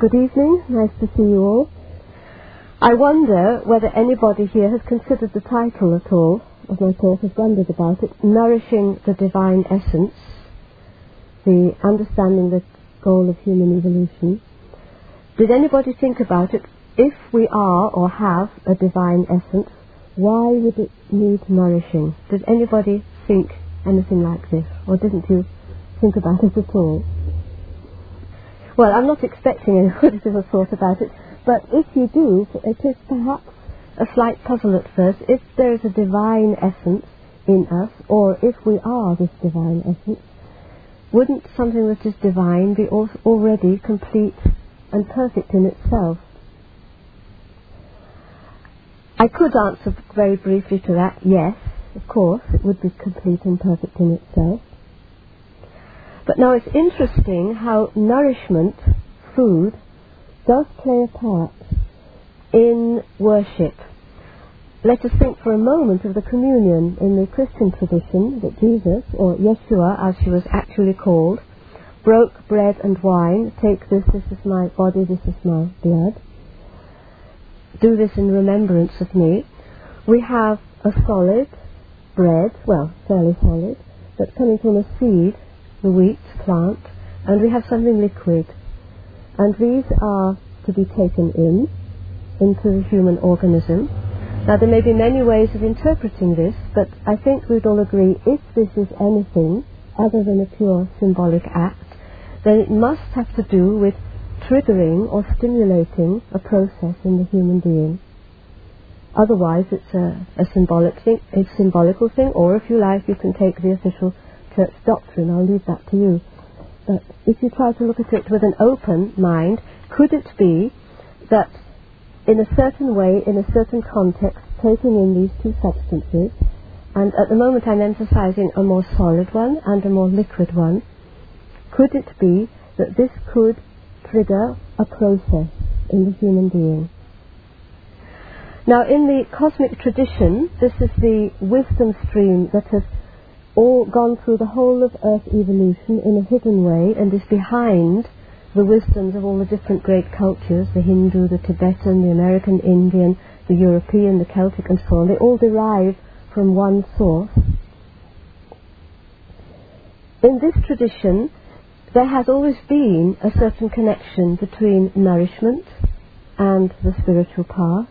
Good evening. Nice to see you all. I wonder whether anybody here has considered the title at all, as my talk has wondered about it, Nourishing the Divine Essence, the understanding the goal of human evolution. Did anybody think about it? If we are or have a divine essence, why would it need nourishing? Did anybody think anything like this? Or didn't you think about it at all? Well, I'm not expecting to have thought about it, but if you do, it is perhaps a slight puzzle at first. If there is a divine essence in us, or if we are this divine essence, wouldn't something that is divine be already complete and perfect in itself? I could answer very briefly to that, yes, of course, it would be complete and perfect in itself. But now it's interesting how nourishment, food, does play a part in worship. Let us think for a moment of the communion in the Christian tradition that Jesus, or Yeshua as he was actually called, broke bread and wine. Take this, this is my body, this is my blood. Do this in remembrance of me. We have a solid bread, well, fairly solid, but coming from a seed, the wheat plant, and we have something liquid. And these are to be taken in, into the human organism. Now, there may be many ways of interpreting this, but I think we'd all agree if this is anything other than a pure symbolic act, then it must have to do with triggering or stimulating a process in the human being. Otherwise, it's a, a symbolic thing, a symbolical thing, or if you like, you can take the official church doctrine. I'll leave that to you. But if you try to look at it with an open mind, could it be that in a certain way, in a certain context, taking in these two substances, and at the moment I'm emphasizing a more solid one and a more liquid one, could it be that this could trigger a process in the human being? Now, in the cosmic tradition, this is the wisdom stream that has all gone through the whole of Earth evolution in a hidden way and is behind the wisdoms of all the different great cultures, the Hindu, the Tibetan, the American Indian, the European, the Celtic and so on. They all derive from one source. In this tradition, there has always been a certain connection between nourishment and the spiritual path.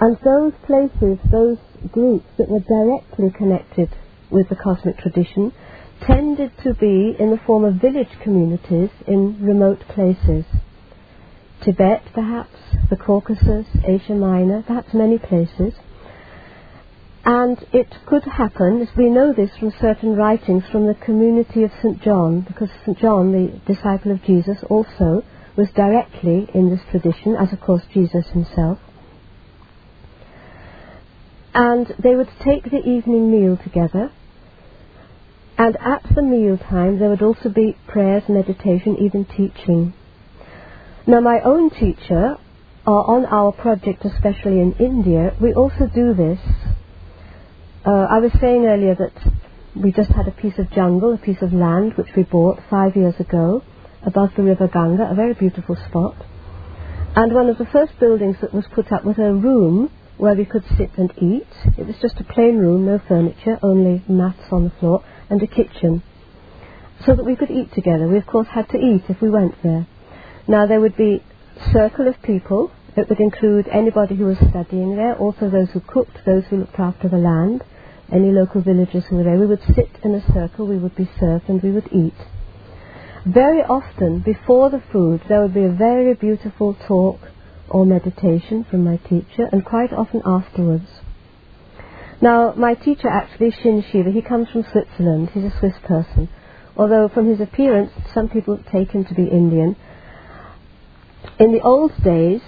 And those places, those groups that were directly connected with the cosmic tradition tended to be in the form of village communities in remote places. Tibet, perhaps, the Caucasus, Asia Minor, perhaps many places. And it could happen, as we know this from certain writings from the community of St. John, because St. John, the disciple of Jesus, also was directly in this tradition, as of course Jesus himself and they would take the evening meal together. And at the meal time, there would also be prayers, meditation, even teaching. Now, my own teacher, uh, on our project, especially in India, we also do this. Uh, I was saying earlier that we just had a piece of jungle, a piece of land, which we bought five years ago above the river Ganga, a very beautiful spot. And one of the first buildings that was put up was a room where we could sit and eat. It was just a plain room, no furniture, only mats on the floor, and a kitchen. So that we could eat together. We, of course, had to eat if we went there. Now, there would be a circle of people. It would include anybody who was studying there, also those who cooked, those who looked after the land, any local villagers who were there. We would sit in a circle, we would be served, and we would eat. Very often, before the food, there would be a very beautiful talk or meditation from my teacher, and quite often afterwards. Now, my teacher actually, Shin Shiva, he comes from Switzerland. He's a Swiss person. Although from his appearance, some people take him to be Indian. In the old days,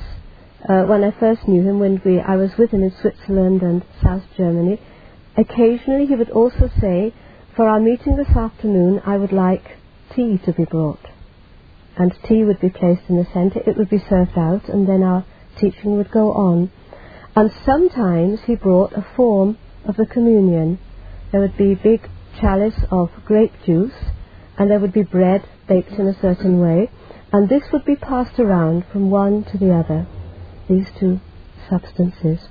uh, when I first knew him, when we, I was with him in Switzerland and South Germany, occasionally he would also say, for our meeting this afternoon, I would like tea to be brought and tea would be placed in the centre. It would be served out, and then our teaching would go on. And sometimes he brought a form of the communion. There would be a big chalice of grape juice, and there would be bread baked in a certain way. And this would be passed around from one to the other, these two substances.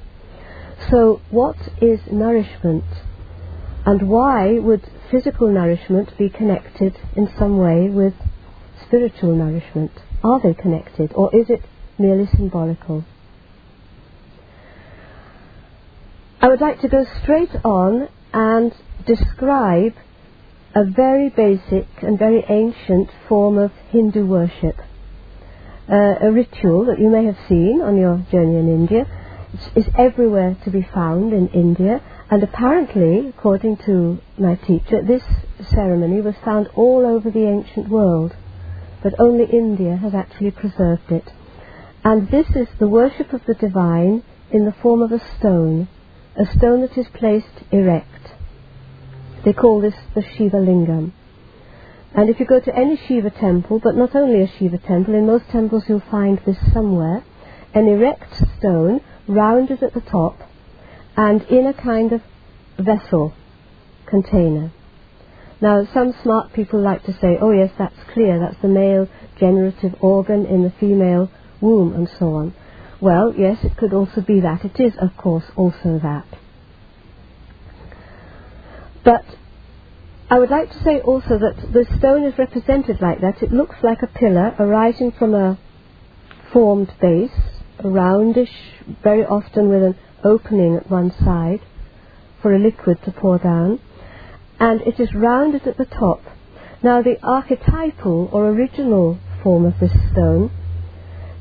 So, what is nourishment? And why would physical nourishment be connected in some way with spiritual nourishment? Are they connected, or is it merely symbolical? I would like to go straight on and describe a very basic and very ancient form of Hindu worship. Uh, a ritual that you may have seen on your journey in India. It's everywhere to be found in India, and apparently, according to my teacher, this ceremony was found all over the ancient world, but only India has actually preserved it. And this is the worship of the divine in the form of a stone, a stone that is placed erect. They call this the Shiva Lingam. And if you go to any Shiva temple, but not only a Shiva temple, in most temples you'll find this somewhere, an erect stone, rounded at the top, and in a kind of vessel, container. Now, some smart people like to say, oh yes, that's clear, that's the male generative organ in the female womb, and so on. Well, yes, it could also be that. It is, of course, also that. But I would like to say also that the stone is represented like that. It looks like a pillar arising from a formed base, a roundish, very often with an opening at one side for a liquid to pour down, and it is rounded at the top. Now, the archetypal or original form of this stone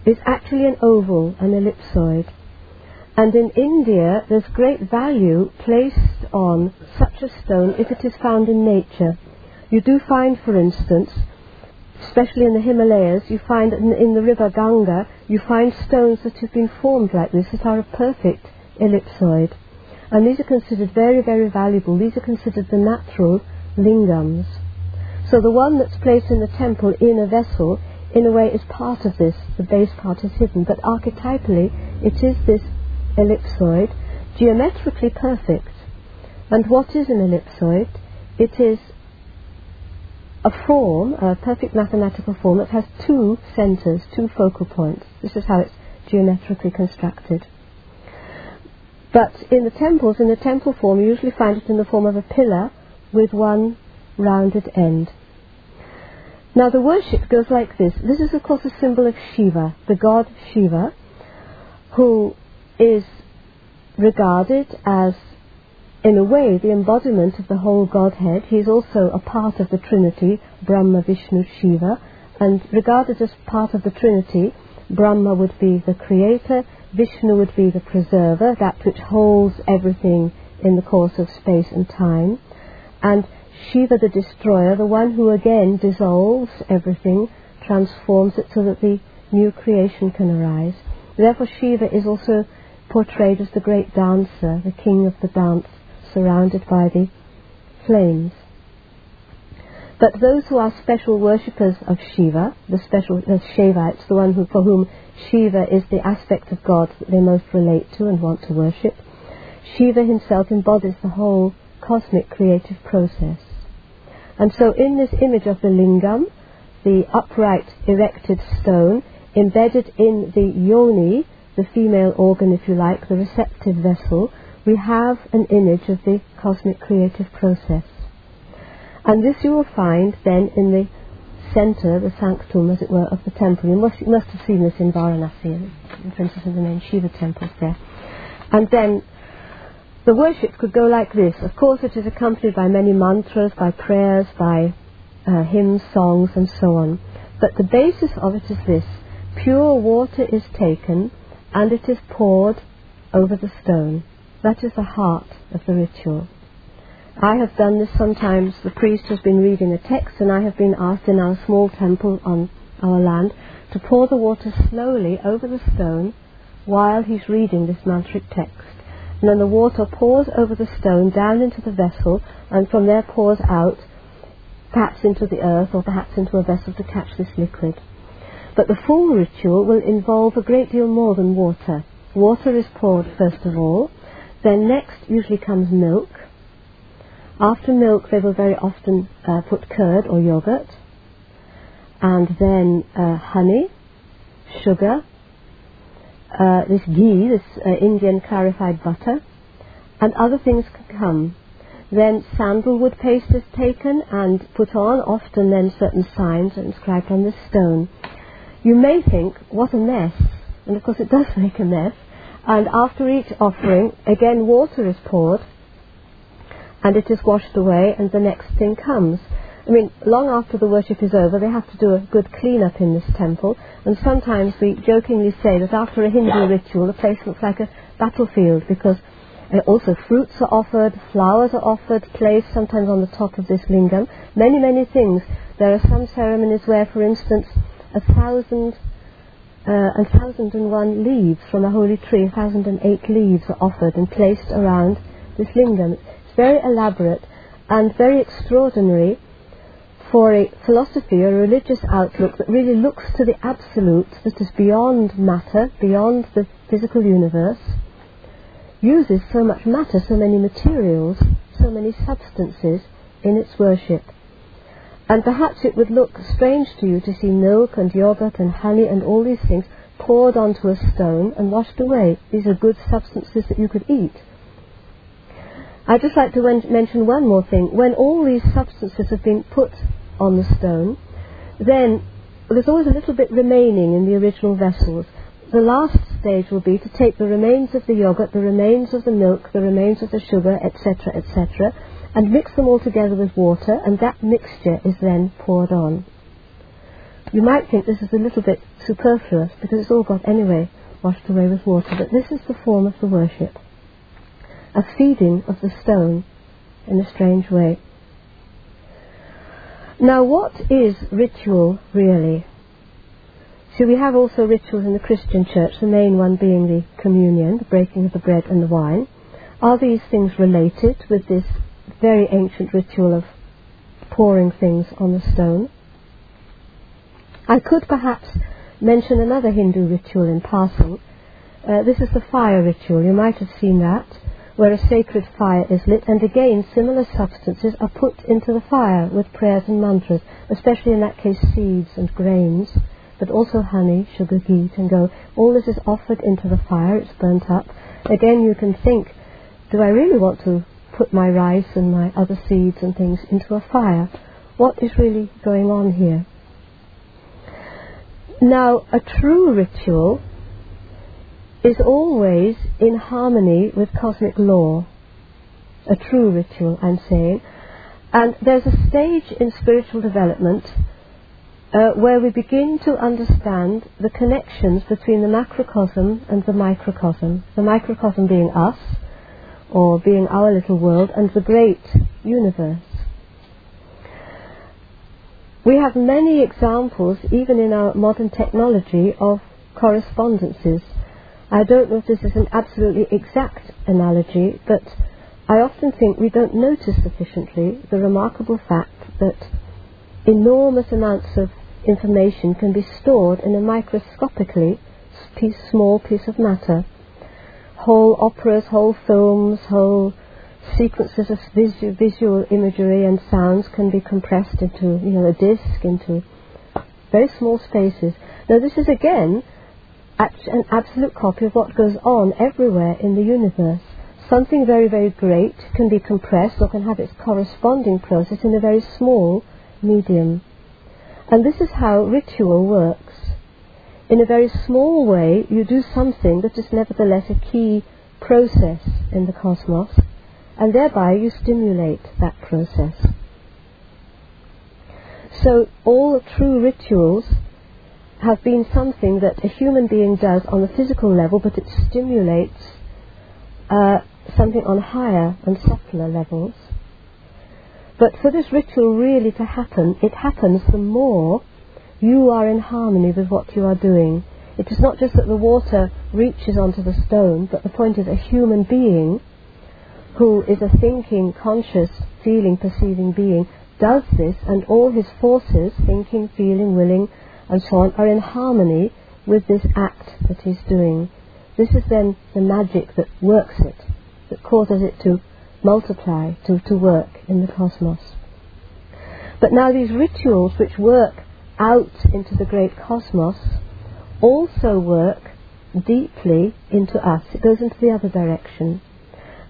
is actually an oval, an ellipsoid. And in India, there's great value placed on such a stone if it is found in nature. You do find, for instance, especially in the Himalayas, you find in, the river Ganga, you find stones that have been formed like this that are a perfect ellipsoid. And these are considered very, very valuable. These are considered the natural lingams. So the one that's placed in the temple in a vessel, in a way, is part of this. The base part is hidden. But archetypally, it is this ellipsoid, geometrically perfect. And what is an ellipsoid? It is a form, a perfect mathematical form that has two centres, two focal points. This is how it's geometrically constructed. But in the temples, in the temple form, you usually find it in the form of a pillar with one rounded end. Now the worship goes like this. This is of course a symbol of Shiva, the god Shiva, who is regarded as, in a way, the embodiment of the whole Godhead. He is also a part of the Trinity, Brahma, Vishnu, Shiva, and regarded as part of the Trinity, Brahma would be the creator, Vishnu would be the preserver, that which holds everything in the course of space and time, and Shiva the destroyer, the one who again dissolves everything, transforms it so that the new creation can arise. Therefore, Shiva is also portrayed as the great dancer, the king of the dance, surrounded by the flames. But those who are special worshippers of Shiva, the special the Shaivites, the one who, for whom Shiva is the aspect of God that they most relate to and want to worship, Shiva himself embodies the whole cosmic creative process. And so in this image of the lingam, the upright erected stone, embedded in the yoni, the female organ, if you like, the receptive vessel, we have an image of the cosmic creative process. And this you will find then in the center, the sanctum, as it were, of the temple. You must, you must have seen this in Varanasi, in the main Shiva temples there. And then the worship could go like this. Of course, it is accompanied by many mantras, by prayers, by uh, hymns, songs, and so on. But the basis of it is this pure water is taken and it is poured over the stone. That is the heart of the ritual. I have done this sometimes. The priest has been reading a text, and I have been asked in our small temple on our land to pour the water slowly over the stone while he's reading this mantric text. And then the water pours over the stone down into the vessel, and from there pours out, perhaps into the earth or perhaps into a vessel to catch this liquid. But the full ritual will involve a great deal more than water. Water is poured first of all, then next usually comes milk. After milk, they will very often uh, put curd or yogurt. and then uh, honey, sugar, uh, this ghee, this uh, Indian clarified butter, and other things can come. Then sandalwood paste is taken and put on, often then certain signs are inscribed on this stone. You may think, what a mess, and of course it does make a mess, and after each offering, again water is poured, and it is washed away, and the next thing comes. I mean, long after the worship is over, they have to do a good clean-up in this temple, and sometimes we jokingly say that after a Hindu ritual, the place looks like a battlefield because uh, also fruits are offered, flowers are offered, placed sometimes on the top of this lingam, many, many things. There are some ceremonies where, for instance, a thousand uh, and thousand and one leaves from a holy tree, a thousand and eight leaves are offered and placed around this lingam. It's very elaborate and very extraordinary for a philosophy, a religious outlook that really looks to the absolute that is beyond matter, beyond the physical universe, uses so much matter, so many materials, so many substances in its worship. And perhaps it would look strange to you to see milk and yogurt and honey and all these things poured onto a stone and washed away. These are good substances that you could eat. I'd just like to mention one more thing. When all these substances have been put on the stone, then there's always a little bit remaining in the original vessels. The last stage will be to take the remains of the yogurt, the remains of the milk, the remains of the sugar, etc., etc., and mix them all together with water, and that mixture is then poured on. You might think this is a little bit superfluous because it's all got anyway washed away with water, but this is the form of the worship. A feeding of the stone in a strange way. Now, what is ritual really? So we have also rituals in the Christian church, the main one being the communion, the breaking of the bread and the wine. Are these things related with this very ancient ritual of pouring things on the stone? I could perhaps mention another Hindu ritual in passing. Uh, this is the fire ritual. You might have seen that where a sacred fire is lit, and again similar substances are put into the fire with prayers and mantras, especially in that case seeds and grains, but also honey, sugar, ghee and go. All this is offered into the fire, it's burnt up. Again, you can think, do I really want to put my rice and my other seeds and things into a fire? What is really going on here? Now, a true ritual is always in harmony with cosmic law. A true ritual, I'm saying. And there's a stage in spiritual development uh, where we begin to understand the connections between the macrocosm and the microcosm. The microcosm being us, or being our little world, and the great universe. We have many examples, even in our modern technology, of correspondences I don't know if this is an absolutely exact analogy, but I often think we don't notice sufficiently the remarkable fact that enormous amounts of information can be stored in a microscopically piece, small piece of matter. Whole operas, whole films, whole sequences of visu- visual imagery and sounds can be compressed into, you know, a disc, into very small spaces. Now this is again an absolute copy of what goes on everywhere in the universe. Something very, very great can be compressed or can have its corresponding process in a very small medium. And this is how ritual works. In a very small way, you do something that is nevertheless a key process in the cosmos, and thereby you stimulate that process. So all true rituals have been something that a human being does on the physical level, but it stimulates uh, something on higher and subtler levels. But for this ritual really to happen, it happens the more you are in harmony with what you are doing. It is not just that the water reaches onto the stone, but the point is a human being who is a thinking, conscious, feeling, perceiving being does this, and all his forces, thinking, feeling, willing, and so on, are in harmony with this act that he's doing. This is then the magic that works it, that causes it to multiply, to, to work in the cosmos. But now these rituals which work out into the great cosmos also work deeply into us. It goes into the other direction.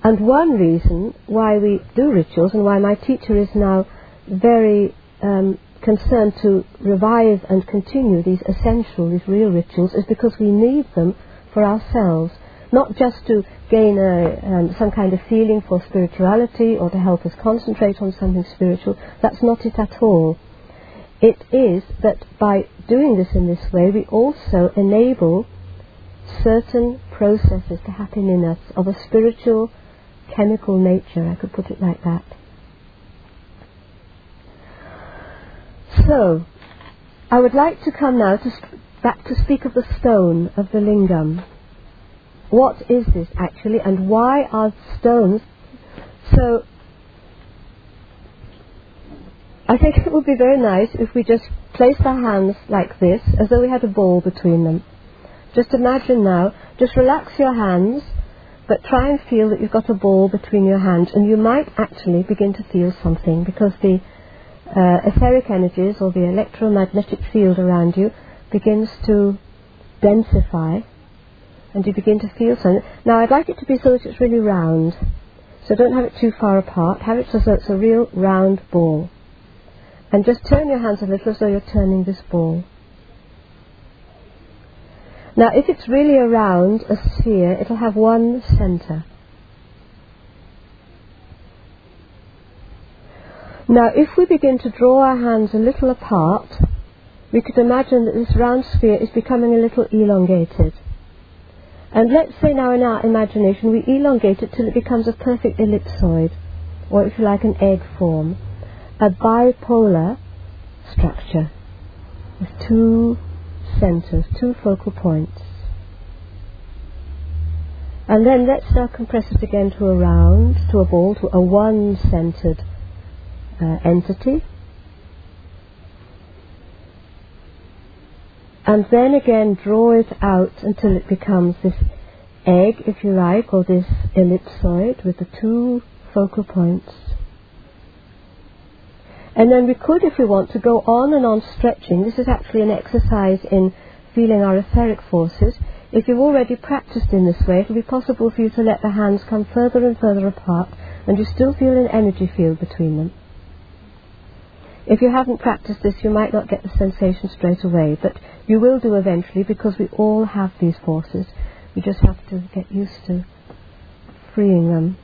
And one reason why we do rituals and why my teacher is now very um, concerned to revive and continue these essential, these real rituals, is because we need them for ourselves. Not just to gain a, um, some kind of feeling for spirituality or to help us concentrate on something spiritual. That's not it at all. It is that by doing this in this way, we also enable certain processes to happen in us of a spiritual, chemical nature, I could put it like that. So, I would like to come now to back to speak of the stone of the lingam. What is this actually, and why are stones so? I think it would be very nice if we just placed our hands like this, as though we had a ball between them. Just imagine now, just relax your hands, but try and feel that you've got a ball between your hands, and you might actually begin to feel something because the uh, etheric energies or the electromagnetic field around you begins to densify, and you begin to feel something. Now, I'd like it to be so that it's really round. So don't have it too far apart. Have it so that it's a real round ball. And just turn your hands a little as though you're turning this ball. Now, if it's really around a sphere, it'll have one center. Now, if we begin to draw our hands a little apart, we could imagine that this round sphere is becoming a little elongated. And let's say now in our imagination we elongate it till it becomes a perfect ellipsoid, or if you like, an egg form, a bipolar structure with two centers, two focal points. And then let's now compress it again to a round, to a ball, to a one-centered uh, entity. And then again draw it out until it becomes this egg, if you like, or this ellipsoid with the two focal points. And then we could, if we want, to go on and on stretching. This is actually an exercise in feeling our etheric forces. If you've already practiced in this way, it will be possible for you to let the hands come further and further apart and you still feel an energy field between them. If you haven't practiced this, you might not get the sensation straight away, but you will do eventually because we all have these forces. You just have to get used to freeing them.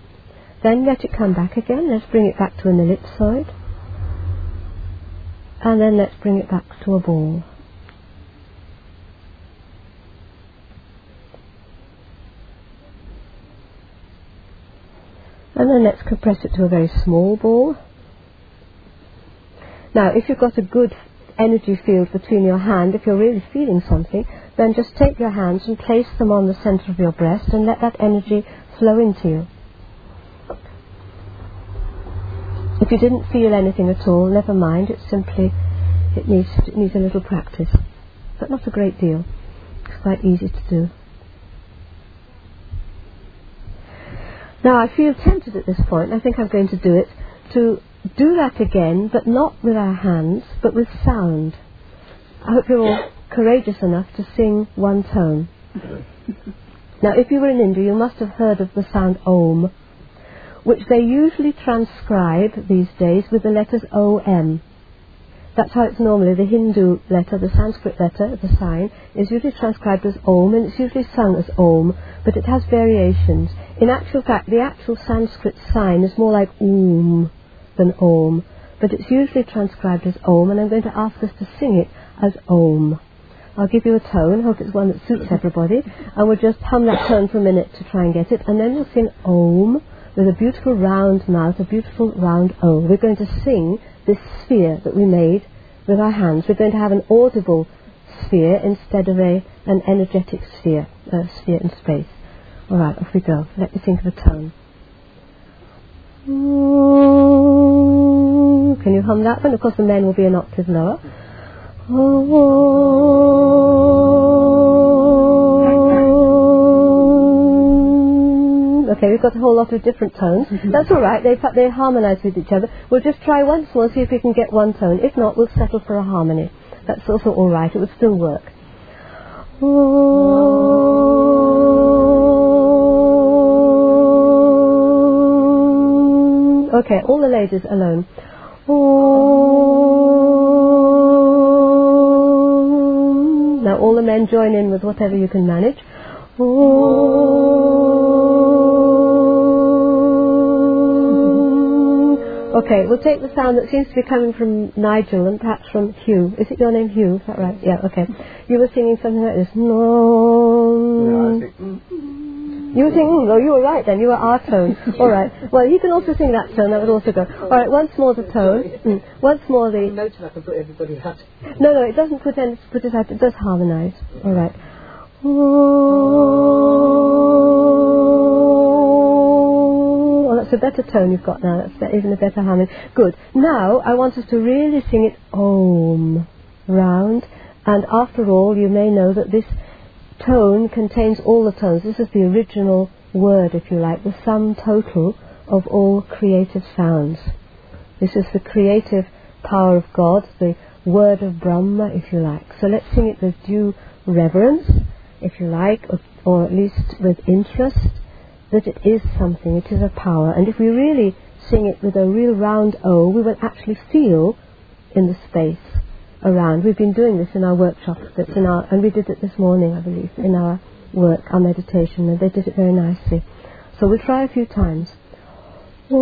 Then let it come back again. Let's bring it back to an ellipsoid and then let's bring it back to a ball. And then let's compress it to a very small ball. Now, if you've got a good energy field between your hand, if you're really feeling something, then just take your hands and place them on the center of your breast and let that energy flow into you. If you didn't feel anything at all, never mind. It's simply it needs it needs a little practice, but not a great deal. It's quite easy to do. Now I feel tempted at this point. I think I'm going to do it to do that again, but not with our hands, but with sound. I hope you're all courageous enough to sing one tone. now, if you were in India, you must have heard of the sound Om which they usually transcribe these days with the letters OM. That's how it's normally, the Hindu letter, the Sanskrit letter, the sign, is usually transcribed as Om and it's usually sung as Om, but it has variations. In actual fact, the actual Sanskrit sign is more like Om than Om, but it's usually transcribed as Om and I'm going to ask us to sing it as Om. I'll give you a tone, hope it's one that suits everybody, and we'll just hum that tone for a minute to try and get it, and then we'll sing Om with a beautiful round mouth, a beautiful round O. We're going to sing this sphere that we made with our hands. We're going to have an audible sphere instead of a, an energetic sphere, a sphere in space. All right, off we go. Let me think of a tone. Can you hum that one? Of course, the men will be an octave lower. Okay, we've got a whole lot of different tones. Mm-hmm. That's all right. They they harmonise with each other. We'll just try once more, see if we can get one tone. If not, we'll settle for a harmony. that's also all right. It would still work. Okay, all the ladies alone. Now all the men join in with whatever you can manage. Okay, we'll take the sound that seems to be coming from Nigel and perhaps from Hugh. Is it your name, Hugh? Is that right? Yeah, okay. You were singing something like this. No. Yeah. You were singing, no, you were right then, you were our tone. All right. Well, you can also sing that tone, that would also go. All right, once more the tone. Mm. Once more the. note I can put everybody out. No, no, it doesn't put, in, put it out, it does harmonise. All right. Oh, that's a better tone you've got now. That's even a better harmony. Good. Now I want us to really sing it Om round. And after all, you may know that this tone contains all the tones. This is the original word, if you like, the sum total of all creative sounds. This is the creative power of God, the word of Brahma, if you like. So let's sing it with due reverence, if you like, or, or at least with interest, that it is something, it is a power. And if we really sing it with a real round O, we will actually feel in the space around. We've been doing this in our workshop, that's in our, and we did it this morning, I believe, in our work, our meditation, and they did it very nicely. So we'll try a few times. Continue,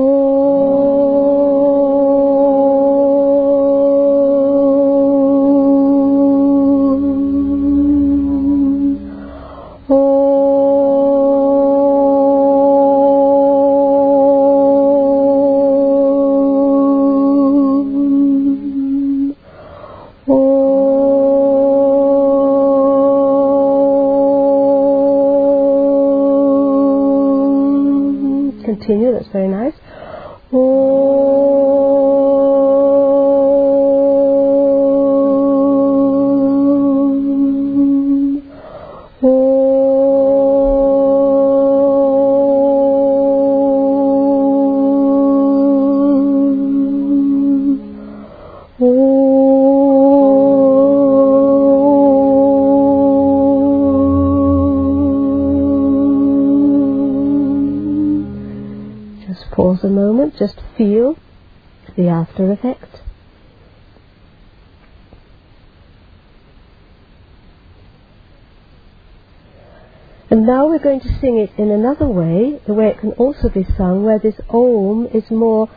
we're going to sing it in another way, the way it can also be sung, where this om is more,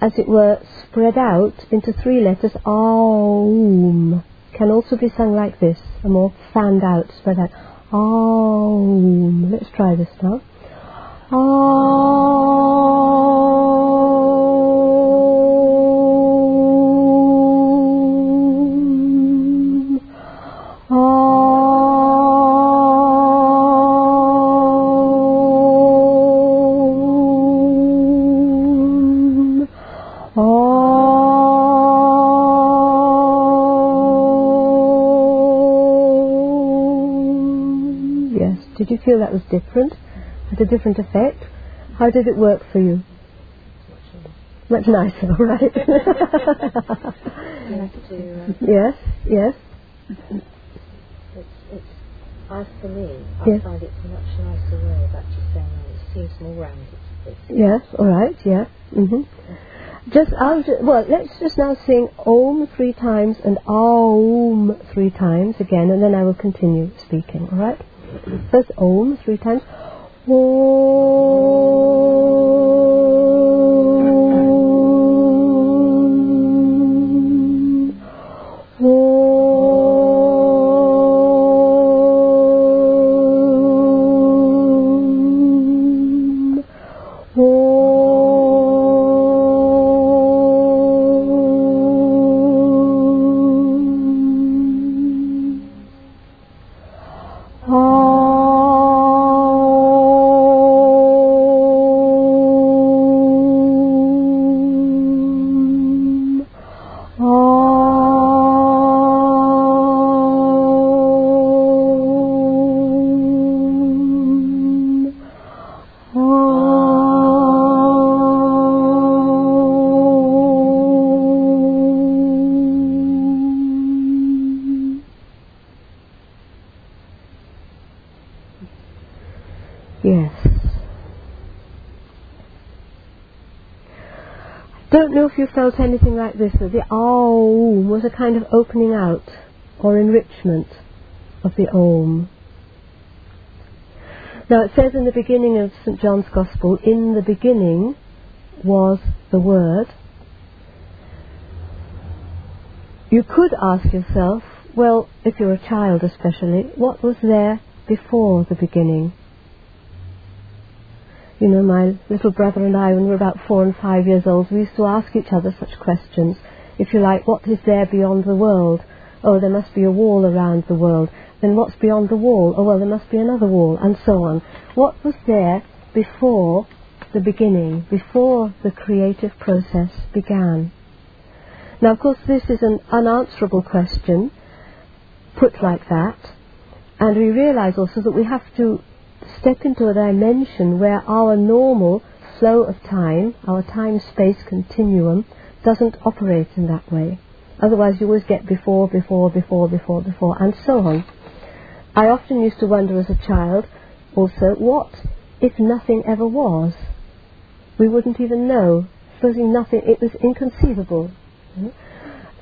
as it were, spread out into three letters. Aum can also be sung like this, a more fanned out, spread out. Aum. Let's try this now. Aum. That was different? Had a different effect? How did it work for you? Much nicer, all right? yes, yes. It's, it's, as for me, I Yes. find it's a much nicer way of actually saying it. It seems more rounded. Yes, all right, yeah. Mm-hmm. Just, ju- well, let's just now sing Om three times and Aum three times again, and then I will continue speaking, all right? First Om three times. Om. Don't know if you felt anything like this, that the Aum was a kind of opening out or enrichment of the Om. Now it says in the beginning of St John's Gospel, in the beginning was the Word. You could ask yourself, well, if you're a child especially, what was there before the beginning? You know, my little brother and I, when we were about four and five years old, we used to ask each other such questions. If you like, what is there beyond the world? Oh, there must be a wall around the world. Then what's beyond the wall? Oh, well, there must be another wall, and so on. What was there before the beginning, before the creative process began? Now, of course, this is an unanswerable question put like that, and we realize also that we have to step into a dimension where our normal flow of time, our time-space continuum, doesn't operate in that way. Otherwise you always get before, before, before, before, before, and so on. I often used to wonder as a child also, what if nothing ever was? We wouldn't even know. Supposing nothing, it was inconceivable.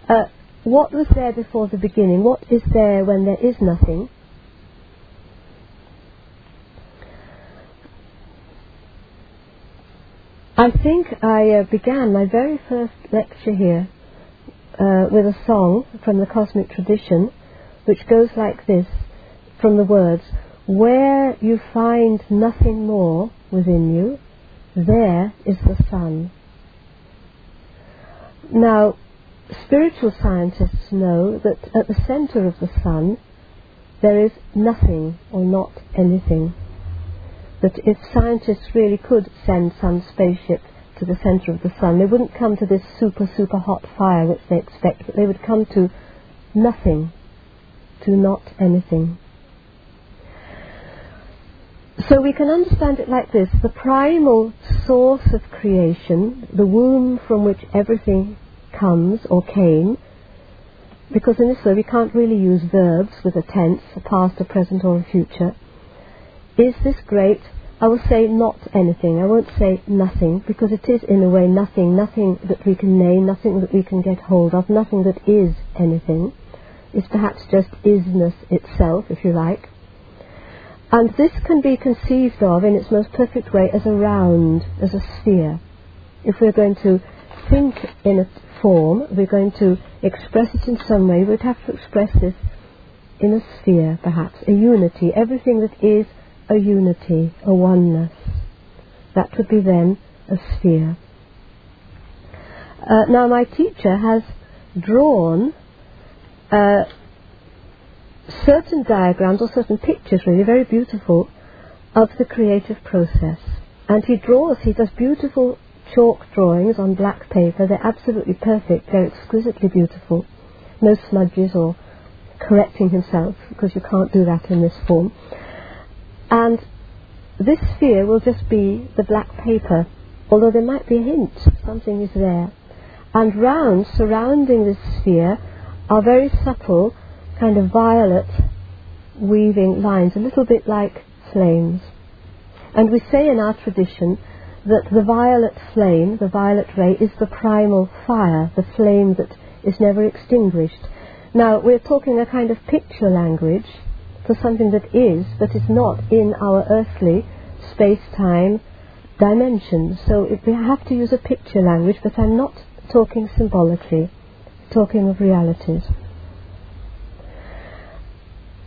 Uh, what was there before the beginning? What is there when there is nothing? I think I uh, began my very first lecture here uh, with a song from the cosmic tradition, which goes like this from the words Where you find nothing more within you, there is the sun. Now, spiritual scientists know that at the center of the sun there is nothing or not anything that if scientists really could send some spaceship to the centre of the sun, they wouldn't come to this super, super hot fire which they expect, but they would come to nothing, to not anything. So we can understand it like this the primal source of creation, the womb from which everything comes or came, because in this way we can't really use verbs with a tense, a past, a present, or a future is this great? I will say not anything. I won't say nothing because it is in a way nothing, nothing that we can name, nothing that we can get hold of, nothing that is anything. It's perhaps just isness itself, if you like. And this can be conceived of in its most perfect way as a round, as a sphere. If we're going to think in a form, we're going to express it in some way, we'd have to express this in a sphere, perhaps, a unity. Everything that is a unity, a oneness. That would be then a sphere. Uh, now, my teacher has drawn uh, certain diagrams or certain pictures, really very beautiful, of the creative process. And he draws, he does beautiful chalk drawings on black paper. They're absolutely perfect, they're exquisitely beautiful. No smudges or correcting himself, because you can't do that in this form. And this sphere will just be the black paper, although there might be a hint something is there. And round, surrounding this sphere, are very subtle, kind of violet weaving lines, a little bit like flames. And we say in our tradition that the violet flame, the violet ray, is the primal fire, the flame that is never extinguished. Now, we're talking a kind of picture language, for something that is, but is not in our earthly space-time dimension. So if we have to use a picture language, but I'm not talking symbolically, talking of realities.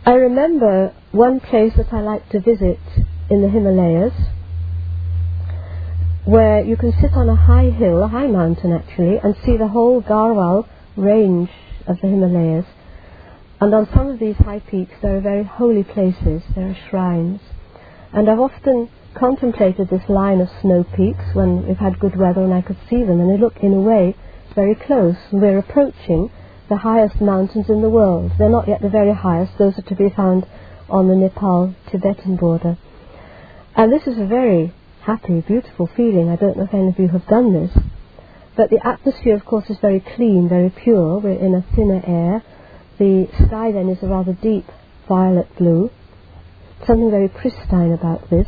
I remember one place that I like to visit in the Himalayas, where you can sit on a high hill, a high mountain actually, and see the whole Garhwal range of the Himalayas and on some of these high peaks, there are very holy places, there are shrines. And I've often contemplated this line of snow peaks when we've had good weather and I could see them, and they look, in a way, very close. We're approaching the highest mountains in the world. They're not yet the very highest, those are to be found on the Nepal Tibetan border. And this is a very happy, beautiful feeling. I don't know if any of you have done this. But the atmosphere, of course, is very clean, very pure. We're in a thinner air the sky then is a rather deep violet blue. Something very pristine about this.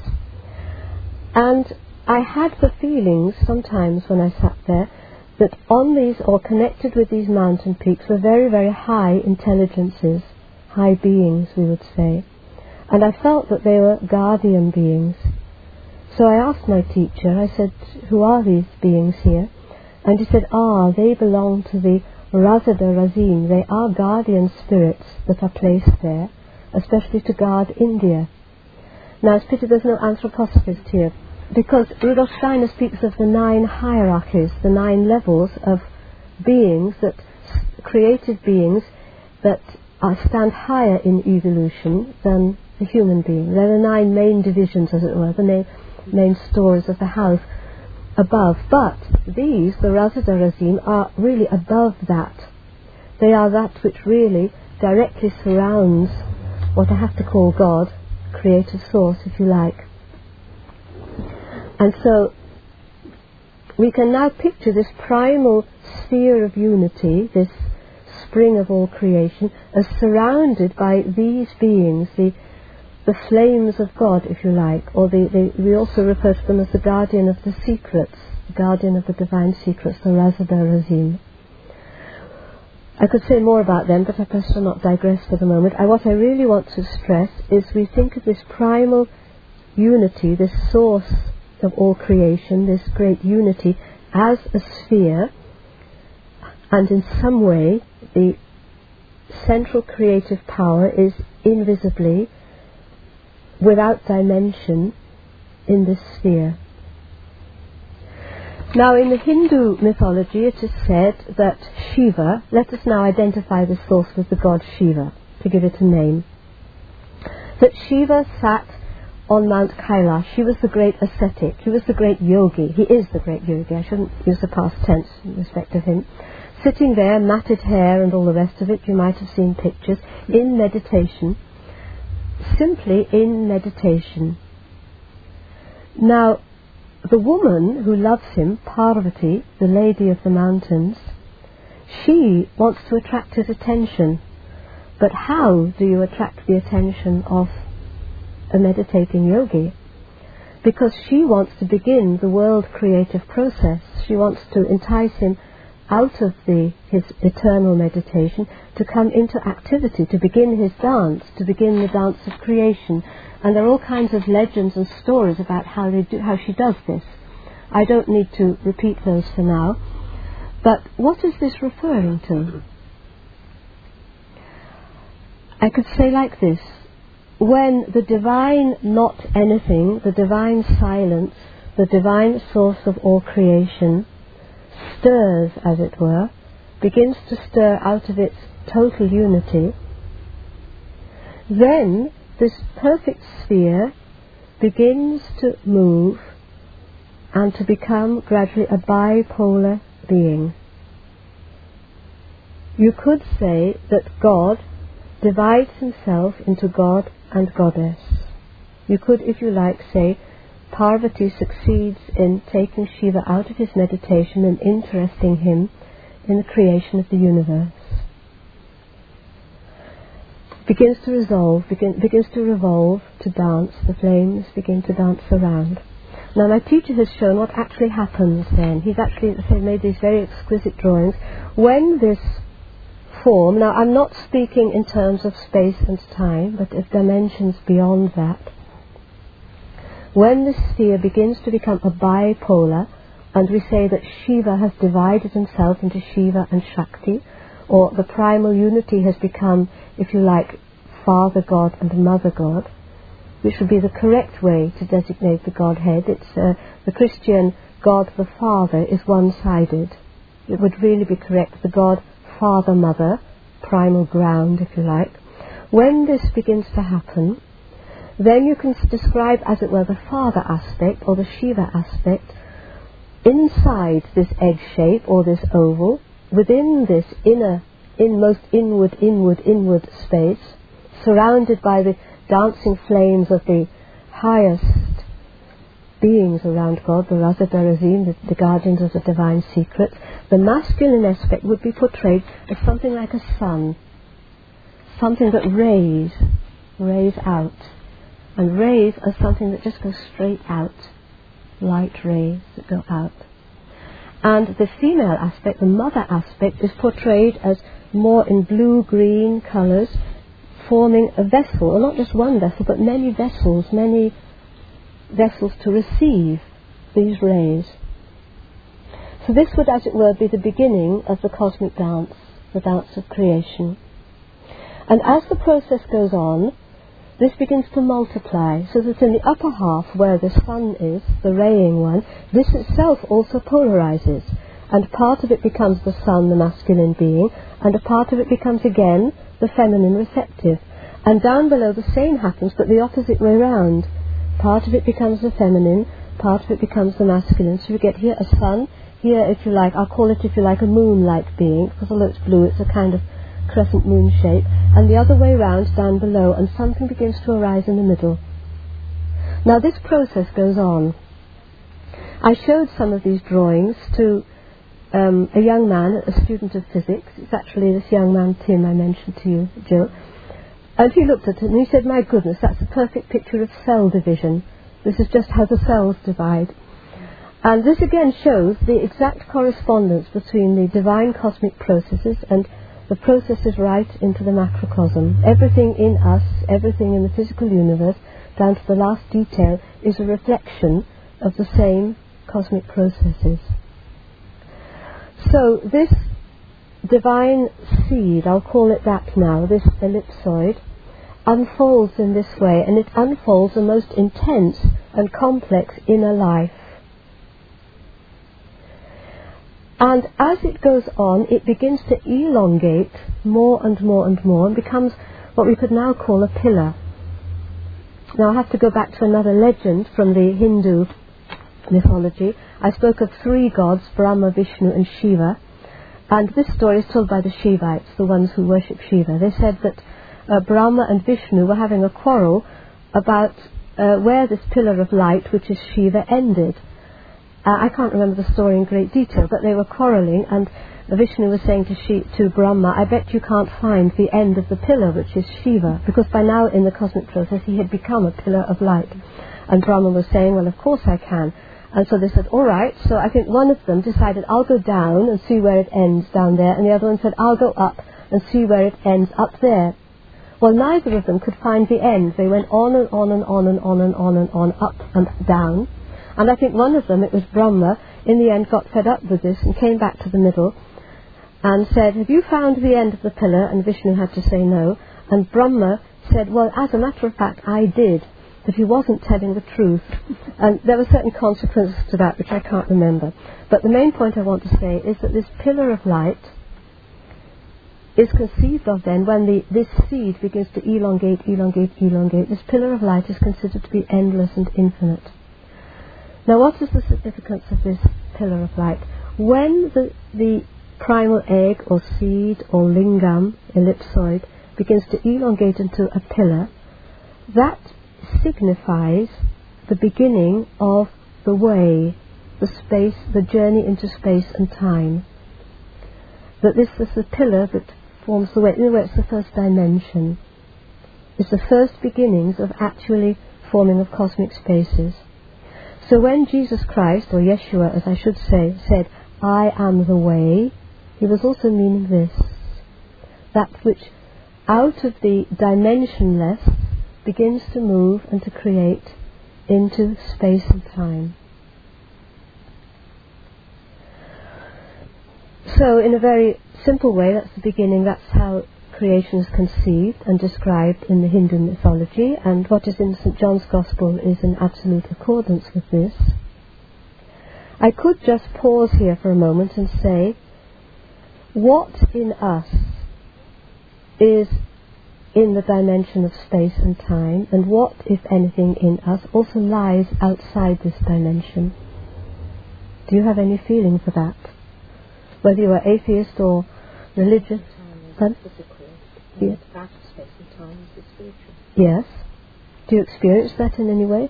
And I had the feelings sometimes when I sat there that on these or connected with these mountain peaks were very, very high intelligences, high beings, we would say. And I felt that they were guardian beings. So I asked my teacher, I said, Who are these beings here? And he said, Ah, they belong to the Razada Razim. They are guardian spirits that are placed there, especially to guard India. Now, it's pity there's no anthroposophist here, because Rudolf Steiner speaks of the nine hierarchies, the nine levels of beings that created beings that are, stand higher in evolution than the human being. There are nine main divisions, as it were, the main, main stories of the house above. But these, the Razada Razim, are really above that. They are that which really directly surrounds what I have to call God, creative source, if you like. And so we can now picture this primal sphere of unity, this spring of all creation, as surrounded by these beings, the, the flames of God, if you like, or the, the, we also refer to them as the guardian of the secrets, the guardian of the divine secrets, the Razada Razim. I could say more about them, but I perhaps shall not digress for the moment. I, what I really want to stress is we think of this primal unity, this source of all creation, this great unity, as a sphere, and in some way the central creative power is invisibly, without dimension, in this sphere. Now, in the Hindu mythology, it is said that Shiva, let us now identify the source with the god Shiva, to give it a name, that Shiva sat on Mount Kailash. He was the great ascetic. He was the great yogi. He is the great yogi. I shouldn't use the past tense in respect of him. Sitting there, matted hair and all the rest of it, you might have seen pictures, in meditation, simply in meditation. Now, the woman who loves him, Parvati, the lady of the mountains, she wants to attract his attention. But how do you attract the attention of a meditating yogi? Because she wants to begin the world creative process. She wants to entice him out of the, his eternal meditation to come into activity, to begin his dance, to begin the dance of creation, and there are all kinds of legends and stories about how, do, how she does this. I don't need to repeat those for now. But what is this referring to? I could say like this when the divine not anything, the divine silence, the divine source of all creation, stirs, as it were, begins to stir out of its total unity, then this perfect sphere begins to move and to become gradually a bipolar being. You could say that God divides himself into God and Goddess. You could, if you like, say Parvati succeeds in taking Shiva out of his meditation and interesting him in the creation of the universe begins to resolve, begin, begins to revolve, to dance, the flames begin to dance around. Now my teacher has shown what actually happens then. He's actually made these very exquisite drawings. When this form, now I'm not speaking in terms of space and time, but of dimensions beyond that. When the sphere begins to become a bipolar, and we say that Shiva has divided himself into Shiva and Shakti, or the primal unity has become, if you like, Father God and Mother God, which would be the correct way to designate the Godhead. It's uh, the Christian God the Father is one-sided. It would really be correct, the God Father Mother, primal ground, if you like. When this begins to happen, then you can describe, as it were, the Father aspect or the Shiva aspect inside this egg shape or this oval within this inner, inmost inward, inward, inward space, surrounded by the dancing flames of the highest beings around God, the Razadarazim, the, the guardians of the divine secrets, the masculine aspect would be portrayed as something like a sun, something that rays, rays out, and rays are something that just goes straight out, light rays that go out. And the female aspect, the mother aspect, is portrayed as more in blue green colours, forming a vessel, or not just one vessel, but many vessels, many vessels to receive these rays. So this would, as it were, be the beginning of the cosmic dance, the dance of creation. And as the process goes on, this begins to multiply, so that in the upper half, where the sun is, the raying one, this itself also polarizes, and part of it becomes the sun, the masculine being, and a part of it becomes again the feminine receptive. And down below the same happens, but the opposite way round. Part of it becomes the feminine, part of it becomes the masculine. So you get here a sun, here, if you like, I'll call it, if you like, a moon-like being, because although it's blue, it's a kind of crescent moon shape, and the other way round down below, and something begins to arise in the middle. Now this process goes on. I showed some of these drawings to um, a young man, a student of physics. It's actually this young man, Tim, I mentioned to you, Jill. And he looked at it and he said, My goodness, that's a perfect picture of cell division. This is just how the cells divide. And this again shows the exact correspondence between the divine cosmic processes and the processes right into the macrocosm. Everything in us, everything in the physical universe, down to the last detail, is a reflection of the same cosmic processes. So this divine seed, I'll call it that now, this ellipsoid, unfolds in this way, and it unfolds a most intense and complex inner life. And as it goes on, it begins to elongate more and more and more and becomes what we could now call a pillar. Now I have to go back to another legend from the Hindu mythology. I spoke of three gods, Brahma, Vishnu and Shiva. And this story is told by the Shivites, the ones who worship Shiva. They said that uh, Brahma and Vishnu were having a quarrel about uh, where this pillar of light, which is Shiva, ended. Uh, I can't remember the story in great detail, but they were quarrelling, and Vishnu was saying to, Shi- to Brahma, I bet you can't find the end of the pillar, which is Shiva, because by now in the cosmic process he had become a pillar of light. And Brahma was saying, Well, of course I can. And so they said, all right. So I think one of them decided, I'll go down and see where it ends down there. And the other one said, I'll go up and see where it ends up there. Well, neither of them could find the end. They went on and on and on and on and on and on, up and down. And I think one of them, it was Brahma, in the end got fed up with this and came back to the middle and said, have you found the end of the pillar? And Vishnu had to say no. And Brahma said, well, as a matter of fact, I did that he wasn't telling the truth. And there were certain consequences to that which I can't remember. But the main point I want to say is that this pillar of light is conceived of then when the, this seed begins to elongate, elongate, elongate. This pillar of light is considered to be endless and infinite. Now, what is the significance of this pillar of light? When the, the primal egg or seed or lingam, ellipsoid, begins to elongate into a pillar, that signifies the beginning of the way, the space, the journey into space and time. That this is the pillar that forms the way, in way it's the first dimension. It's the first beginnings of actually forming of cosmic spaces. So when Jesus Christ, or Yeshua as I should say, said, I am the way, he was also meaning this. That which out of the dimensionless begins to move and to create into space and time. So, in a very simple way, that's the beginning, that's how creation is conceived and described in the Hindu mythology, and what is in St. John's Gospel is in absolute accordance with this. I could just pause here for a moment and say, what in us is in the dimension of space and time, and what, if anything, in us also lies outside this dimension. Do you have any feeling for that? Whether you are atheist or religious? Time is physical, Yes. space and time is the spiritual. Yes. Do you experience that in any way?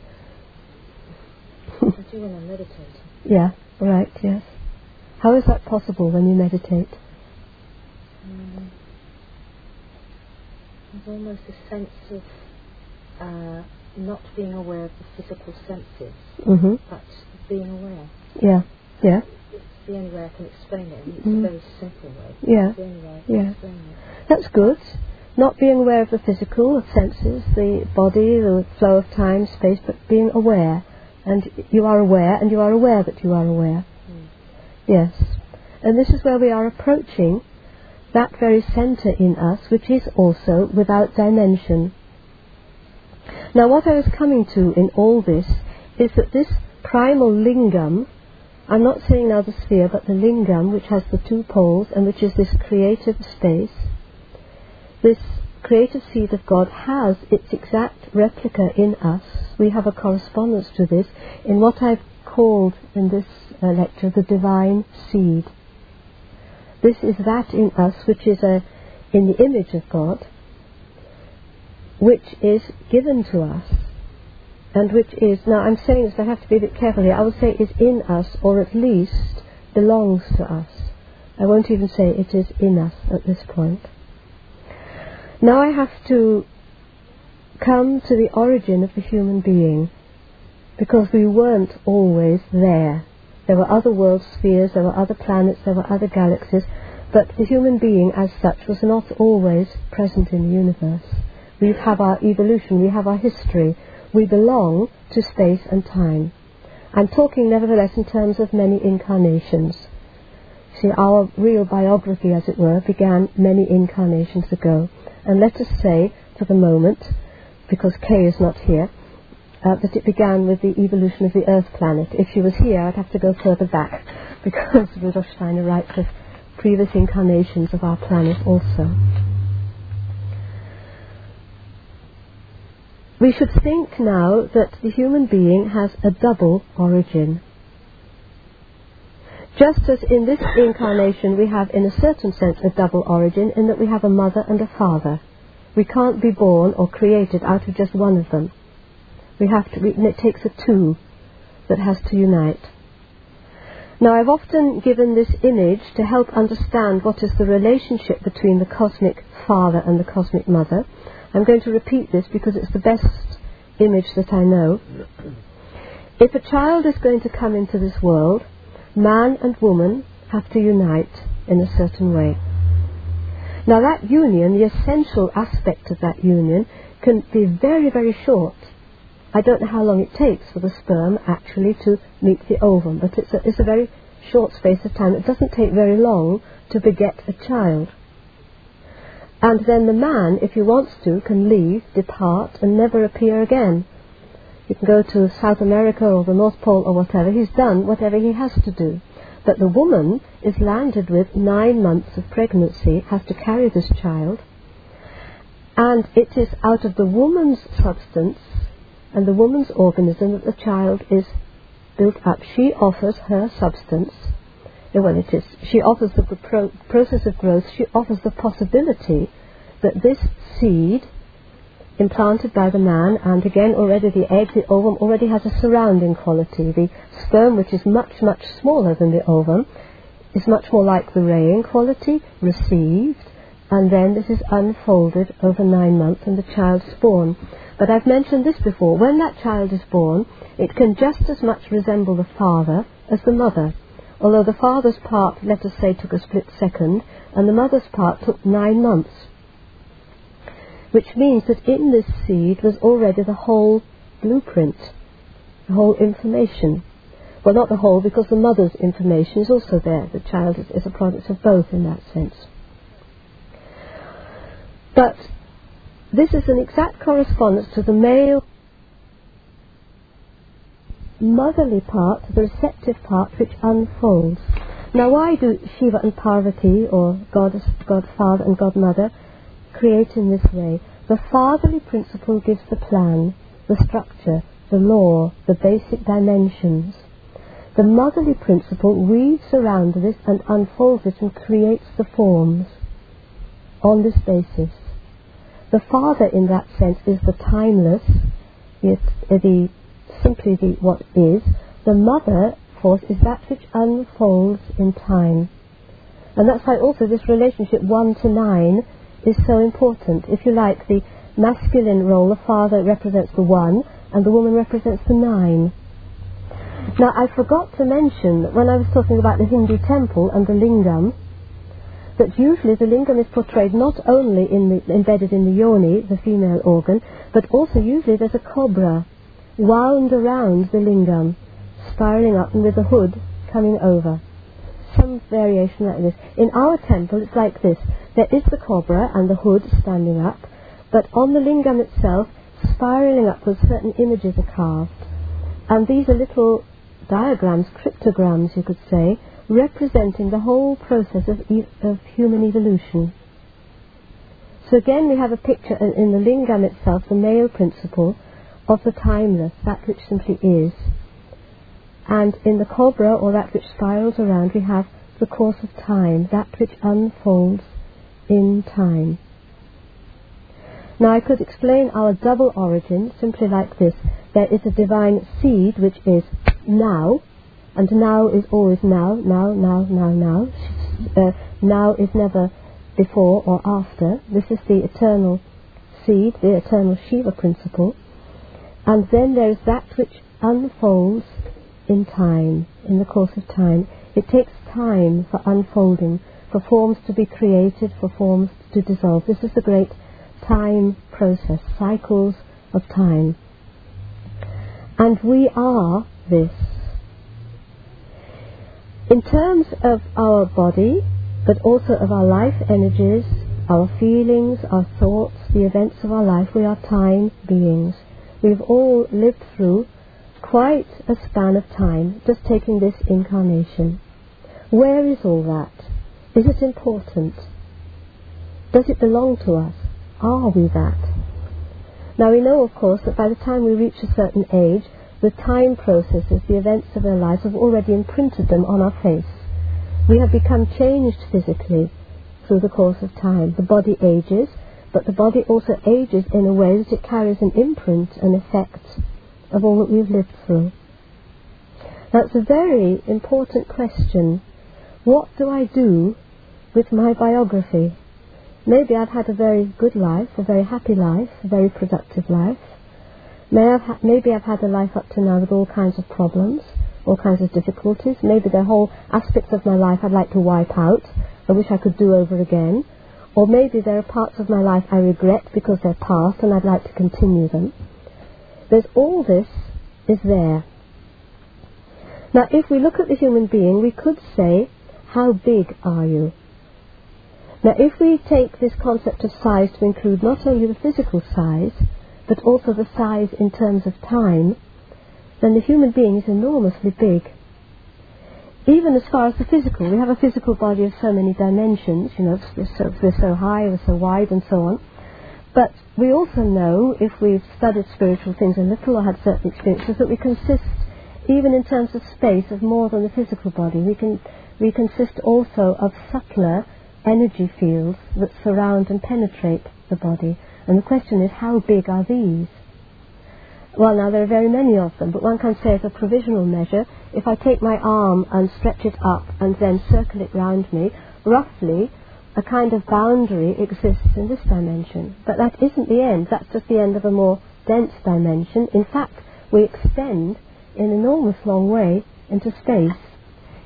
I do when I'm meditating. Yeah, right, yes. How is that possible when you meditate? Um, there's almost a sense of uh, not being aware of the physical senses, hmm but being aware. Yeah. Yeah. It's the only way I can explain it. It's Mm. a very simple way. Yeah. It's the only way I can Yeah. That's good. Not being aware of the physical of senses, the body, the flow of time, space, but being aware. And you are aware, and you are aware that you are aware. Mm. Yes. And this is where we are approaching that very centre in us, which is also without dimension. Now, what I was coming to in all this is that this primal lingam, I'm not saying now the sphere, but the lingam, which has the two poles and which is this creative space, this creative seed of God has its exact replica in us. We have a correspondence to this in what I've called in this uh, lecture the divine seed. This is that in us which is a, in the image of God, which is given to us, and which is, now I'm saying this, I have to be a bit careful here, I would say is in us, or at least belongs to us. I won't even say it is in us at this point. Now I have to come to the origin of the human being, because we weren't always there. There were other world spheres, there were other planets, there were other galaxies, but the human being as such was not always present in the universe. We have our evolution, we have our history, we belong to space and time. I'm talking nevertheless in terms of many incarnations. See, our real biography, as it were, began many incarnations ago. And let us say, for the moment, because Kay is not here, uh, that it began with the evolution of the Earth planet. If she was here, I'd have to go further back, because Rudolf Steiner writes of previous incarnations of our planet also. We should think now that the human being has a double origin. Just as in this incarnation we have, in a certain sense, a double origin, in that we have a mother and a father. We can't be born or created out of just one of them. We have to, it takes a two that has to unite. Now, I've often given this image to help understand what is the relationship between the cosmic father and the cosmic mother. I'm going to repeat this because it's the best image that I know. If a child is going to come into this world, man and woman have to unite in a certain way. Now, that union, the essential aspect of that union, can be very, very short. I don't know how long it takes for the sperm actually to meet the ovum, but it's a, it's a very short space of time. It doesn't take very long to beget a child. And then the man, if he wants to, can leave, depart, and never appear again. He can go to South America or the North Pole or whatever. He's done whatever he has to do. But the woman is landed with nine months of pregnancy, has to carry this child, and it is out of the woman's substance and the woman's organism that the child is built up. She offers her substance. Well, it is. She offers the pro- process of growth. She offers the possibility that this seed, implanted by the man, and again already the egg, the ovum, already has a surrounding quality. The sperm, which is much, much smaller than the ovum, is much more like the raying quality, received, and then this is unfolded over nine months and the child is born. But I've mentioned this before. When that child is born, it can just as much resemble the father as the mother. Although the father's part, let us say, took a split second, and the mother's part took nine months. Which means that in this seed was already the whole blueprint, the whole information. Well, not the whole, because the mother's information is also there. The child is, is a product of both in that sense. But this is an exact correspondence to the male motherly part, the receptive part, which unfolds. Now, why do Shiva and Parvati, or God, God Father and God Mother, create in this way? The fatherly principle gives the plan, the structure, the law, the basic dimensions. The motherly principle weaves around this and unfolds it and creates the forms on this basis. The father, in that sense, is the timeless, the, the simply the what is. The mother force is that which unfolds in time. And that's why also this relationship 1 to 9 is so important. If you like, the masculine role, the father represents the one, and the woman represents the nine. Now, I forgot to mention that when I was talking about the Hindu temple and the lingam, that usually the lingam is portrayed not only in the, embedded in the yoni, the female organ, but also usually there's a cobra wound around the lingam, spiraling up and with a hood coming over. Some variation like this. In our temple, it's like this. There is the cobra and the hood standing up, but on the lingam itself, spiraling upwards, certain images are carved. And these are little diagrams, cryptograms, you could say, representing the whole process of, e- of human evolution. So again, we have a picture in the lingam itself, the male principle, of the timeless, that which simply is. And in the cobra, or that which spirals around, we have the course of time, that which unfolds in time. Now I could explain our double origin simply like this. There is a divine seed which is now, and now is always now, now, now, now, now. Uh, now is never before or after. This is the eternal seed, the eternal Shiva principle. And then there is that which unfolds in time, in the course of time. It takes time for unfolding, for forms to be created, for forms to dissolve. This is the great time process, cycles of time. And we are this. In terms of our body, but also of our life energies, our feelings, our thoughts, the events of our life, we are time beings. We've all lived through quite a span of time, just taking this incarnation. Where is all that? Is it important? Does it belong to us? Are we that? Now we know, of course, that by the time we reach a certain age, the time processes, the events of our lives have already imprinted them on our face. We have become changed physically through the course of time. The body ages, but the body also ages in a way that it carries an imprint, an effect of all that we've lived through. That's a very important question. What do I do with my biography? Maybe I've had a very good life, a very happy life, a very productive life. Maybe I've had a life up to now with all kinds of problems, all kinds of difficulties. Maybe the whole aspects of my life I'd like to wipe out. I wish I could do over again. Or maybe there are parts of my life I regret because they're past and I'd like to continue them. There's all this is there. Now, if we look at the human being, we could say, how big are you? Now, if we take this concept of size to include not only the physical size, but also the size in terms of time, then the human being is enormously big. Even as far as the physical, we have a physical body of so many dimensions, you know, we're so, we're so high, we're so wide, and so on. But we also know, if we've studied spiritual things a little or had certain experiences, that we consist, even in terms of space, of more than the physical body. We, can, we consist also of subtler energy fields that surround and penetrate the body. And the question is, how big are these? Well, now there are very many of them, but one can say as a provisional measure, if I take my arm and stretch it up and then circle it round me, roughly a kind of boundary exists in this dimension. But that isn't the end, that's just the end of a more dense dimension. In fact, we extend in an enormous long way into space.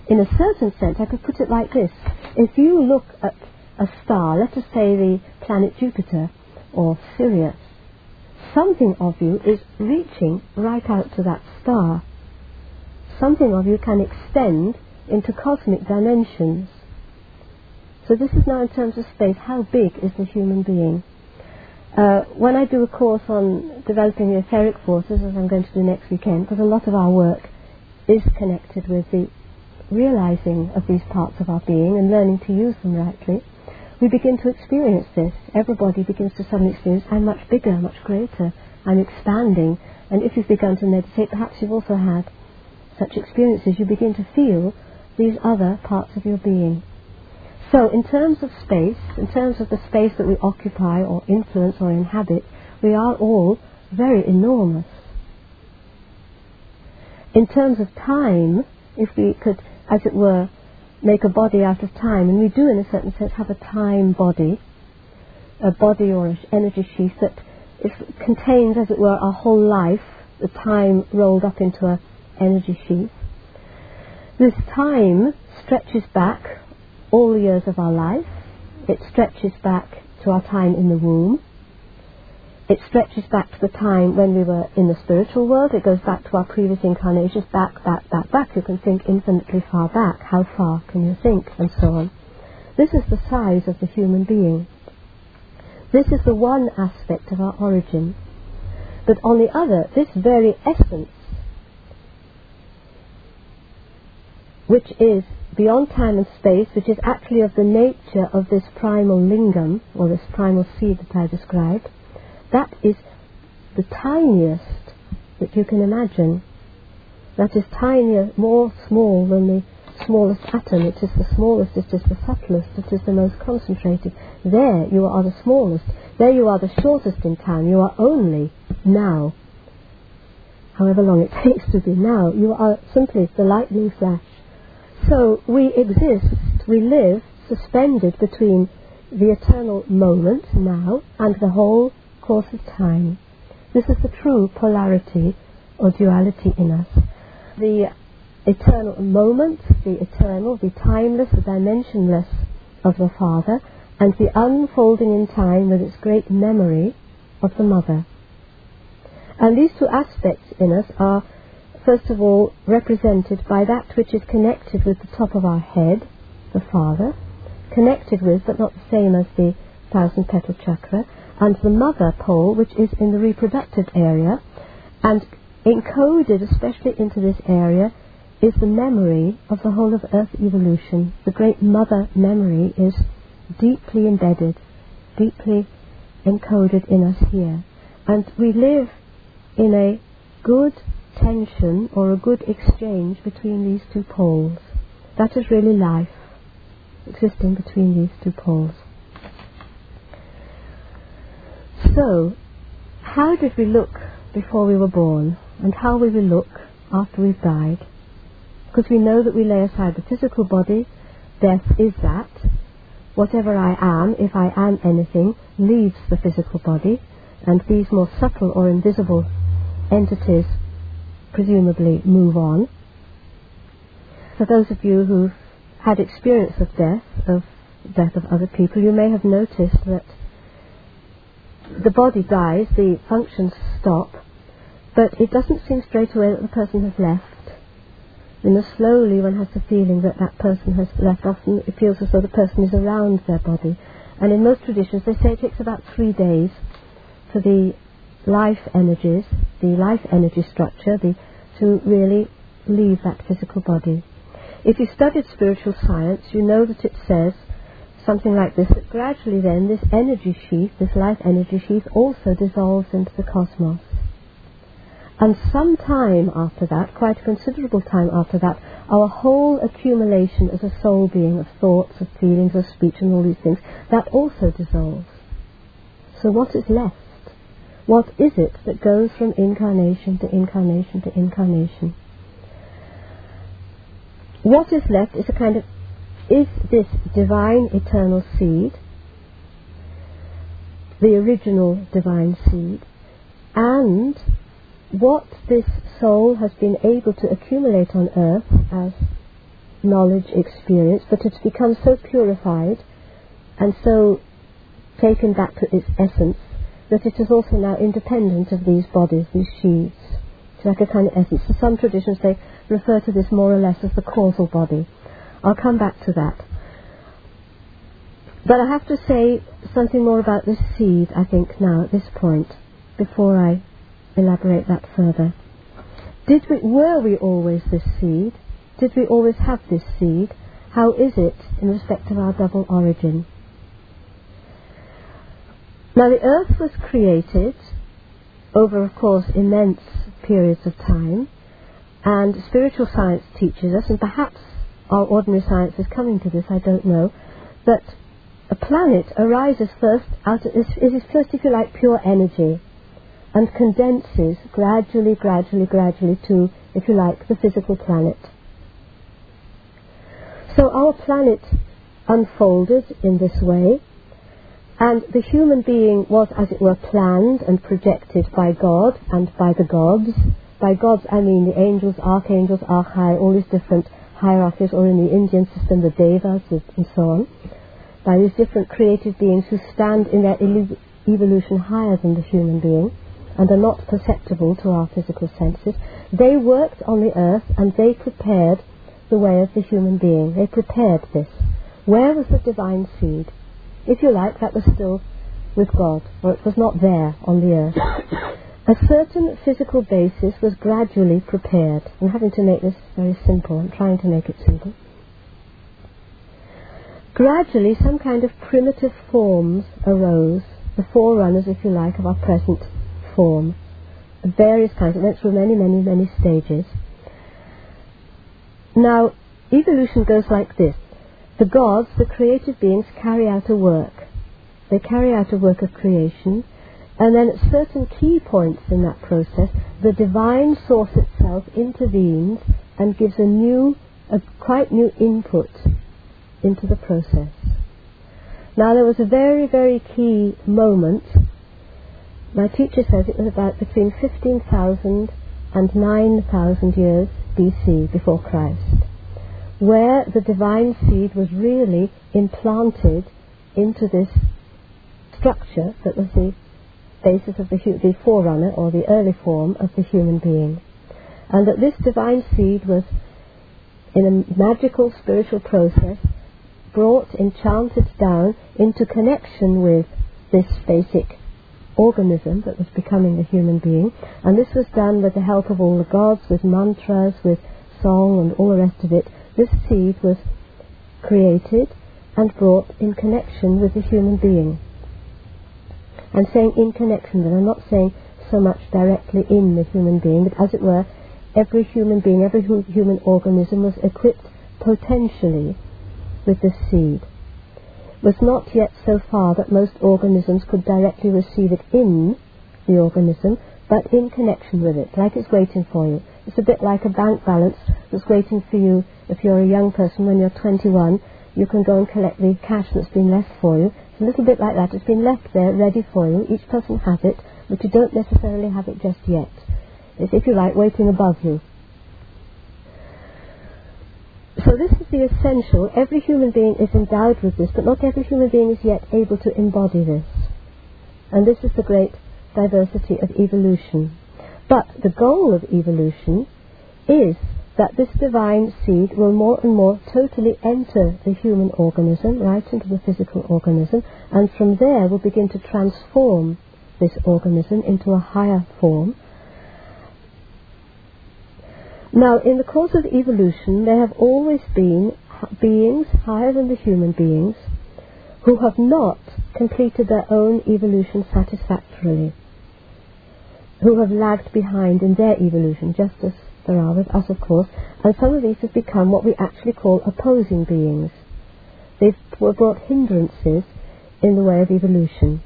In a certain sense, I could put it like this. If you look at a star, let us say the planet Jupiter, or Sirius, something of you is reaching right out to that star. Something of you can extend into cosmic dimensions. So this is now in terms of space, how big is the human being? Uh, when I do a course on developing the etheric forces, as I'm going to do next weekend, because a lot of our work is connected with the realizing of these parts of our being and learning to use them rightly, we begin to experience this. Everybody begins to suddenly experience, I'm much bigger, much greater, I'm expanding. And if you've begun to meditate, perhaps you've also had such experiences, you begin to feel these other parts of your being. So, in terms of space, in terms of the space that we occupy or influence or inhabit, we are all very enormous. In terms of time, if we could, as it were, make a body out of time, and we do in a certain sense have a time body, a body or an energy sheath that contains, as it were, our whole life, the time rolled up into an energy sheath. This time stretches back all the years of our life. It stretches back to our time in the womb. It stretches back to the time when we were in the spiritual world. It goes back to our previous incarnations, back, back, back, back. You can think infinitely far back. How far can you think? And so on. This is the size of the human being. This is the one aspect of our origin. But on the other, this very essence, which is beyond time and space, which is actually of the nature of this primal lingam, or this primal seed that I described, that is the tiniest that you can imagine. That is tinier, more small than the smallest atom, it is the smallest, it is the subtlest, it is the most concentrated. There you are the smallest. There you are the shortest in time. You are only now. However long it takes to be now, you are simply the lightning flash. So we exist, we live suspended between the eternal moment, now, and the whole course of time. This is the true polarity or duality in us. The eternal moment, the eternal, the timeless, the dimensionless of the Father, and the unfolding in time with its great memory of the Mother. And these two aspects in us are, first of all, represented by that which is connected with the top of our head, the Father, connected with, but not the same as the thousand petal chakra, and the mother pole, which is in the reproductive area, and encoded especially into this area is the memory of the whole of Earth evolution. The great mother memory is deeply embedded, deeply encoded in us here. And we live in a good tension or a good exchange between these two poles. That is really life, existing between these two poles. So, how did we look before we were born, and how will we look after we've died? Because we know that we lay aside the physical body, death is that. Whatever I am, if I am anything, leaves the physical body, and these more subtle or invisible entities presumably move on. For those of you who've had experience of death, of death of other people, you may have noticed that the body dies, the functions stop, but it doesn't seem straight away that the person has left. You know, slowly one has the feeling that that person has left. Often it feels as though the person is around their body. And in most traditions, they say it takes about three days for the life energies, the life energy structure, the, to really leave that physical body. If you studied spiritual science, you know that it says something like this, that gradually then this energy sheath, this life energy sheath, also dissolves into the cosmos. And some time after that, quite a considerable time after that, our whole accumulation as a soul being of thoughts, of feelings, of speech, and all these things, that also dissolves. So what is left? What is it that goes from incarnation to incarnation to incarnation? What is left is a kind of, is this divine eternal seed, the original divine seed, and what this soul has been able to accumulate on earth as knowledge, experience, but it's become so purified and so taken back to its essence that it is also now independent of these bodies, these sheaths. It's like a kind of essence. So some traditions they refer to this more or less as the causal body. I'll come back to that. But I have to say something more about this seed, I think, now at this point, before I elaborate that further. Did we, were we always this seed? Did we always have this seed? How is it in respect of our double origin? Now the earth was created over, of course, immense periods of time, and spiritual science teaches us, and perhaps our ordinary science is coming to this, I don't know, But a planet arises first out of, first, if you like, pure energy and condenses gradually, gradually, gradually to, if you like, the physical planet. So our planet unfolded in this way, And the human being was, as it were, planned and projected by God and by the gods. By gods, I mean the angels, archangels, archai, all these different hierarchies, or in the Indian system, the devas, and so on. By these different creative beings who stand in their evolution higher than the human being and are not perceptible to our physical senses. They worked on the earth and they prepared the way of the human being. They prepared this. Where was the divine seed? If you like, that was still with God, or it was not there on the earth. A certain physical basis was gradually prepared. I'm having to make this very simple. I'm trying to make it simple. Gradually, some kind of primitive forms arose, the forerunners, if you like, of our present form, various kinds. It went through many, many, many stages. Now, evolution goes like this. The gods, the creative beings, carry out a work. They carry out a work of creation, and then at certain key points in that process, the divine source itself intervenes and gives a new, a quite new input into the process. Now there was a very, very key moment. My teacher says it was about between 15,000 and 9,000 years BC, before Christ where the divine seed was really implanted into this structure that was the basis of the, the forerunner or the early form of the human being. And that this divine seed was, in a magical spiritual process, brought, enchanted down into connection with this basic organism that was becoming the human being. And this was done with the help of all the gods, with mantras, with song, and all the rest of it, this seed was created and brought in connection with the human being. I'm saying in connection, but I'm not saying so much directly in the human being, but as it were, every human being, every human organism was equipped potentially with this seed. Was not yet so far that most organisms could directly receive it in the organism, but in connection with it, like it's waiting for you. It's a bit like a bank balance that's waiting for you if you're a young person when you're 21. You can go and collect the cash that's been left for you. It's a little bit like that. It's been left there ready for you. Each person has it, but you don't necessarily have it just yet. It's, if you like, waiting above you. So this is the essential. Every human being is endowed with this, but not every human being is yet able to embody this. And this is the great diversity of evolution. But the goal of evolution is that this divine seed will more and more totally enter the human organism, right into the physical organism, and from there will begin to transform this organism into a higher form. Now, in the course of evolution, there have always been beings higher than the human beings who have not completed their own evolution satisfactorily who have lagged behind in their evolution, just as there are with us, of course, and some of these have become what we actually call opposing beings. They've brought hindrances in the way of evolution.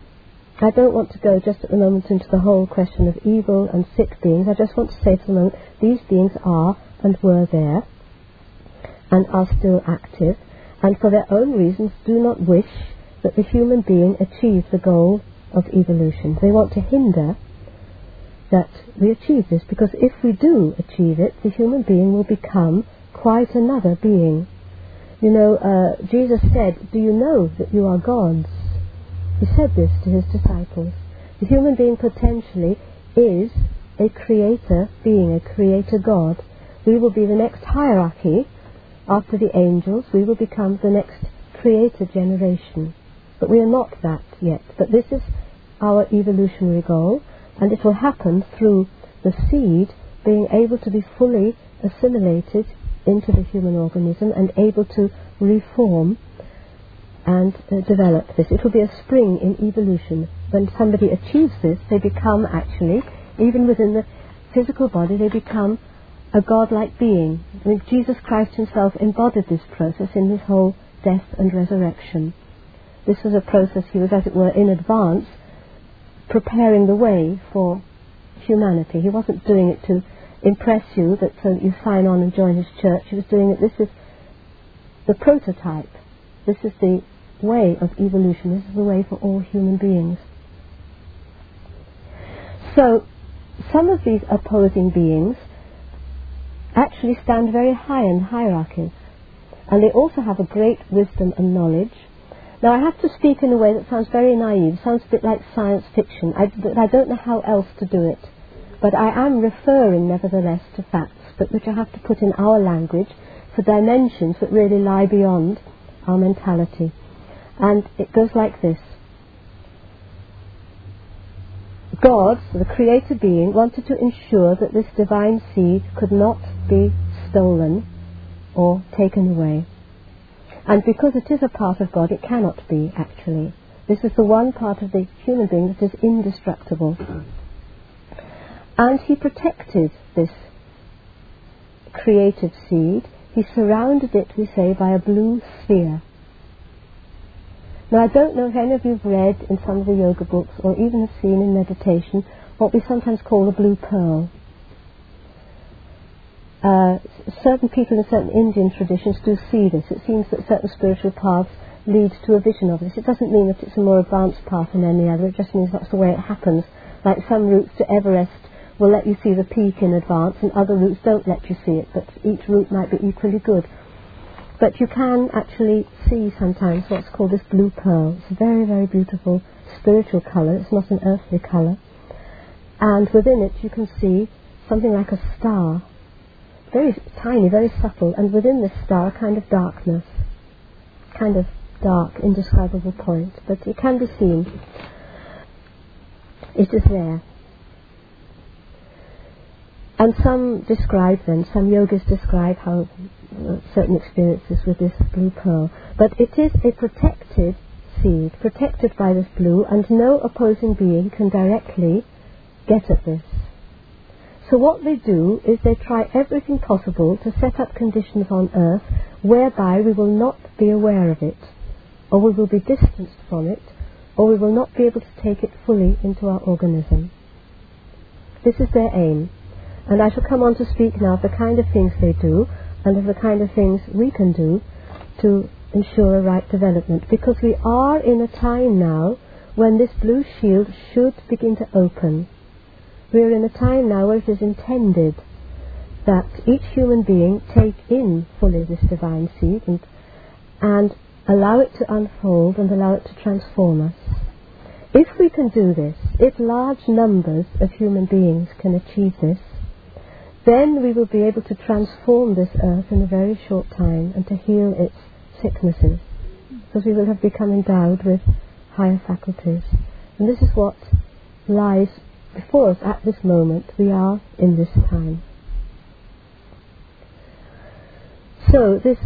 I don't want to go just at the moment into the whole question of evil and sick beings. I just want to say for the moment these beings are and were there and are still active and for their own reasons do not wish that the human being achieve the goal of evolution. They want to hinder that we achieve this because if we do achieve it, the human being will become quite another being. You know, uh, Jesus said, Do you know that you are gods? He said this to his disciples. The human being potentially is a creator being, a creator God. We will be the next hierarchy after the angels. We will become the next creator generation. But we are not that yet. But this is our evolutionary goal and it will happen through the seed being able to be fully assimilated into the human organism and able to reform and uh, develop this. It will be a spring in evolution. When somebody achieves this, they become actually, even within the physical body, they become a godlike being. I mean, Jesus Christ himself embodied this process in his whole death and resurrection. This was a process he was, as it were, in advance preparing the way for humanity. He wasn't doing it to impress you that so that you sign on and join his church. He was doing it. This is the prototype. This is the way of evolution. This is the way for all human beings. So, some of these opposing beings actually stand very high in hierarchies, and they also have a great wisdom and knowledge. Now, I have to speak in a way that sounds very naive, sounds a bit like science fiction. I, I don't know how else to do it, but I am referring, nevertheless, to facts, but which I have to put in our language for dimensions that really lie beyond our mentality. And it goes like this God, the creator being, wanted to ensure that this divine seed could not be stolen or taken away. And because it is a part of God, it cannot be, actually. This is the one part of the human being that is indestructible. Mm-hmm. And he protected this creative seed. He surrounded it, we say, by a blue sphere. Now, I don't know if any of you have read in some of the yoga books or even have seen in meditation what we sometimes call a blue pearl. Uh, certain people in certain Indian traditions do see this. It seems that certain spiritual paths lead to a vision of this. It doesn't mean that it's a more advanced path than any other, it just means that's the way it happens. Like some routes to Everest will let you see the peak in advance, and other routes don't let you see it, but each route might be equally good. But you can actually see sometimes what's called this blue pearl. It's a very, very beautiful spiritual colour. It's not an earthly colour. And within it you can see something like a star. Very tiny, very subtle. And within this star a kind of darkness. Kind of dark, indescribable point. But it can be seen. It is there. And some describe them, some yogas describe how uh, certain experiences with this blue pearl. But it is a protected seed, protected by this blue, and no opposing being can directly get at this. So what they do is they try everything possible to set up conditions on earth whereby we will not be aware of it, or we will be distanced from it, or we will not be able to take it fully into our organism. This is their aim. And I shall come on to speak now of the kind of things they do and of the kind of things we can do to ensure a right development. Because we are in a time now when this blue shield should begin to open. We are in a time now where it is intended that each human being take in fully this divine seed and, and allow it to unfold and allow it to transform us. If we can do this, if large numbers of human beings can achieve this, then we will be able to transform this earth in a very short time and to heal its sicknesses, because we will have become endowed with higher faculties. And this is what lies before us at this moment. We are in this time. So this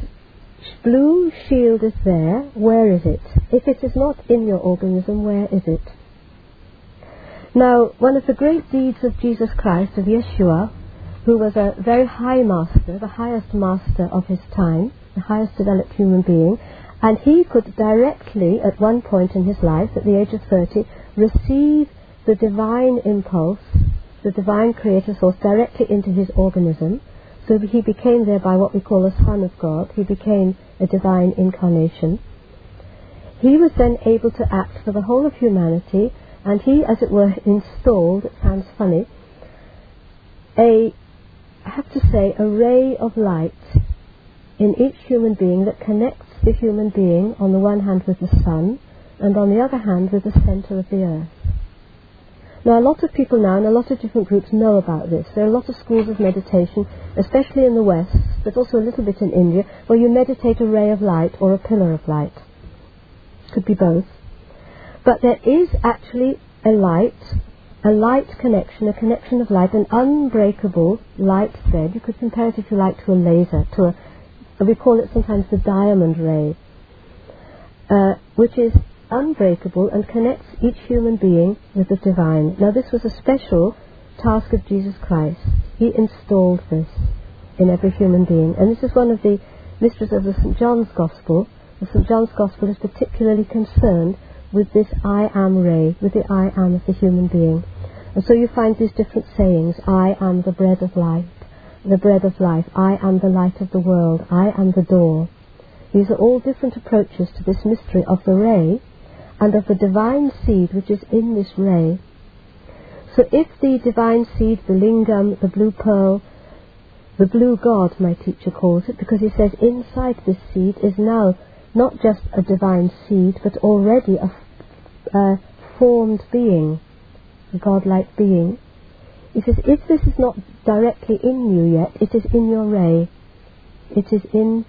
blue shield is there. Where is it? If it is not in your organism, where is it? Now, one of the great deeds of Jesus Christ, of Yeshua, who was a very high master, the highest master of his time, the highest developed human being, and he could directly, at one point in his life, at the age of 30, receive the divine impulse, the divine creator source, directly into his organism. So he became thereby what we call a son of God. He became a divine incarnation. He was then able to act for the whole of humanity, and he, as it were, installed, it sounds funny, a I have to say, a ray of light in each human being that connects the human being on the one hand with the sun and on the other hand with the center of the earth. Now, a lot of people now and a lot of different groups know about this. There are a lot of schools of meditation, especially in the West, but also a little bit in India, where you meditate a ray of light or a pillar of light. Could be both. But there is actually a light a light connection, a connection of light, an unbreakable light thread. You could compare it, if you like, to a laser, to a, we call it sometimes the diamond ray, uh, which is unbreakable and connects each human being with the divine. Now, this was a special task of Jesus Christ. He installed this in every human being. And this is one of the mysteries of the St. John's Gospel. The St. John's Gospel is particularly concerned with this I am ray, with the I am of the human being. And so you find these different sayings I am the bread of life, the bread of life, I am the light of the world, I am the door. These are all different approaches to this mystery of the ray and of the divine seed which is in this ray. So if the divine seed, the lingam, the blue pearl, the blue god, my teacher calls it, because he says inside this seed is now not just a divine seed, but already a, formed being, a godlike being. He says, if this is not directly in you yet, it is in your ray. It is in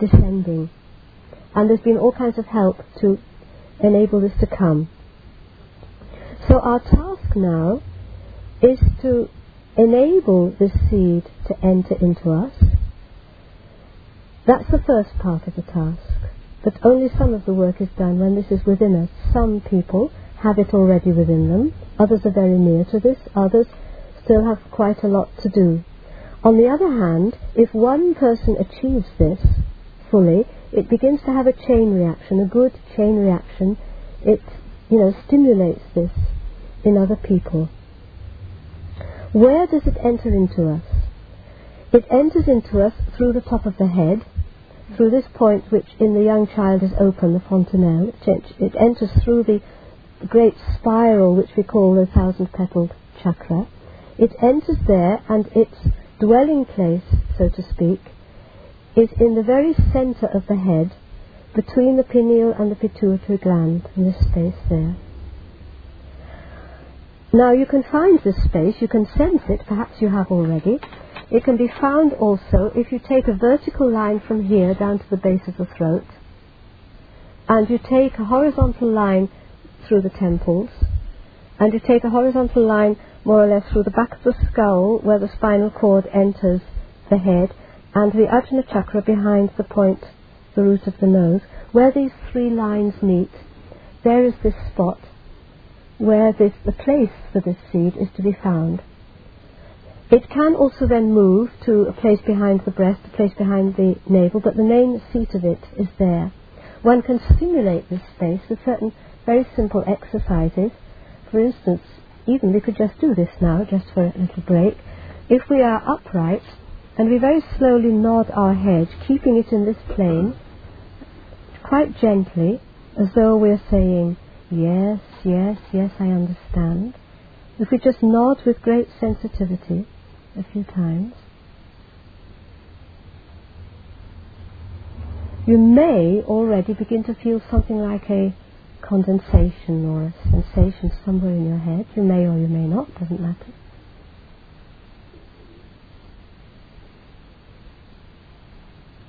descending. And there's been all kinds of help to enable this to come. So our task now is to enable this seed to enter into us. That's the first part of the task. But only some of the work is done when this is within us. Some people have it already within them, others are very near to this, others still have quite a lot to do. On the other hand, if one person achieves this fully, it begins to have a chain reaction, a good chain reaction. It, you know, stimulates this in other people. Where does it enter into us? It enters into us through the top of the head, through this point which in the young child is open, the fontanelle. It enters through the great spiral which we call the thousand petaled chakra. It enters there and its dwelling place, so to speak, is in the very center of the head, between the pineal and the pituitary gland, in this space there. Now you can find this space, you can sense it, perhaps you have already. It can be found also if you take a vertical line from here down to the base of the throat, and you take a horizontal line through the temples, and you take a horizontal line more or less through the back of the skull where the spinal cord enters the head, and the Ajna chakra behind the point, the root of the nose. Where these three lines meet, there is this spot where this, the place for this seed is to be found. It can also then move to a place behind the breast, a place behind the navel, but the main seat of it is there. One can stimulate this space with certain very simple exercises. For instance, even we could just do this now, just for a little break. If we are upright and we very slowly nod our head, keeping it in this plane, quite gently, as though we're saying, Yes, yes, yes, I understand. If we just nod with great sensitivity a few times, you may already begin to feel something like a condensation or a sensation somewhere in your head. You may or you may not, doesn't matter.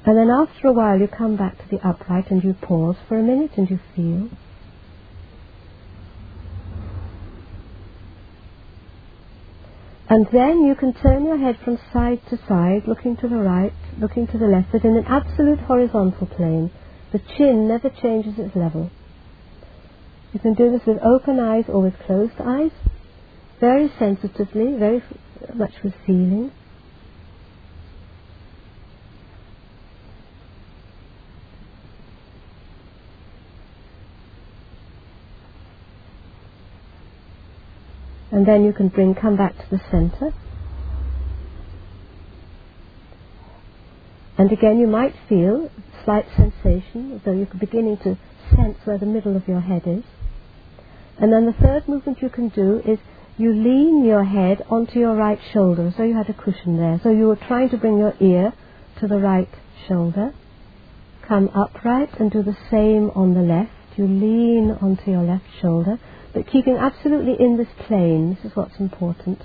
And then after a while you come back to the upright and you pause for a minute and you feel. And then you can turn your head from side to side, looking to the right, looking to the left, but in an absolute horizontal plane. The chin never changes its level. You can do this with open eyes or with closed eyes, very sensitively, very f- much with feeling. And then you can bring, come back to the center. And again, you might feel slight sensation, as though you're beginning to sense where the middle of your head is. And then the third movement you can do is you lean your head onto your right shoulder, so you had a cushion there. So you were trying to bring your ear to the right shoulder. Come upright and do the same on the left. You lean onto your left shoulder but keeping absolutely in this plane. This is what's important.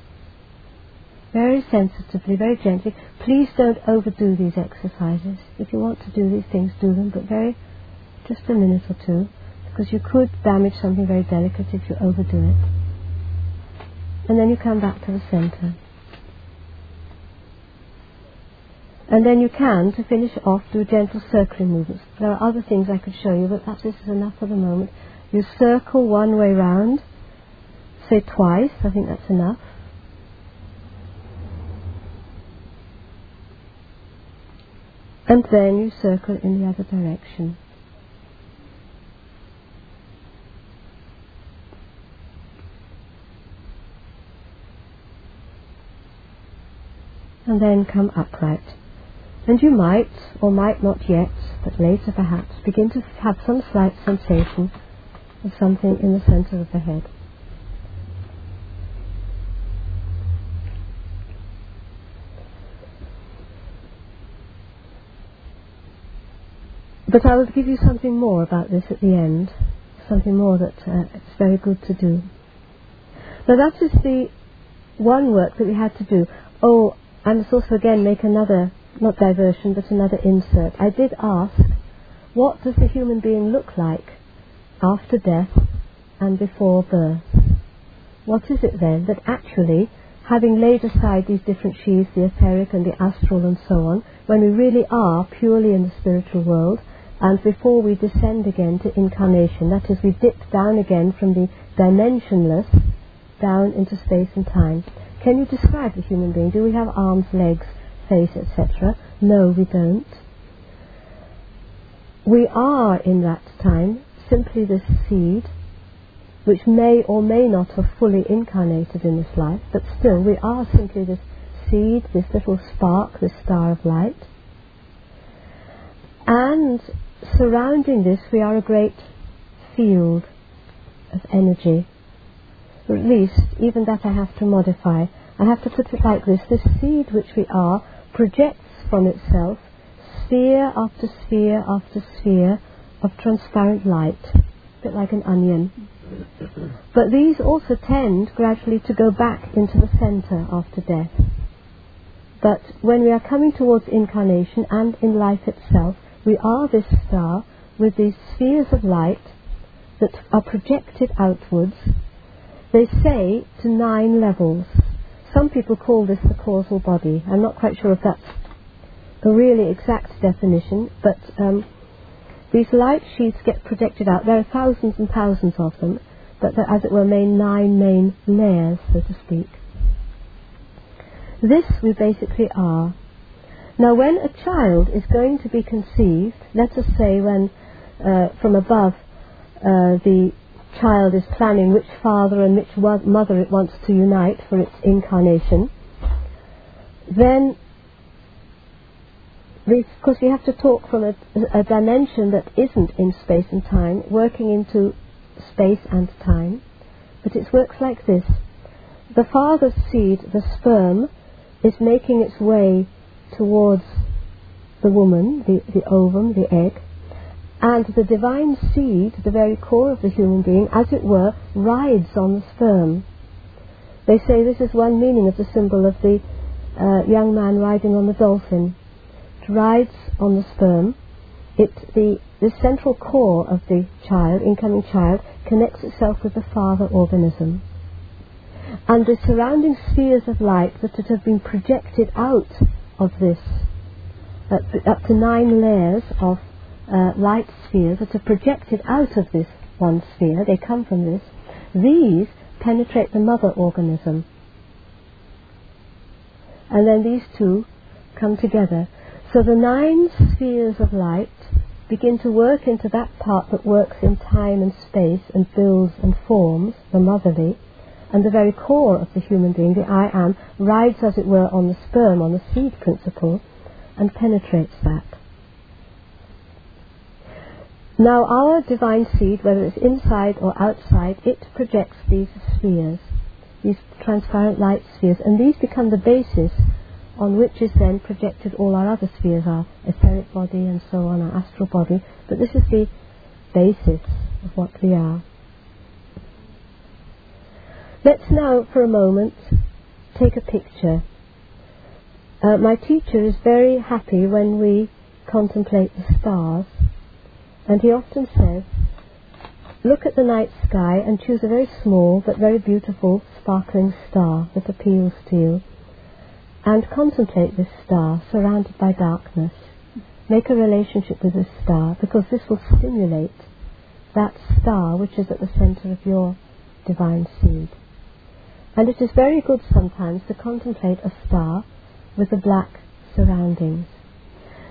Very sensitively, very gently. Please don't overdo these exercises. If you want to do these things, do them, but very, just a minute or two, because you could damage something very delicate if you overdo it. And then you come back to the center. And then you can, to finish off, do gentle circling movements. There are other things I could show you, but perhaps this is enough for the moment. You circle one way round, say twice, I think that's enough. And then you circle in the other direction. And then come upright. And you might, or might not yet, but later perhaps, begin to have some slight sensation of something in the center of the head. But I will give you something more about this at the end, something more that uh, it's very good to do. Now that is the one work that we had to do. Oh, I must also again make another not diversion, but another insert. I did ask, what does the human being look like after death and before birth? What is it then that actually, having laid aside these different sheaths, the etheric and the astral and so on, when we really are purely in the spiritual world, and before we descend again to incarnation, that is, we dip down again from the dimensionless down into space and time. Can you describe the human being? Do we have arms, legs, face, etc. No, we don't. We are in that time simply this seed which may or may not have fully incarnated in this life, but still we are simply this seed, this little spark, this star of light. And surrounding this we are a great field of energy. Or at least, even that I have to modify. I have to put it like this this seed which we are projects from itself sphere after sphere after sphere of transparent light, a bit like an onion. But these also tend gradually to go back into the center after death. But when we are coming towards incarnation and in life itself, we are this star with these spheres of light that are projected outwards. They say to nine levels. Some people call this the causal body. I'm not quite sure if that's a really exact definition, but um, these light sheets get projected out. There are thousands and thousands of them, but there, as it were, main nine main layers, so to speak. This we basically are. Now, when a child is going to be conceived, let us say when uh, from above uh, the child is planning which father and which mother it wants to unite for its incarnation, then because we have to talk from a, a, dimension that isn't in space and time, working into space and time. But it works like this. The father's seed, the sperm, is making its way towards the woman, the, the ovum, the egg, and the divine seed, the very core of the human being, as it were, rides on the sperm. They say this is one meaning of the symbol of the uh, young man riding on the dolphin. Rides on the sperm. It, the, the central core of the child, incoming child, connects itself with the father organism. And the surrounding spheres of light that have been projected out of this, up to nine layers of uh, light spheres that are projected out of this one sphere, they come from this, these penetrate the mother organism. And then these two come together. So the nine spheres of light begin to work into that part that works in time and space and builds and forms, the motherly, and the very core of the human being, the I am, rides as it were on the sperm, on the seed principle, and penetrates that. Now, our divine seed, whether it's inside or outside, it projects these spheres, these transparent light spheres, and these become the basis on which is then projected all our other spheres, our etheric body and so on, our astral body. But this is the basis of what we are. Let's now, for a moment, take a picture. Uh, my teacher is very happy when we contemplate the stars and he often says, look at the night sky and choose a very small but very beautiful sparkling star that appeals to you. And contemplate this star surrounded by darkness. Make a relationship with this star because this will stimulate that star which is at the center of your divine seed. And it is very good sometimes to contemplate a star with the black surroundings.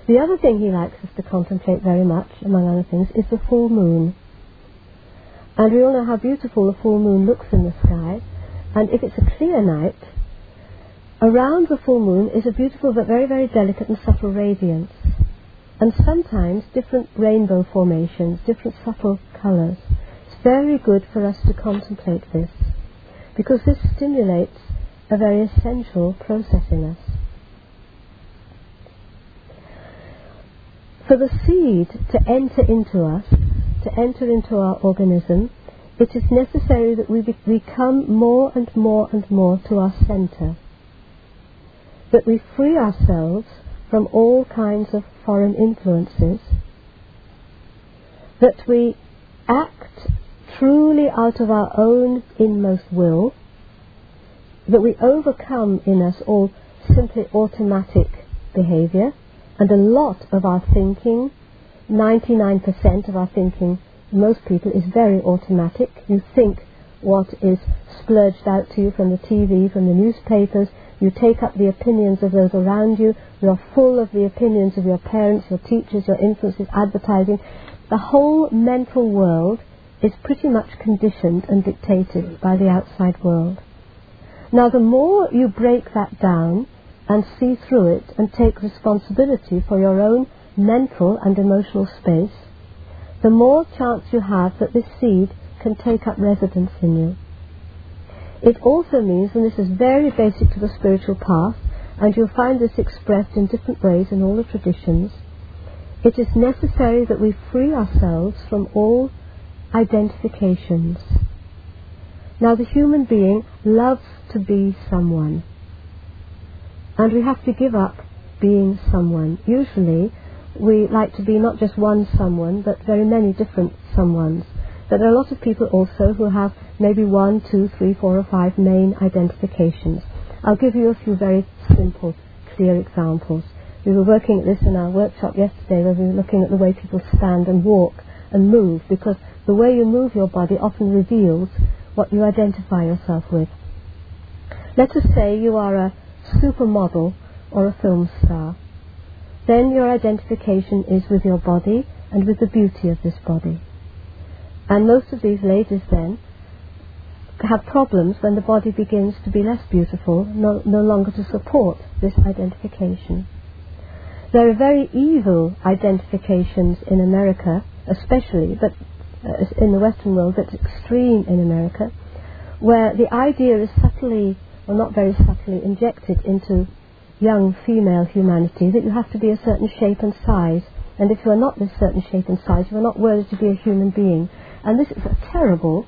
The other thing he likes us to contemplate very much, among other things, is the full moon. And we all know how beautiful the full moon looks in the sky. And if it's a clear night, around the full moon is a beautiful but very, very delicate and subtle radiance. And sometimes different rainbow formations, different subtle colours. It's very good for us to contemplate this because this stimulates a very essential process in us. For the seed to enter into us, to enter into our organism, it is necessary that we, be- we come more and more and more to our centre. That we free ourselves from all kinds of foreign influences. That we act truly out of our own inmost will. That we overcome in us all simply automatic behaviour and a lot of our thinking, 99% of our thinking, most people, is very automatic. You think what is splurged out to you from the TV, from the newspapers. You take up the opinions of those around you. You're full of the opinions of your parents, your teachers, your influences, advertising. The whole mental world is pretty much conditioned and dictated by the outside world. Now, the more you break that down, and see through it and take responsibility for your own mental and emotional space, the more chance you have that this seed can take up residence in you. It also means, and this is very basic to the spiritual path, and you'll find this expressed in different ways in all the traditions, it is necessary that we free ourselves from all identifications. Now, the human being loves to be someone. And we have to give up being someone. Usually, we like to be not just one someone, but very many different someones. But there are a lot of people also who have maybe one, two, three, four, or five main identifications. I'll give you a few very simple, clear examples. We were working at this in our workshop yesterday where we were looking at the way people stand and walk and move because the way you move your body often reveals what you identify yourself with. Let us say you are a supermodel or a film star. Then your identification is with your body and with the beauty of this body. And most of these ladies then have problems when the body begins to be less beautiful, no, no longer to support this identification. There are very evil identifications in America, especially, but uh, in the Western world, that's extreme in America, where the idea is subtly or not very subtly injected into young female humanity that you have to be a certain shape and size. And if you are not this certain shape and size, you are not worthy to be a human being. And this is a terrible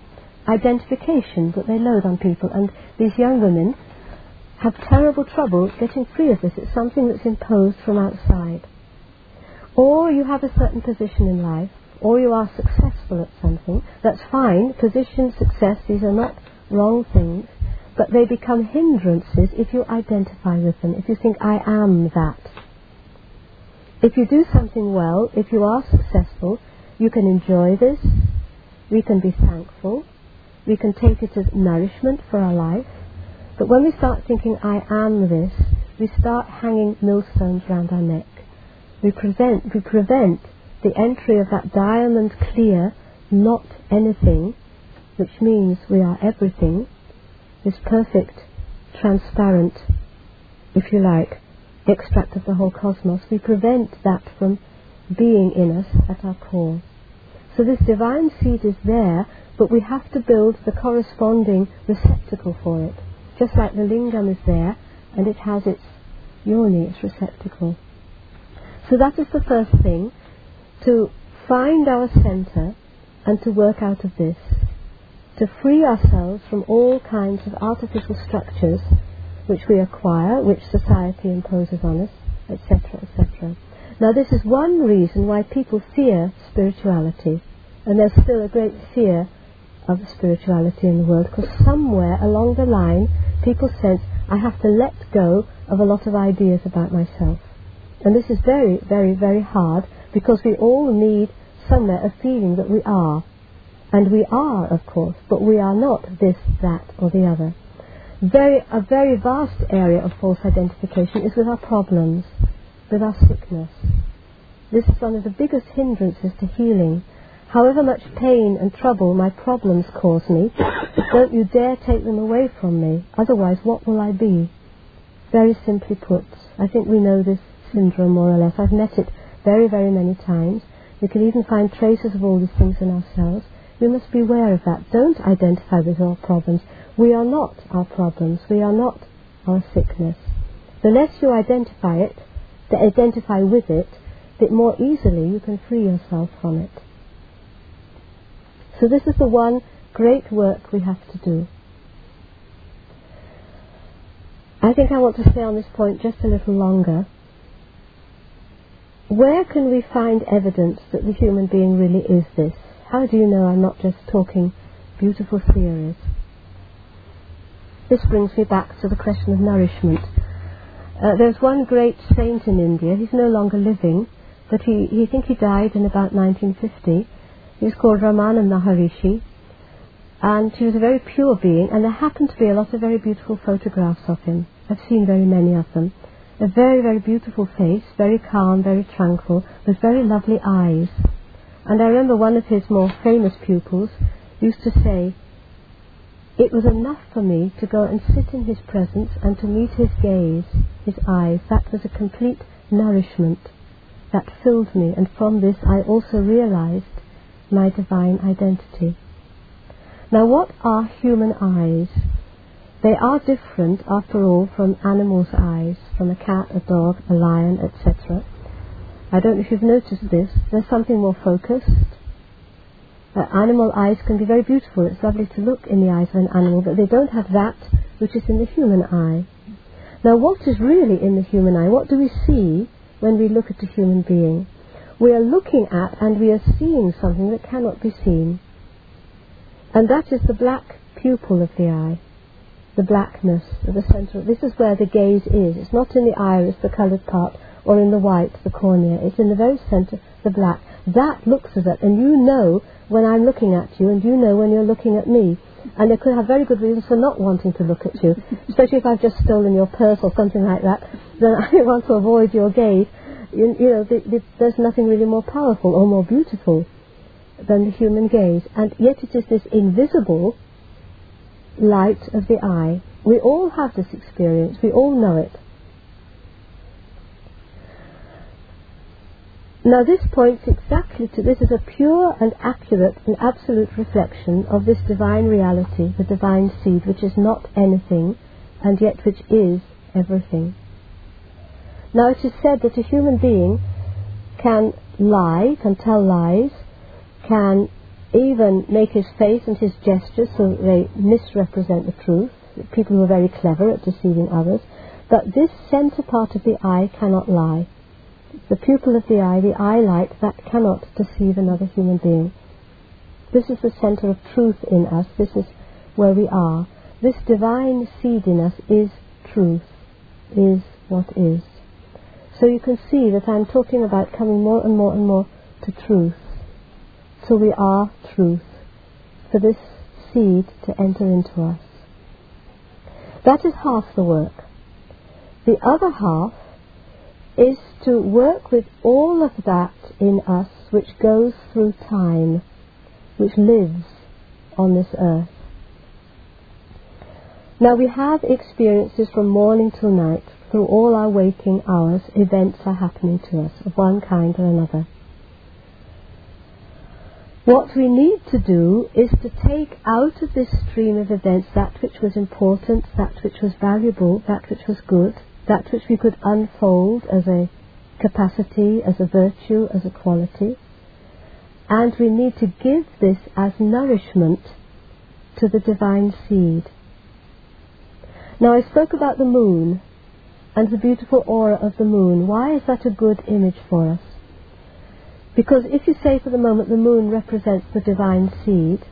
identification that they load on people. And these young women have terrible trouble getting free of this. It's something that's imposed from outside. Or you have a certain position in life, or you are successful at something. That's fine. Position, success, these are not wrong things but they become hindrances if you identify with them, if you think, I am that. If you do something well, if you are successful, you can enjoy this, we can be thankful, we can take it as nourishment for our life, but when we start thinking, I am this, we start hanging millstones round our neck. We prevent, we prevent the entry of that diamond clear, not anything, which means we are everything, this perfect, transparent, if you like, extract of the whole cosmos, we prevent that from being in us at our core. So this divine seed is there, but we have to build the corresponding receptacle for it. Just like the lingam is there, and it has its yoni, its receptacle. So that is the first thing, to find our center and to work out of this to free ourselves from all kinds of artificial structures which we acquire, which society imposes on us, etc., etc. Now, this is one reason why people fear spirituality, and there's still a great fear of spirituality in the world, because somewhere along the line, people sense, I have to let go of a lot of ideas about myself. And this is very, very, very hard, because we all need somewhere a feeling that we are and we are, of course, but we are not this, that, or the other. Very, a very vast area of false identification is with our problems, with our sickness. This is one of the biggest hindrances to healing. However much pain and trouble my problems cause me, don't you dare take them away from me, otherwise what will I be? very simply put. I think we know this syndrome more or less. I've met it very, very many times. We can even find traces of all these things in ourselves. We must be aware of that. Don't identify with our problems. We are not our problems. We are not our sickness. The less you identify it, to identify with it, the more easily you can free yourself from it. So this is the one great work we have to do. I think I want to stay on this point just a little longer. Where can we find evidence that the human being really is this? How do you know I'm not just talking beautiful theories? This brings me back to the question of nourishment. Uh, there's one great saint in India, he's no longer living, but he, he think he died in about 1950. He was called Ramananda Maharishi, and he was a very pure being, and there happened to be a lot of very beautiful photographs of him. I've seen very many of them. A very, very beautiful face, very calm, very tranquil, with very lovely eyes. And I remember one of his more famous pupils used to say, It was enough for me to go and sit in his presence and to meet his gaze, his eyes. That was a complete nourishment that filled me, and from this I also realized my divine identity. Now, what are human eyes? They are different, after all, from animals' eyes, from a cat, a dog, a lion, etc. I don't know if you've noticed this. There's something more focused. Uh, animal eyes can be very beautiful. It's lovely to look in the eyes of an animal, but they don't have that which is in the human eye. Now, what is really in the human eye? What do we see when we look at a human being? We are looking at and we are seeing something that cannot be seen. And that is the black pupil of the eye, the blackness of the centre. This is where the gaze is. It's not in the iris, the coloured part, or in the white, the cornea. It's in the very centre, the black. That looks at it, and you know when I'm looking at you, and you know when you're looking at me. And they could have very good reasons for not wanting to look at you, especially if I've just stolen your purse or something like that. Then I want to avoid your gaze. You, you know, the, the, there's nothing really more powerful or more beautiful than the human gaze, and yet it is this invisible light of the eye. We all have this experience. We all know it. Now this points exactly to this is a pure and accurate and absolute reflection of this divine reality, the divine seed, which is not anything and yet which is everything. Now it is said that a human being can lie, can tell lies, can even make his face and his gestures so that they misrepresent the truth. People are very clever at deceiving others. But this centre part of the eye cannot lie the pupil of the eye, the eye light, that cannot deceive another human being. This is the center of truth in us. This is where we are. This divine seed in us is truth, is what is. So you can see that I'm talking about coming more and more and more to truth. So we are truth, for this seed to enter into us. That is half the work. The other half is to work with all of that in us which goes through time, which lives on this earth. Now we have experiences from morning till night, through all our waking hours, events are happening to us of one kind or another. What we need to do is to take out of this stream of events that which was important, that which was valuable, that which was good, that which we could unfold as a capacity, as a virtue, as a quality. And we need to give this as nourishment to the divine seed. Now I spoke about the moon and the beautiful aura of the moon. Why is that a good image for us? Because if you say for the moment the moon represents the divine seed,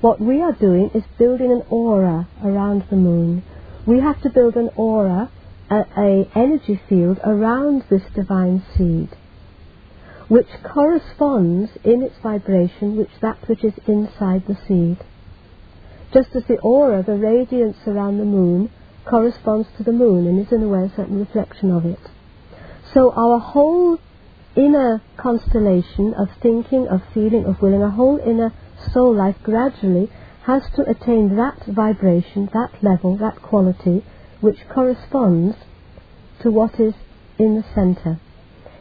what we are doing is building an aura around the moon. We have to build an aura a, a energy field around this divine seed, which corresponds in its vibration with that which is inside the seed. Just as the aura, the radiance around the moon, corresponds to the moon and is in a way a certain reflection of it. So our whole inner constellation of thinking, of feeling, of willing, our whole inner soul life gradually has to attain that vibration, that level, that quality which corresponds to what is in the center.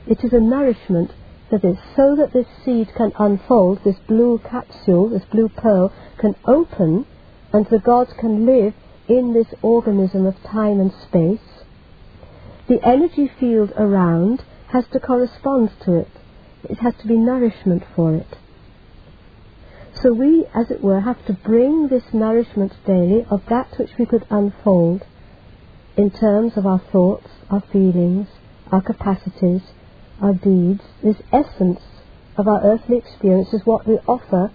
It is a nourishment for this, so that this seed can unfold, this blue capsule, this blue pearl, can open, and the gods can live in this organism of time and space. The energy field around has to correspond to it. It has to be nourishment for it. So we, as it were, have to bring this nourishment daily of that which we could unfold in terms of our thoughts, our feelings, our capacities, our deeds, this essence of our earthly experience is what we offer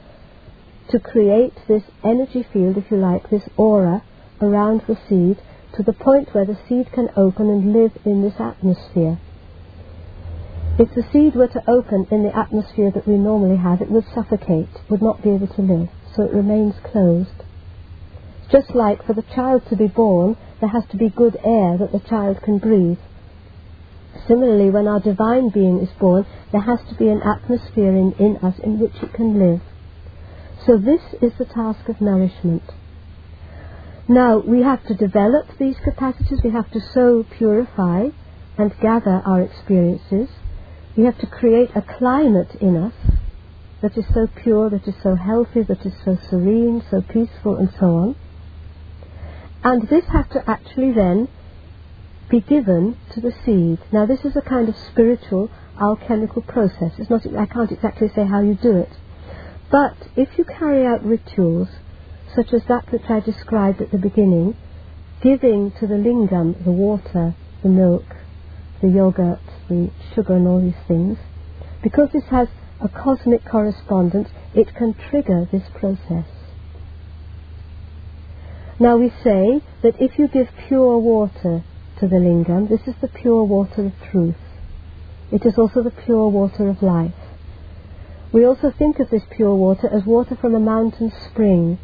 to create this energy field, if you like, this aura around the seed to the point where the seed can open and live in this atmosphere. If the seed were to open in the atmosphere that we normally have, it would suffocate, would not be able to live, so it remains closed. Just like for the child to be born, there has to be good air that the child can breathe. Similarly, when our divine being is born, there has to be an atmosphere in, in us in which it can live. So this is the task of nourishment. Now, we have to develop these capacities, we have to so purify and gather our experiences. We have to create a climate in us that is so pure, that is so healthy, that is so serene, so peaceful, and so on. And this has to actually then be given to the seed. Now, this is a kind of spiritual alchemical process. It's not, I can't exactly say how you do it. But if you carry out rituals, such as that which I described at the beginning, giving to the lingam the water, the milk, the yogurt, the sugar, and all these things, because this has a cosmic correspondence, it can trigger this process. Now we say that if you give pure water to the lingam. This is the pure water of truth. It is also the pure water of life. We also think of this pure water as water from a mountain spring,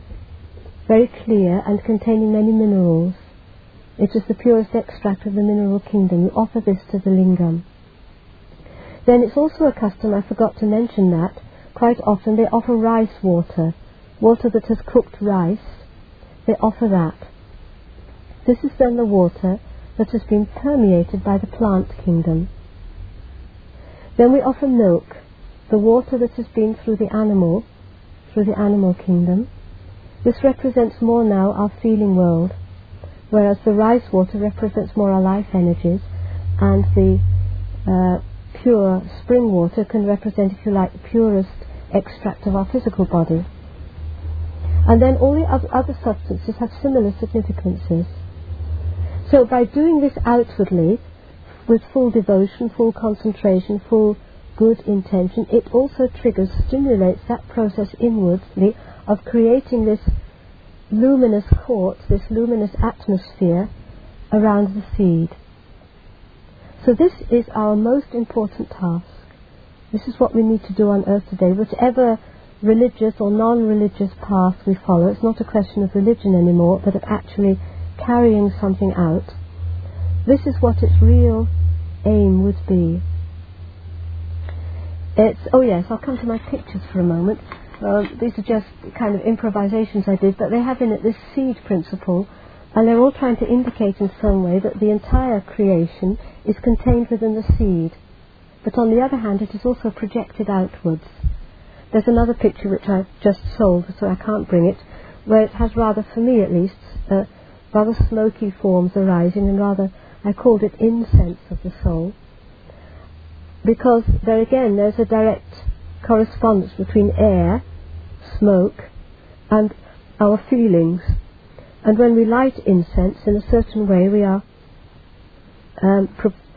very clear and containing many minerals. It is the purest extract of the mineral kingdom. You offer this to the lingam. Then it's also a custom, I forgot to mention that, quite often they offer rice water, water that has cooked rice. They offer that. This is then the water that has been permeated by the plant kingdom. Then we offer milk, the water that has been through the animal, through the animal kingdom. This represents more now our feeling world, whereas the rice water represents more our life energies, and the uh, pure spring water can represent, if you like, the purest extract of our physical body. And then all the other substances have similar significances. So by doing this outwardly, with full devotion, full concentration, full good intention, it also triggers, stimulates that process inwardly of creating this luminous court, this luminous atmosphere around the seed. So this is our most important task. This is what we need to do on earth today. Whatever religious or non-religious path we follow, it's not a question of religion anymore, but of actually carrying something out, this is what its real aim would be. It's, oh yes, I'll come to my pictures for a moment. Uh, these are just kind of improvisations I did, but they have in it this seed principle, and they're all trying to indicate in some way that the entire creation is contained within the seed. But on the other hand, it is also projected outwards. There's another picture which I've just sold, so I can't bring it, where it has rather, for me at least, uh, rather smoky forms arising, and rather, I called it incense of the soul, because there again, there's a direct correspondence between air, smoke, and our feelings. And when we light incense in a certain way, we are um,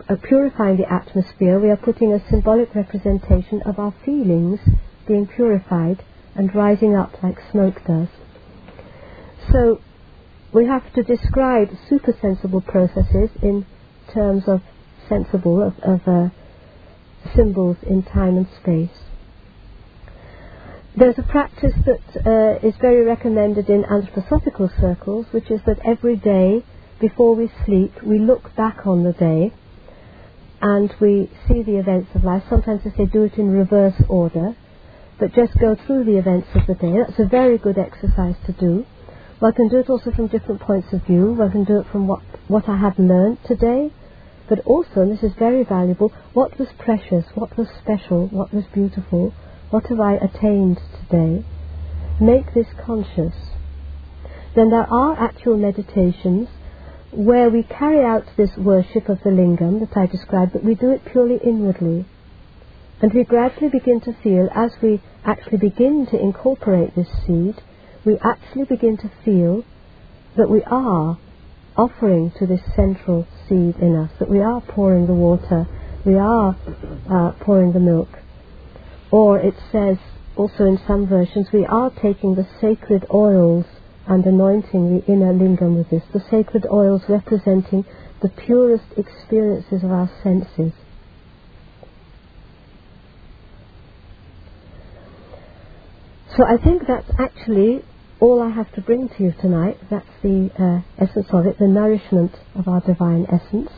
uh, purifying the atmosphere, we are putting a symbolic representation of our feelings being purified and rising up like smoke does. So we have to describe supersensible processes in terms of sensible, of, of uh, symbols in time and space. There's a practice that uh, is very recommended in anthroposophical circles, which is that every day before we sleep, we look back on the day and we see the events of life. Sometimes they say do it in reverse order, but just go through the events of the day. That's a very good exercise to do. One can do it also from different points of view. One can do it from what, what I have learned today, but also, and this is very valuable, what was precious, what was special, what was beautiful, what have I attained today? Make this conscious. Then there are actual meditations where we carry out this worship of the lingam that I described, but we do it purely inwardly. And we gradually begin to feel, as we actually begin to incorporate this seed, we actually begin to feel that we are offering to this central seed in us, that we are pouring the water, we are uh, pouring the milk. Or it says also in some versions, we are taking the sacred oils and anointing the inner lingam with this, the sacred oils representing the purest experiences of our senses. So I think that's actually all I have to bring to you tonight. That's the uh, essence of it, the nourishment of our divine essence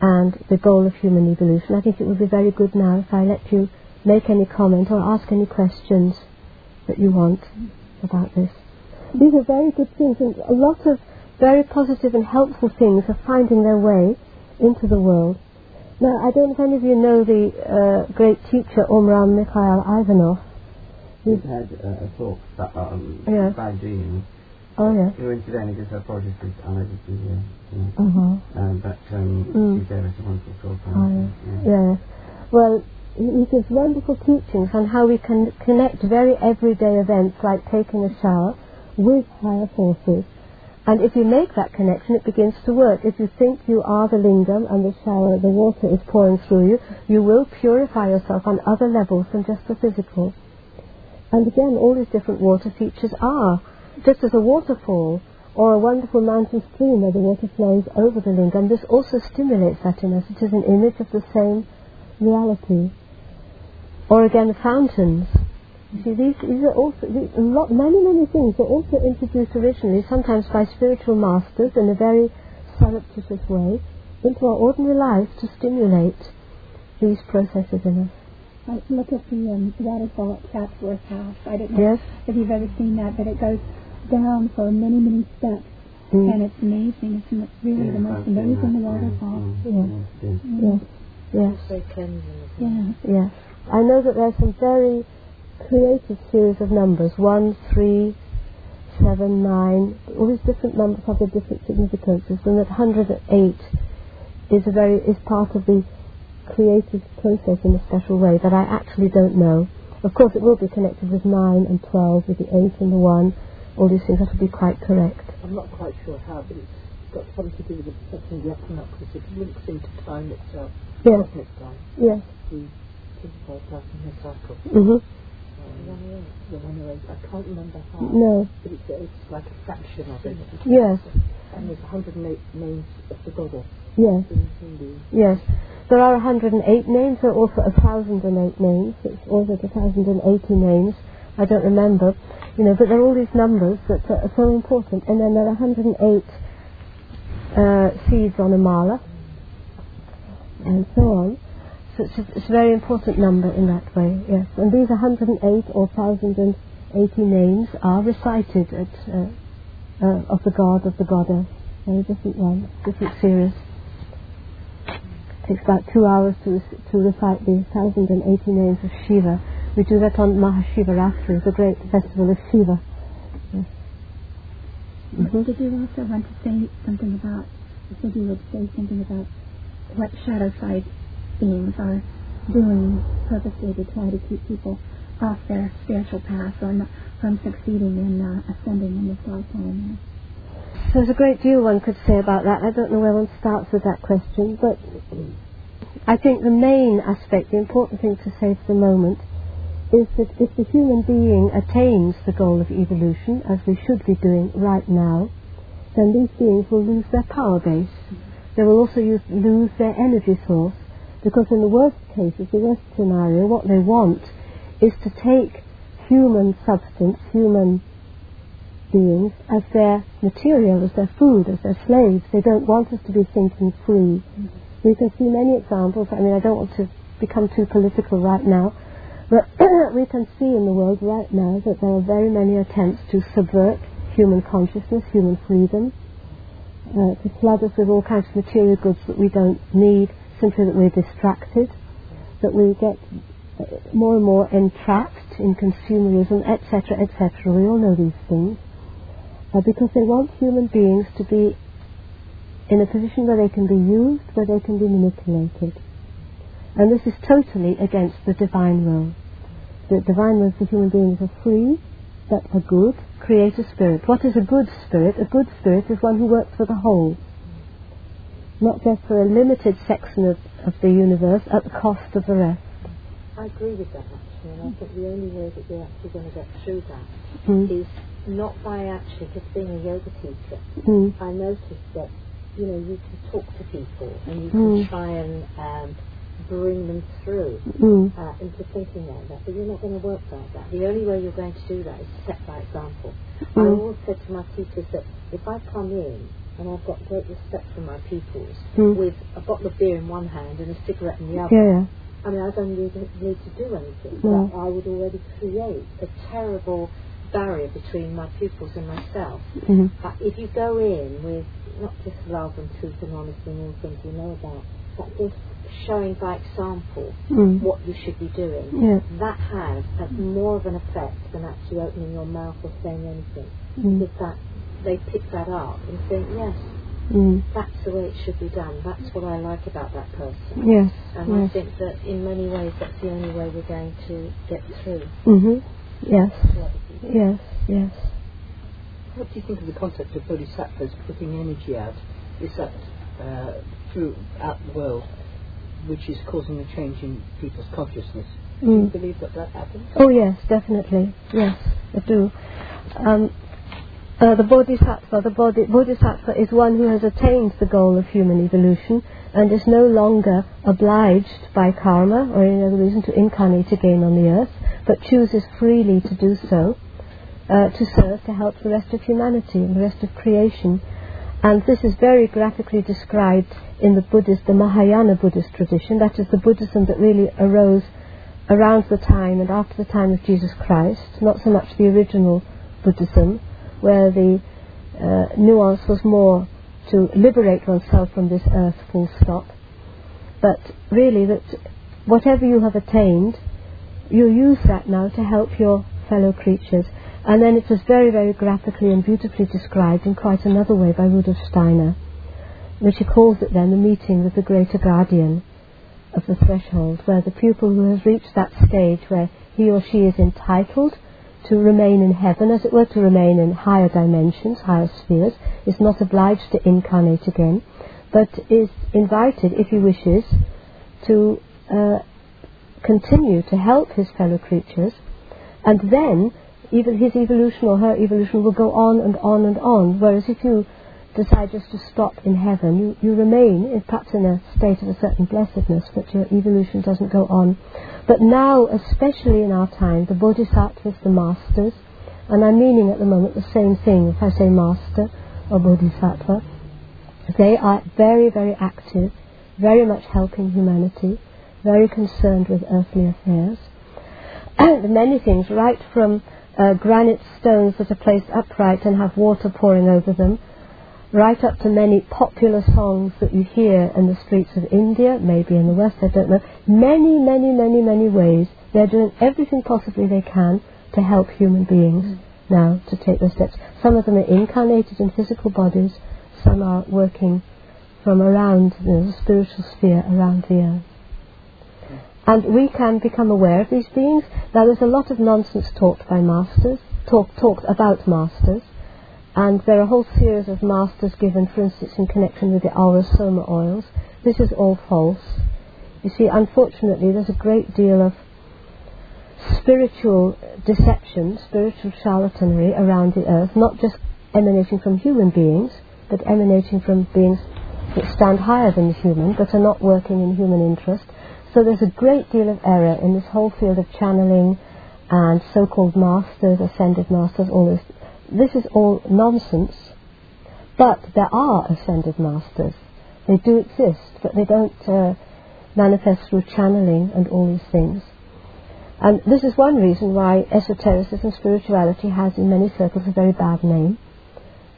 and the goal of human evolution. I think it would be very good now if I let you make any comment or ask any questions that you want about this. These are very good things, and a lot of very positive and helpful things are finding their way into the world. Now, I don't know if any of you know the uh, great teacher Omraam Mikhail Aïvanhov. We've had uh, a talk that, um, Yeah. about dreams. Oh, yes. Who incidentally just apologies because I just be here. Yeah. Uh-huh. Um, but um, Mm. she gave us a wonderful talk Oh, yes. Yeah. Yes. Well, he gives wonderful teachings on how we can connect very everyday events like taking a shower with higher forces. And if you make that connection, it begins to work. If you think you are the lingam and the shower, the water is pouring through you, you will purify yourself on other levels than just the physical. And again, all these different water features are just as a waterfall or a wonderful mountain stream where the water flows over the lingam. This also stimulates that in us. It is an image of the same reality. Or again, fountains. You see, these, these are also these, a lot, many, many things were also introduced originally, sometimes by spiritual masters in a very surreptitious way, into our ordinary life to stimulate these processes in us. I look at the um, waterfall at Chatsworth House. I don't know Yes. if you've ever seen that, but it goes down for many, many steps, Mm. and it's amazing. It's really Yeah, the most I've amazing that. waterfall. Yeah. yes, yes. Yes. Yes. Very cleansing. isn't it? Yeah. Yes. I know that there are some very creative series of numbers. One, three, seven, nine. All these different numbers have their different significances, and that 108 is a very is part of the creative process in a special way that I actually don't know. Of course, it will be connected with nine and twelve, with the eight and the one. All these things that will be quite correct. I'm not quite sure how, but it's got something to do with the perception of the equinoxes. It links into time itself, Yes. time, Yes. the 25,000 year cycle. The one where I can't remember how, No. but it's, it's like a fraction of it. Yes. And there's 108 names of the goddess Yes. Yes. There are 108 names, there are also 1,008 names, it's also 1,080 names, I don't remember, you know, but there are all these numbers that are so important. And then there are 108 uh, seeds on a mala, and so on. It's a, it's a very important number in that way, yes. And these 108 or 1,080 names are recited at, uh, uh, of the god, of the goddess, very different ones, different series takes about two hours to, to recite the 1080 names of Shiva. We do that on Mahashivaratri, the great festival of Shiva. Yes. Mhm. Did you also want to say something about? You said you would say something about what shadow side beings are doing purposely to try to keep people off their spiritual path or not, from succeeding in uh, ascending in this lifetime. There's a great deal one could say about that. I don't know where one starts with that question, but I think the main aspect, the important thing to say for the moment, is that if the human being attains the goal of evolution, as we should be doing right now, then these beings will lose their power base. They will also use, lose their energy source, because in the worst cases, the worst scenario, what they want is to take human substance, human beings as their material, as their food, as their slaves. They don't want us to be thinking free. We can see many examples. I mean, I don't want to become too political right now, but we can see in the world right now that there are very many attempts to subvert human consciousness, human freedom. uh, to flood us with all kinds of material goods that we don't need, simply that we're distracted, that we get uh, more and more entrapped in consumerism, etc., etc. We all know these things. Uh, because they want human beings to be in a position where they can be used, where they can be manipulated. And this is totally against the divine will. The divine will for human beings are free, but a good creator spirit. What is a good spirit? A good spirit is one who works for the whole, not just for a limited section of, of the universe at the cost of the rest. I agree with that actually, and I think the only way that we're actually going to get through that Mm. is not by actually just being a yoga teacher. Mm. I noticed that you know you can talk to people and you can Mm. try and um, bring them through Mm. uh, into thinking like that, but you're not going to work like that. The only way you're going to do that is to set by example. I Mm. always said to my teachers that if I come in and I've got great respect for my pupils Mm. with a bottle of beer in one hand and a cigarette in the other, Yeah, yeah. I mean, I don't need, need to do anything. No. But I would already create a terrible barrier between my pupils and myself. Mhm. But if you go in with not just love and truth and honesty and all things you know about, but just showing by example Mm. what you should be doing, Yeah. that has, has more of an effect than actually opening your mouth or saying anything. Mm. Because that they pick that up and think, yes, Mm. that's the way it should be done. That's what I like about that person. Yes. And I think that in many ways that's the only way we're going to get through. Mhm. Yes. to other people. Yes. Yes. What do you think of the concept of bodhisattvas putting energy out? Is that uh, throughout the world, which is causing a change in people's consciousness? Do you Mm. believe that that happens? Oh yes, definitely. Yes, I do. Um, uh, the bodhisattva, the bodhi, bodhisattva is one who has attained the goal of human evolution and is no longer obliged by karma or any other reason to incarnate again on the earth, but chooses freely to do so uh, to serve to help the rest of humanity and the rest of creation. And this is very graphically described in the Buddhist, the Mahayana Buddhist tradition. That is the Buddhism that really arose around the time and after the time of Jesus Christ, not so much the original Buddhism, where the uh, nuance was more to liberate oneself from this earth full stop, but really that whatever you have attained, you use that now to help your fellow creatures. And then it was very, very graphically and beautifully described in quite another way by Rudolf Steiner, which he calls it then the meeting with the greater guardian of the threshold, where the pupil who has reached that stage where he or she is entitled to remain in heaven, as it were, to remain in higher dimensions, higher spheres, is not obliged to incarnate again, but is invited, if he wishes, to uh, continue to help his fellow creatures, and then even his evolution or her evolution will go on and on and on. Whereas if you decide just to stop in heaven, you, you remain in, perhaps in a state of a certain blessedness, but your evolution doesn't go on. But now, especially in our time, the bodhisattvas, the masters, and I'm meaning at the moment the same thing if I say master or bodhisattva, they are very, very active, very much helping humanity, very concerned with earthly affairs. Many things, right from uh, granite stones that are placed upright and have water pouring over them, right up to many popular songs that you hear in the streets of India, maybe in the West, I don't know. Many, many, many, many ways. They're doing everything possibly they can to help human beings mm. now to take those steps. Some of them are incarnated in physical bodies, some are working from around you know, the spiritual sphere around the earth. And we can become aware of these beings. Now, there's a lot of nonsense talked by masters, talk, talked about masters, and there are a whole series of masters given, for instance, in connection with the aura soma oils. This is all false. You see, unfortunately, there's a great deal of spiritual deception, spiritual charlatanry around the earth, not just emanating from human beings, but emanating from beings that stand higher than the human, but are not working in human interest. So there's a great deal of error in this whole field of channeling and so-called masters, ascended masters, all this. This is all nonsense, but there are ascended masters. They do exist, but they don't uh, manifest through channeling and all these things. And this is one reason why esotericism, spirituality has in many circles a very bad name,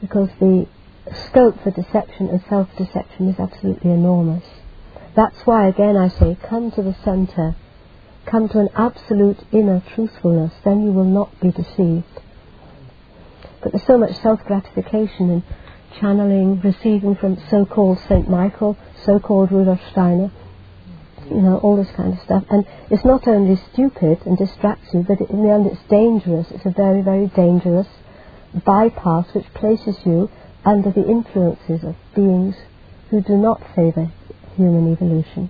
because the scope for deception and self-deception is absolutely enormous. That's why, again, I say, come to the centre, come to an absolute inner truthfulness, then you will not be deceived. But there's so much self-gratification in channeling, receiving from so-called Saint Michael, so-called Rudolf Steiner, you know, all this kind of stuff. And it's not only stupid and distracts you, but in the end it's dangerous. It's a very, very dangerous bypass which places you under the influences of beings who do not favour human evolution.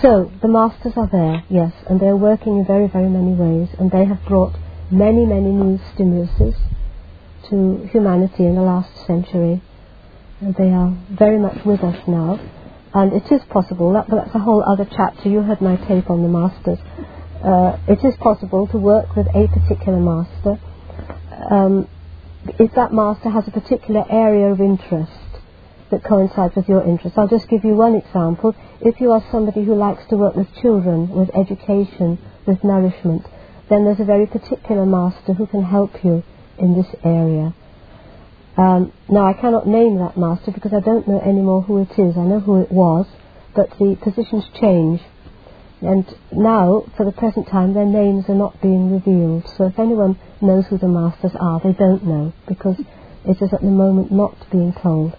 So, the masters are there, yes, and they're working in very, very many ways, and they have brought many, many new stimuluses to humanity in the last century. And they are very much with us now. And it is possible, that, that's a whole other chapter. You heard my tape on the masters. Uh, it is possible to work with a particular master um, if that master has a particular area of interest that coincides with your interest. I'll just give you one example. If you are somebody who likes to work with children, with education, with nourishment, then there's a very particular master who can help you in this area. Um, now, I cannot name that master because I don't know anymore who it is. I know who it was, but the positions change. And now, for the present time, their names are not being revealed. So if anyone knows who the masters are, they don't know because it is at the moment not being told.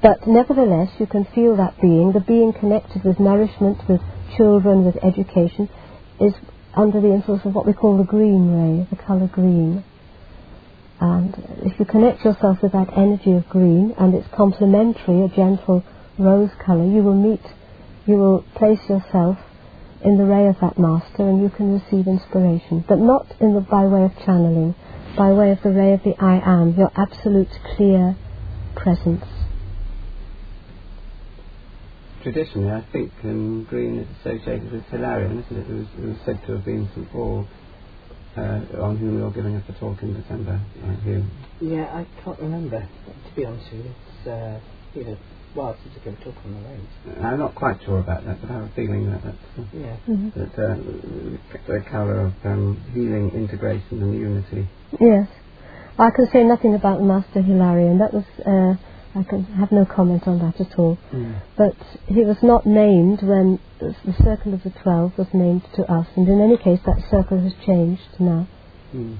But nevertheless, you can feel that being, the being connected with nourishment, with children, with education, is under the influence of what we call the green ray, the colour green. And if you connect yourself with that energy of green and it's complementary, a gentle rose colour, you will meet, you will place yourself in the ray of that master and you can receive inspiration. But not in the, by way of channeling, by way of the ray of the I am, your absolute clear presence. Traditionally, I think um, green is associated with Hilarion, isn't it? It was, it was said to have been St Paul uh, on whom you're giving us a talk in December, aren't? Yeah, I can't remember, to be honest with you. It's uh, been a while since I gave a talk on the rays. I'm not quite sure about that, but I have a feeling that that's, uh, Yeah. Mm-hmm. that uh, the colour of um, healing, integration, and unity. Yes. I can say nothing about Master Hilarion. That was, uh, I can have no comment on that at all. But he was not named when the Circle of the Twelve was named to us, and in any case, that circle has changed now. Mm.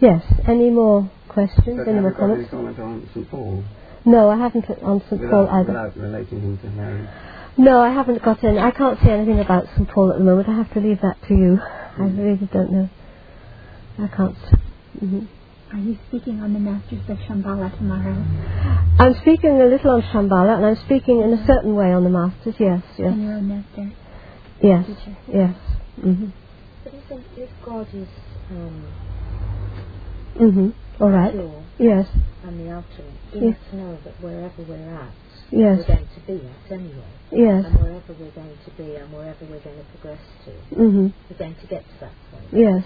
Yes. Any more questions? But any more comments? comment on St Paul? No, I haven't put on St Paul either. without relating him to Hilarion? No, I haven't got any. I can't say anything about St Paul at the moment. I have to leave that to you. I really don't know. I can't. hmm Are you speaking on the Masters of Shambhala tomorrow? I'm speaking a little on Shambhala, and I'm speaking in a certain way on the Masters. Yes, yes, And your own master yes, teacher. yes. Mhm. But isn't, if God is um, Mhm. All right. pure Yes. and the ultimate, we Yes. must know that wherever we're at, Yes. we're going to be at anyway. Yes. And wherever we're going to be and wherever we're going to progress to, Mhm. we're going to get to that point. Yes.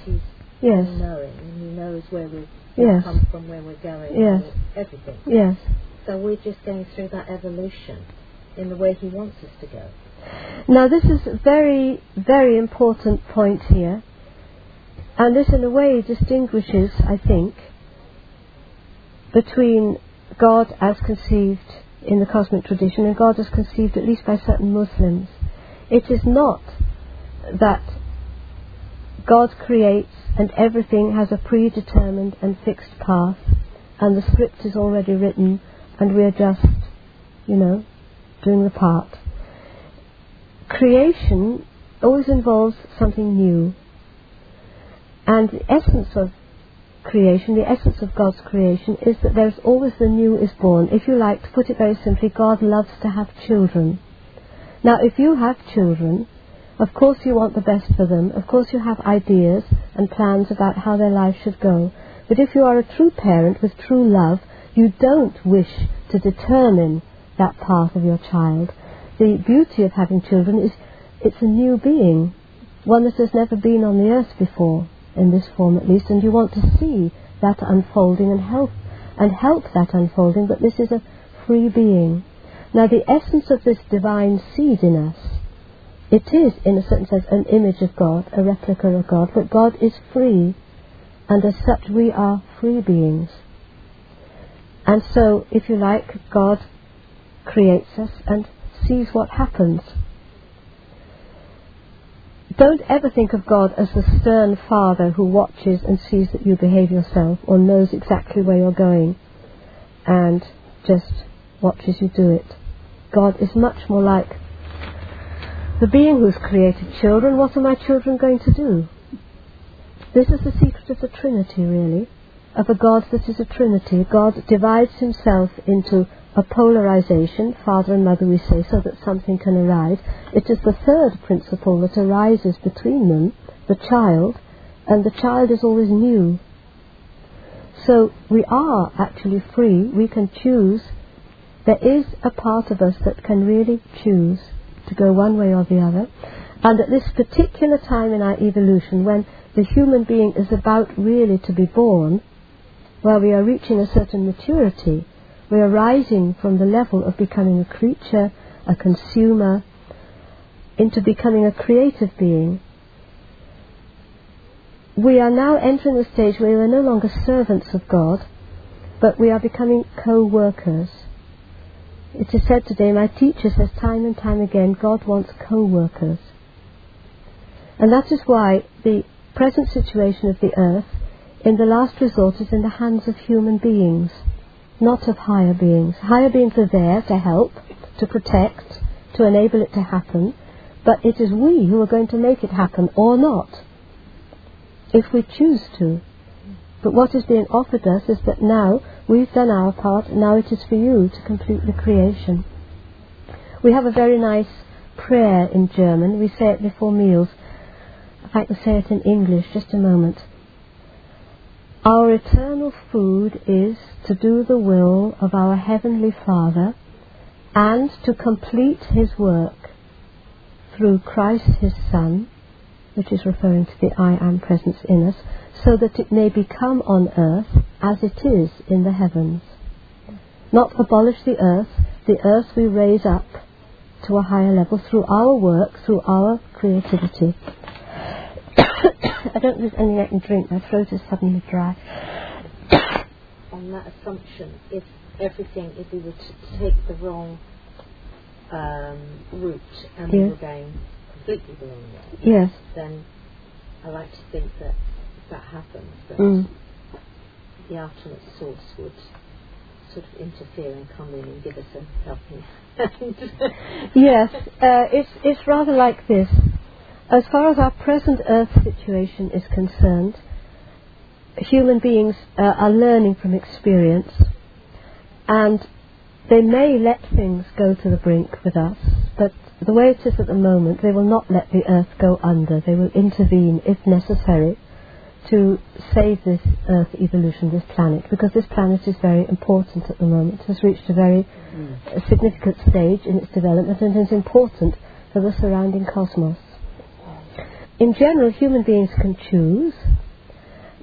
Yes. knowing and he knows where we've Yes. come from, where we're going, Yes. everything. Yes. So we're just going through that evolution in the way he wants us to go. Now, this is a very, very important point here, and this, in a way, distinguishes, I think, between God as conceived in the cosmic tradition and God as conceived, at least by certain Muslims. It is not that God creates and everything has a predetermined and fixed path, and the script is already written, and we are just, you know, doing the part creation always involves something new. And the essence of creation, the essence of God's creation, is that there's always the new is born. If you like, to put it very simply, God loves to have children. Now, if you have children, of course you want the best for them. Of course you have ideas and plans about how their life should go. But if you are a true parent with true love, you don't wish to determine that path of your child the beauty of having children is it's a new being, one that has never been on the earth before, in this form at least, and you want to see that unfolding and help and help that unfolding, but this is a free being. Now the essence of this divine seed in us it is, in a certain sense, an image of God, a replica of God, but God is free, and as such we are free beings. And so, if you like, God creates us and sees what happens. Don't ever think of God as a stern father who watches and sees that you behave yourself or knows exactly where you're going and just watches you do it. God is much more like the being who's created children. What are my children going to do? This is the secret of the Trinity, really, of a God that is a Trinity. God divides himself into a polarization, father and mother we say, so that something can arise. It is the third principle that arises between them, the child, and the child is always new. So we are actually free, we can choose. There is a part of us that can really choose to go one way or the other. And at this particular time in our evolution, when the human being is about really to be born, where we are reaching a certain maturity, we are rising from the level of becoming a creature, a consumer, into becoming a creative being. We are now entering the stage where we are no longer servants of God, but we are becoming co workers. It is said today, my teacher says time and time again, God wants co workers. And that is why the present situation of the earth, in the last resort, is in the hands of human beings not of higher beings. Higher beings are there to help, to protect, to enable it to happen, but it is we who are going to make it happen or not, if we choose to. But what is being offered us is that now we've done our part, now it is for you to complete the creation. We have a very nice prayer in German. We say it before meals. If I can say it in English, just a moment. Our eternal food is to do the will of our Heavenly Father and to complete His work through Christ His Son, which is referring to the I Am presence in us, so that it may become on earth as it is in the heavens. Not abolish the earth, the earth we raise up to a higher level through our work, through our creativity. I don't there's anything I can drink. My throat is suddenly dry. On that assumption, if everything, if we were to take the wrong um, route and we were going completely the wrong way, Yes. then I like to think that that happens, that Mm. The ultimate source would sort of interfere and come in and give us a helping hand. Yes, uh, it's, it's rather like this. As far as our present Earth situation is concerned, human beings uh, are learning from experience, and they may let things go to the brink with us, but the way it is at the moment, they will not let the Earth go under. They will intervene, if necessary, to save this Earth evolution, this planet, because this planet is very important at the moment. It has reached a very uh, significant stage in its development and is important for the surrounding cosmos. In general, human beings can choose.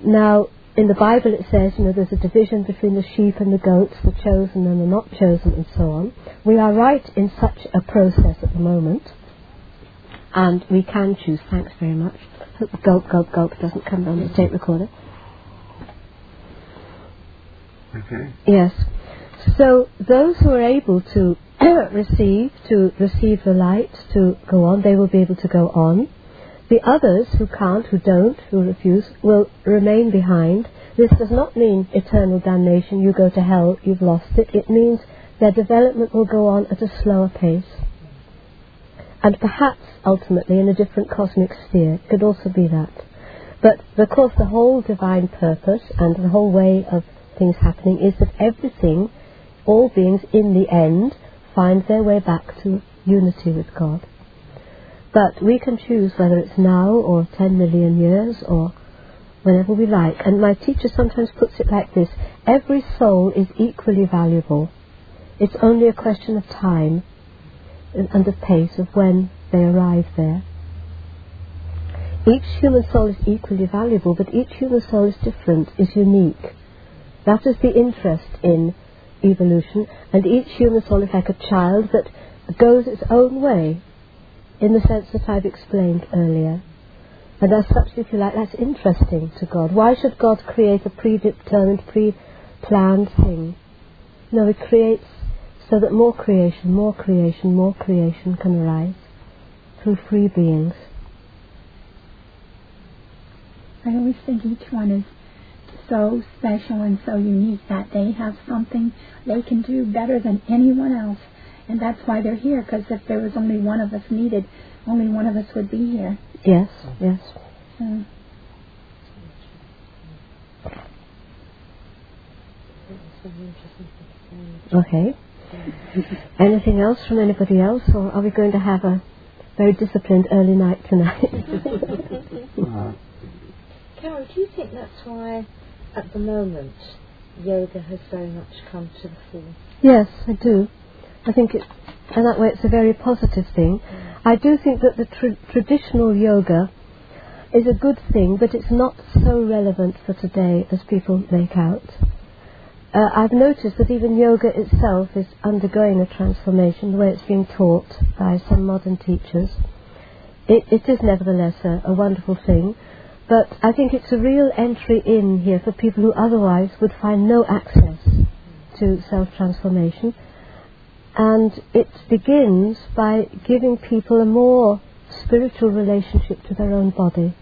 Now, in the Bible it says, you know, there's a division between the sheep and the goats, the chosen and the not chosen, and so on. We are right in such a process at the moment, and we can choose. Thanks very much. Hope the gulp, gulp, gulp doesn't come down the tape recorder. Okay. Yes. So those who are able to receive, to receive the light, to go on, they will be able to go on. The others who can't, who don't, who refuse, will remain behind. This does not mean eternal damnation, you go to hell, you've lost it. It means their development will go on at a slower pace. And perhaps, ultimately, in a different cosmic sphere. It could also be that. But, of course, the whole divine purpose and the whole way of things happening is that everything, all beings, in the end, find their way back to unity with God. But we can choose whether it's now or 10 million years or whenever we like. And my teacher sometimes puts it like this every soul is equally valuable. It's only a question of time and of pace of when they arrive there. Each human soul is equally valuable, but each human soul is different, is unique. That is the interest in evolution, and each human soul is like a child that goes its own way in the sense that I've explained earlier. And as such, if you like, that's interesting to God. Why should God create a predetermined, pre-planned thing? No, He creates so that more creation, more creation, more creation can arise through free beings. I always think each one is so special and so unique that they have something they can do better than anyone else. And that's why they're here, because if there was only one of us needed, only one of us would be here. Yes, yes. So, Okay. Anything else from anybody else, or are we going to have a very disciplined early night tonight? Uh, Carol, do you think that's why, at the moment, yoga has very much come to the fore? yes, I do. I think it, and that way it's a very positive thing. I do think that the tr- traditional yoga is a good thing, but it's not so relevant for today as people make out. Uh, I've noticed that even yoga itself is undergoing a transformation, the way it's being taught by some modern teachers. It, it is nevertheless a, a wonderful thing, but I think it's a real entry in here for people who otherwise would find no access to self-transformation. And it begins by giving people a more spiritual relationship to their own body.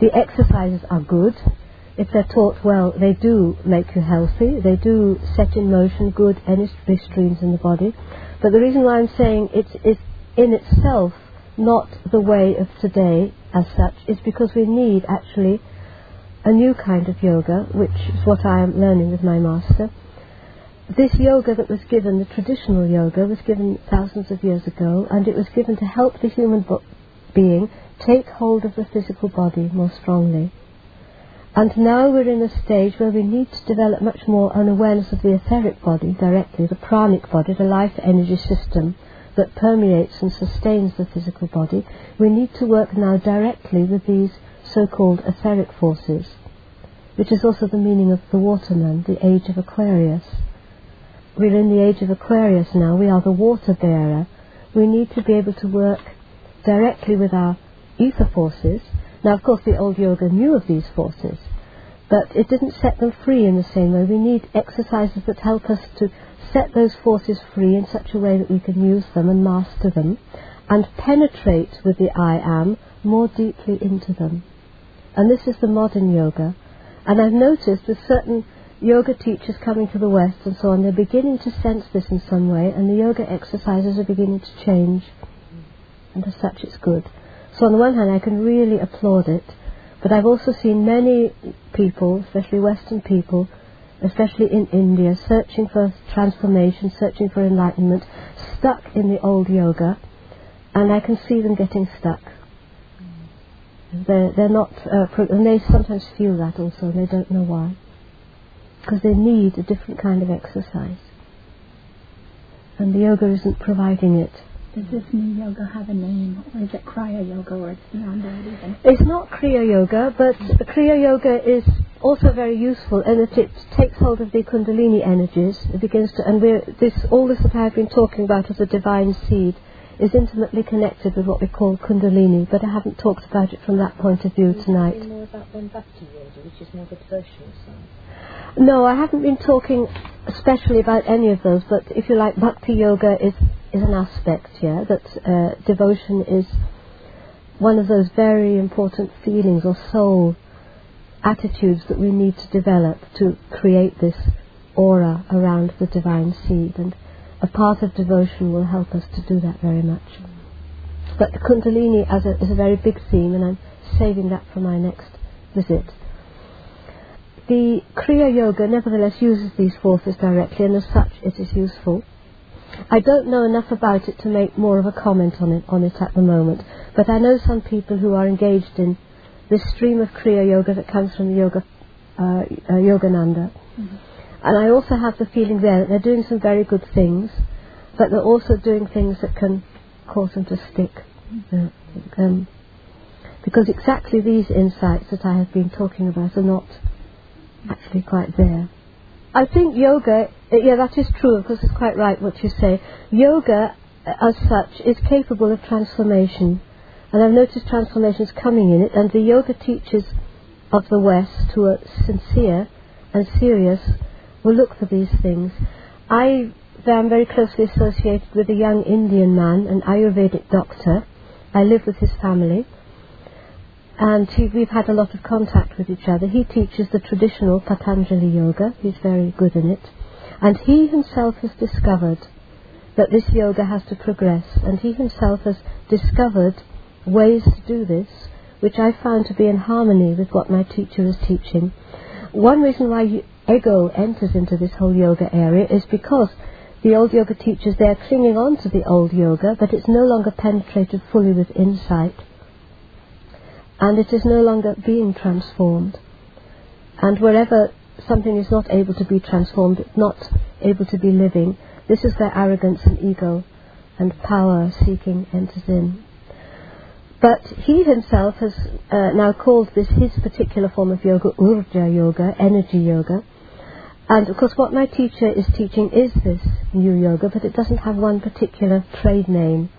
The exercises are good. If they're taught well, they do make you healthy. They do set in motion good energy streams in the body. But the reason why I'm saying it is in itself not the way of today as such is because we need actually a new kind of yoga, which is what I am learning with my master. This yoga that was given, the traditional yoga, was given thousands of years ago, and it was given to help the human bo- being take hold of the physical body more strongly. And now we're in a stage where we need to develop much more an awareness of the etheric body directly, the pranic body, the life energy system that permeates and sustains the physical body. We need to work now directly with these so-called etheric forces, which is also the meaning of the waterman, the age of Aquarius. We're in the age of Aquarius now. We are the water bearer. We need to be able to work directly with our ether forces. Now, of course, the old yoga knew of these forces, but it didn't set them free in the same way. We need exercises that help us to set those forces free in such a way that we can use them and master them and penetrate with the I am more deeply into them. And this is the modern yoga. And I've noticed with certain yoga teachers coming to the West and so on, they're beginning to sense this in some way, and the yoga exercises are beginning to change. And as such, it's good. So on the one hand, I can really applaud it, but I've also seen many people, especially Western people, especially in India, searching for transformation, searching for enlightenment, stuck in the old yoga, and I can see them getting stuck. They're, they're not, uh, pro- and they sometimes feel that also, and they don't know why. Because they need a different kind of exercise. And the yoga isn't providing it. Does this new yoga have a name, or is it Kriya Yoga, or it's beyond that even? It's not Kriya Yoga, but Kriya Yoga is also very useful in that it takes hold of the Kundalini energies. It begins to, and we're, this, all this that I've been talking about as a divine seed is intimately connected with what we call Kundalini, but I haven't talked about it from that point of view tonight. More about Bhakti Yoga, which is more the devotional side. No, I haven't been talking especially about any of those, but if you like, Bhakti Yoga is, is an aspect, yeah, that uh, devotion is one of those very important feelings or soul attitudes that we need to develop to create this aura around the divine seed. And a part of devotion will help us to do that very much. But Kundalini a, is a very big theme, and I'm saving that for my next visit. The Kriya Yoga nevertheless uses these forces directly, and as such it is useful. I don't know enough about it to make more of a comment on it, on it at the moment, but I know some people who are engaged in this stream of Kriya Yoga that comes from the Yoga, uh, uh, Yogananda. And I also have the feeling there that they're doing some very good things, but they're also doing things that can cause them to stick. Uh, um, because exactly these insights that I have been talking about are not actually quite there. I think yoga, uh, yeah, that is true, of course, it's quite right what you say. Yoga as such, is capable of transformation. And I've noticed transformations coming in it, and the yoga teachers of the West who are sincere and serious will look for these things. I am very closely associated with a young Indian man, an Ayurvedic doctor. I live with his family, and he, we've had a lot of contact with each other. He teaches the traditional Patanjali yoga, he's very good in it, and he himself has discovered that this yoga has to progress, and he himself has discovered ways to do this, which I found to be in harmony with what my teacher is teaching. One reason why ego enters into this whole yoga area is because the old yoga teachers, they're clinging on to the old yoga, but it's no longer penetrated fully with insight. And it is no longer being transformed. And wherever something is not able to be transformed, not able to be living, this is where arrogance and ego and power seeking enters in. But he himself has uh, now called this his particular form of yoga, Urja Yoga, energy yoga. And of course, what my teacher is teaching is this new yoga, but it doesn't have one particular trade name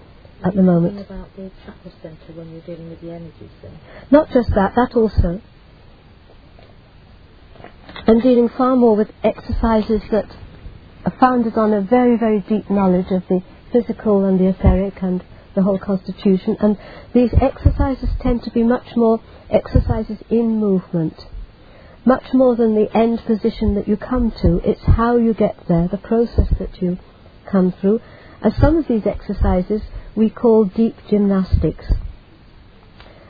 at the moment. about the chakra center when you're dealing with the energies then? Not just that, that also. I'm dealing far more with exercises that are founded on a very, very deep knowledge of the physical and the etheric and the whole constitution. And these exercises tend to be much more exercises in movement, much more than the end position that you come to. It's how you get there, the process that you come through. As some of these exercises we call deep gymnastics.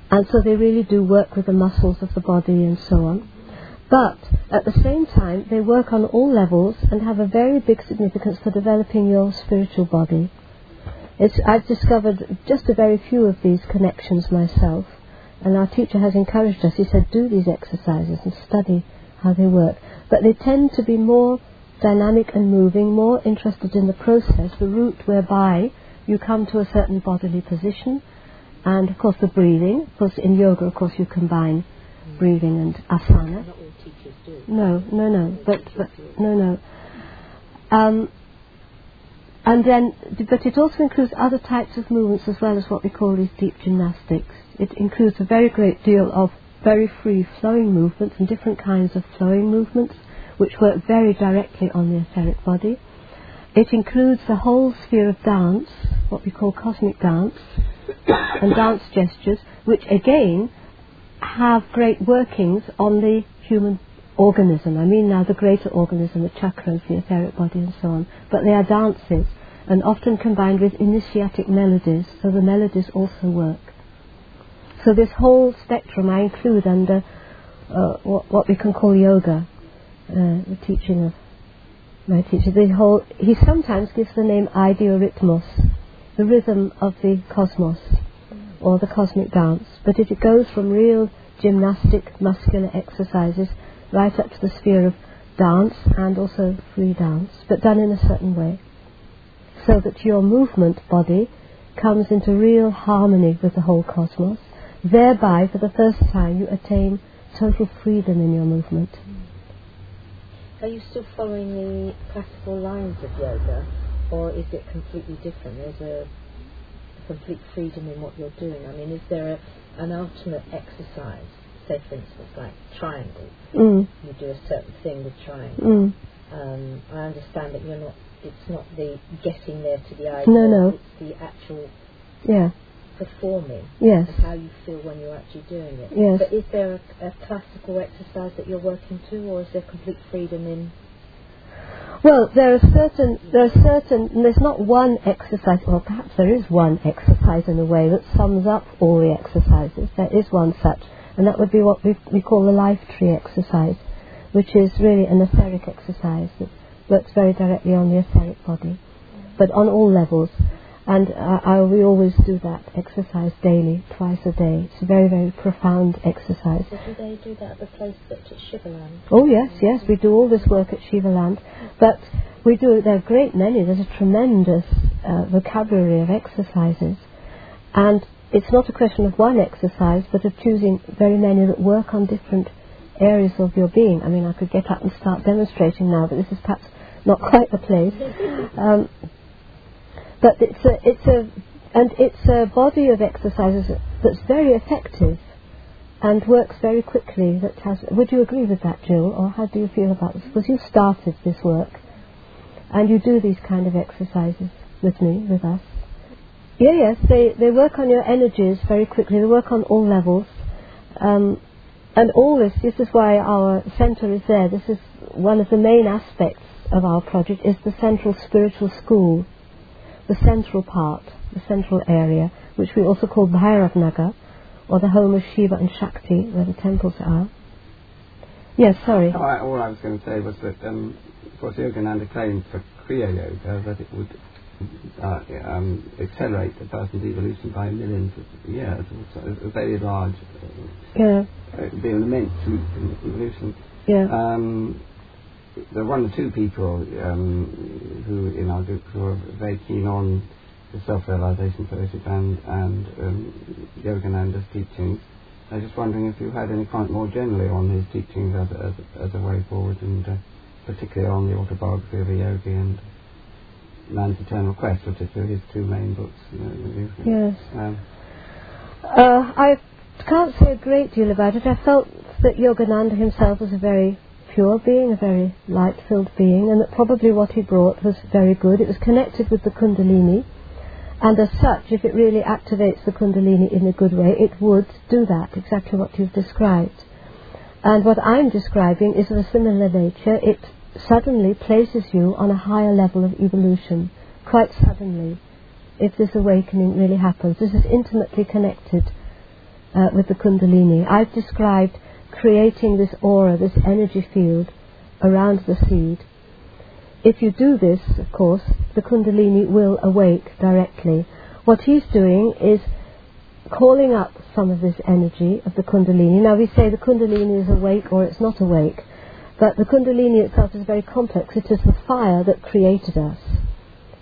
And so they really do work with the muscles of the body and so on. But at the same time, they work on all levels and have a very big significance for developing your spiritual body. It's, I've discovered just a very few of these connections myself, and our teacher has encouraged us. He said, do these exercises and study how they work. But they tend to be more dynamic and moving, more interested in the process, the route whereby you come to a certain bodily position, and of course the breathing. Of course, in yoga, of course, you combine breathing and asana. Not all teachers do. No, no, no, but, but no, no. Um, and then, but it also includes other types of movements as well as what we call these deep gymnastics. It includes a very great deal of very free flowing movements and different kinds of flowing movements which work very directly on the etheric body. It includes the whole sphere of dance, what we call cosmic dance, and dance gestures, which again have great workings on the human organism. I mean now the greater organism, the chakras, the etheric body and so on. But they are dances and often combined with initiatic melodies, so the melodies also work. So this whole spectrum I include under uh, what, what, we can call yoga, uh, the teaching of my teacher. The whole, he sometimes gives the name ideorhythmos, the rhythm of the cosmos, or the cosmic dance. But it goes from real gymnastic muscular exercises right up to the sphere of dance and also free dance, but done in a certain way. So that your movement body comes into real harmony with the whole cosmos. Thereby, for the first time, you attain total freedom in your movement. Are you still following the classical lines of yoga, or is it completely different? There's a, a complete freedom in what you're doing. I mean, is there a, an ultimate exercise say for instance like triangle, mm. you do a certain thing with triangle. Mm. Um, I understand that you're not. It's not the getting there to the idea. No, no. It's the actual yeah. Performing. Yes. How you feel when you're actually doing it. Yes. But is there a, a classical exercise that you're working to, or is there complete freedom in? Well, there are certain, there are certain, there's not one exercise, well perhaps there is one exercise in a way that sums up all the exercises. There is one such and that would be what we, we call the life tree exercise, which is really an etheric exercise that works very directly on the etheric body, but on all levels. And uh, I, we always do that exercise daily, twice a day. It's a very, very profound exercise. So do they do that at the place at Shivaland? Oh yes, yes, we do all this work at Shivaland, but we do. There are a great many. There's a tremendous uh, vocabulary of exercises, and it's not a question of one exercise, but of choosing very many that work on different areas of your being. I mean, I could get up and start demonstrating now, but this is perhaps not quite the place. Um, But it's a, it's a, and it's a body of exercises that's very effective and works very quickly. That has. Would you agree with that, Jill, or how do you feel about this? Because you started this work, and you do these kind of exercises with me, with us. Yeah, yes, they they work on your energies very quickly. They work on all levels, um, and all this. This is why our centre is there. This is one of the main aspects of our project is the central spiritual school, the central part, the central area, which we also call Bhairavnagar, or the home of Shiva and Shakti, where the temples are. Yes, sorry. I, all I was going to say was that, um, of course, Yogananda claimed for Kriya Yoga that it would uh, um, accelerate the person's evolution by millions of years. It's a very large, uh, Yeah, it would be an immense evolution. yeah, Um, there are one or two people um, who in our group who are very keen on the self-realization fellowship and, and um, Yogananda's teachings. I was just wondering if you had any comment more generally on his teachings as, a- as, a- as a way forward, and uh, particularly on the autobiography of a yogi and Man's Eternal Quest, which are his two main books. You know, yes. um, Uh, I can't say a great deal about it. I felt that Yogananda himself was a very pure being, a very light-filled being, and that probably what he brought was very good. It was connected with the Kundalini, and as such, if it really activates the Kundalini in a good way, it would do that, exactly what you've described. And what I'm describing is of a similar nature. It suddenly places you on a higher level of evolution, quite suddenly, if this awakening really happens. This is intimately connected uh, with the Kundalini. I've described creating this aura, this energy field around the seed. If you do this, of course, the Kundalini will awake directly. What he's doing is calling up some of this energy of the Kundalini. Now we say the Kundalini is awake or it's not awake, but the Kundalini itself is very complex. It is the fire that created us.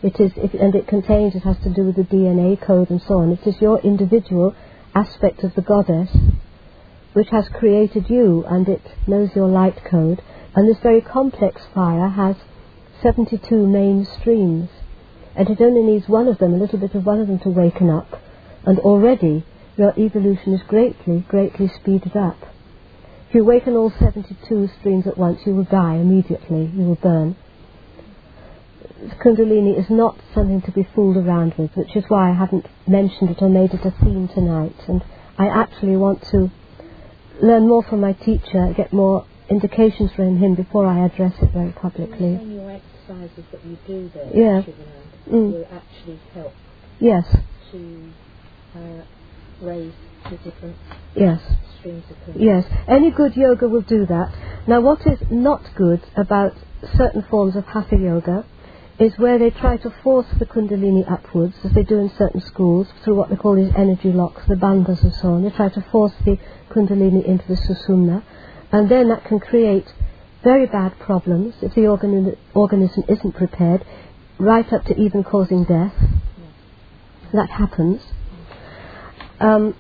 It is, it, and it contains, it has to do with the DNA code and so on. It is your individual aspect of the goddess which has created you and it knows your light code. And this very complex fire has 72 main streams. And it only needs one of them, a little bit of one of them to waken up. And already your evolution is greatly, greatly speeded up. If you awaken all 72 streams at once, you will die immediately. You will burn. Kundalini is not something to be fooled around with, which is why I haven't mentioned it or made it a theme tonight. And I actually want to learn more from my teacher, get more indications from him before I address it very publicly. And your exercises that you do there, Yeah. Mm. will actually help Yes, to uh, raise the different yes. streams of. Yes, any good yoga will do that. Now, what is not good about certain forms of hatha yoga is where they try to force the kundalini upwards, as they do in certain schools, through what they call these energy locks, the bandhas and so on. They try to force the kundalini into the susumna, and then that can create very bad problems if the organi- organism isn't prepared, right up to even causing death. That happens. Um,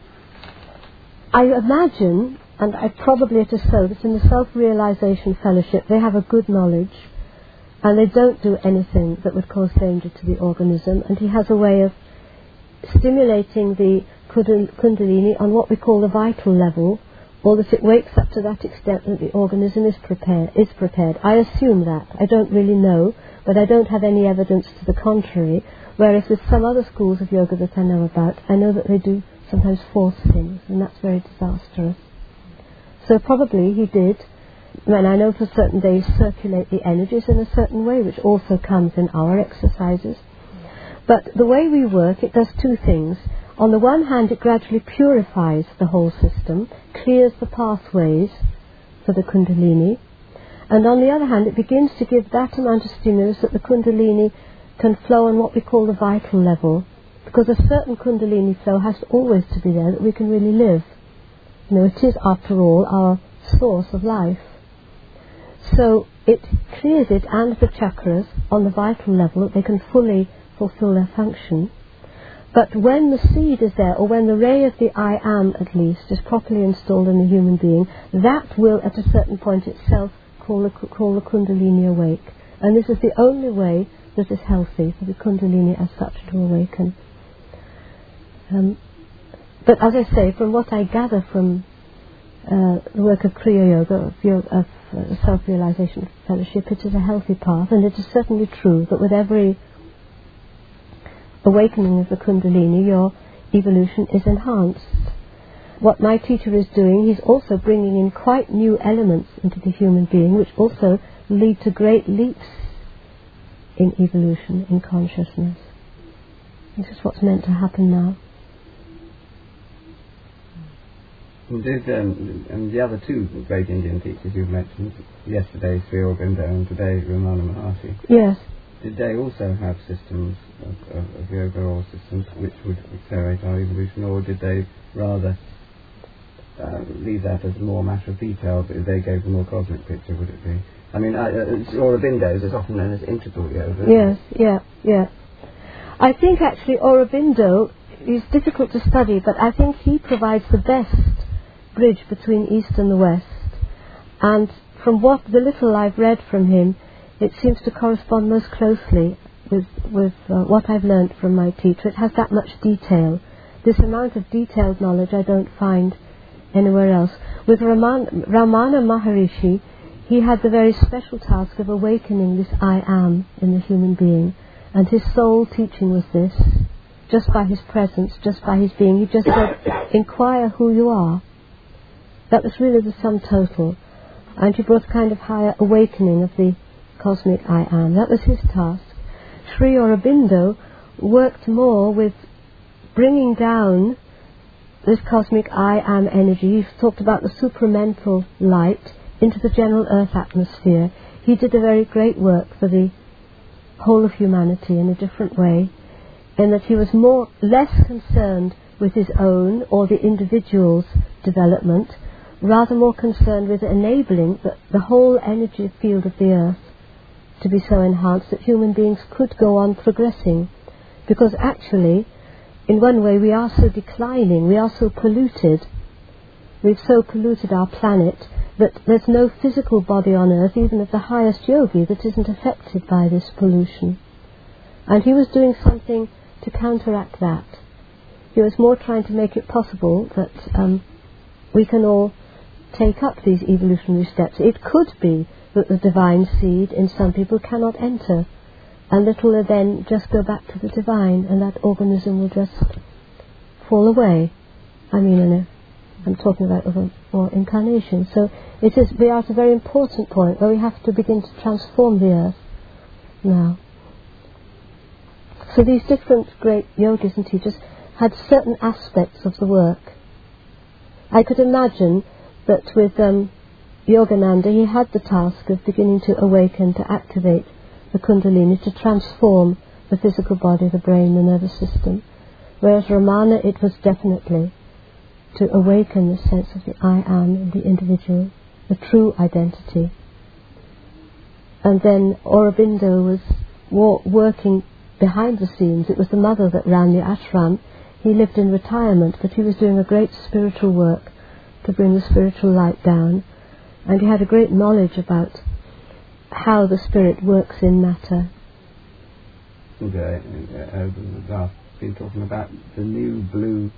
I imagine, and I probably it is so, that in the self-realization fellowship they have a good knowledge, and they don't do anything that would cause danger to the organism. And he has a way of stimulating the kundalini on what we call the vital level, or that it wakes up to that extent that the organism is prepared. Is prepared. I assume that. I don't really know, but I don't have any evidence to the contrary. Whereas with some other schools of yoga that I know about, I know that they do sometimes force things, and that's very disastrous. So probably he did, and I know for certain they circulate the energies in a certain way, which also comes in our exercises. But the way we work, it does two things. On the one hand, it gradually purifies the whole system, clears the pathways for the Kundalini, and on the other hand, it begins to give that amount of stimulus that the Kundalini can flow on what we call the vital level, because a certain Kundalini flow has always to be there that we can really live. You know, it is, after all, our source of life. So it clears it and the chakras on the vital level that they can fully fulfill their function. But when the seed is there, or when the ray of the I am at least is properly installed in the human being, that will at a certain point itself call the, call the Kundalini awake. And this is the only way that is healthy for the Kundalini as such to awaken. Um, but as I say, from what I gather from uh, the work of Kriya Yoga, of, of uh, Uh, self-realization fellowship, it is a healthy path, and it is certainly true that with every awakening of the Kundalini, your evolution is enhanced. What my teacher is doing, he's also bringing in quite new elements into the human being, which also lead to great leaps in evolution, in consciousness. This is what's meant to happen now. Did, um, and the other two great Indian teachers you've mentioned yesterday, Sri Aurobindo, and today Ramana Maharshi. Yes. Did they also have systems of, of, of yoga or systems which would accelerate our evolution, or did they rather uh, leave that as more matter of detail, but they gave a more cosmic picture, would it be? I mean, uh, Aurobindo's is often known as integral yoga. Yes, yeah, yeah. I think actually Aurobindo is difficult to study, but I think he provides the best bridge between East and the West. And from what the little I've read from him, it seems to correspond most closely with, with uh, what I've learned from my teacher. It has that much detail. This amount of detailed knowledge I don't find anywhere else. With Raman, Ramana Maharishi, he had the very special task of awakening this I am in the human being. And his sole teaching was this just by his presence, just by his being. He just said, inquire who you are. That was really the sum total. And he brought a kind of higher awakening of the cosmic I am. That was his task. Sri Aurobindo worked more with bringing down this cosmic I am energy. He talked about the supramental light into the general earth atmosphere. He did a very great work for the whole of humanity in a different way, in that he was more less concerned with his own or the individual's development, rather more concerned with enabling the, the whole energy field of the earth to be so enhanced that human beings could go on progressing. Because actually, in one way, we are so declining, we are so polluted, we've so polluted our planet that there's no physical body on earth, even of the highest yogi, that isn't affected by this pollution. And he was doing something to counteract that. He was more trying to make it possible that um, we can all take up these evolutionary steps. It could be that the divine seed in some people cannot enter, and it will then just go back to the divine, and that organism will just fall away. I mean, in a, I'm talking about over more incarnation. So it is we are at a very important point where we have to begin to transform the earth now. So these different great yogis and teachers had certain aspects of the work. I could imagine that with um, Yogananda, he had the task of beginning to awaken, to activate the Kundalini, to transform the physical body, the brain, the nervous system. Whereas Ramana, it was definitely to awaken the sense of the I am in the individual, the true identity. And then Aurobindo was working behind the scenes. It was the mother that ran the ashram. He lived in retirement, but he was doing a great spiritual work to bring the spiritual light down, and he had a great knowledge about how the spirit works in matter. Okay, uh, uh, been talking about the new blue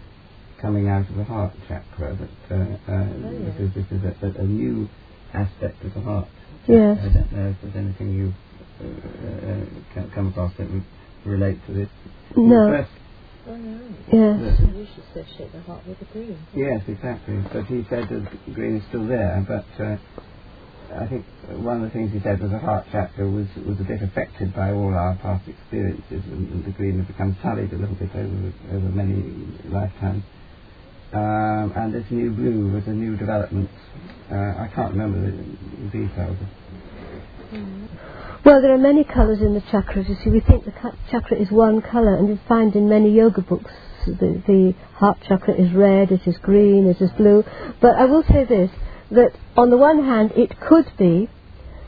coming out of the heart chakra. That uh, uh, oh, yeah. this is this is a, a, new aspect of the heart. Yes. I don't know if there's anything you've uh, uh come across that would relate to this. No. Oh, no. Yes. You should associate the heart with the green. Yes, exactly. But he said that the green is still there, but uh, I think one of the things he said was the heart chakra was, was a bit affected by all our past experiences, and, and the green had become sullied a little bit over, over many lifetimes. Um, and this new blue was a new development. Uh, I can't remember the, the details. Mm. Well, there are many colours in the chakras. You see, we think the chakra is one colour, and you find in many yoga books the, the heart chakra is red, it is green, it is blue. But I will say this, that on the one hand, it could be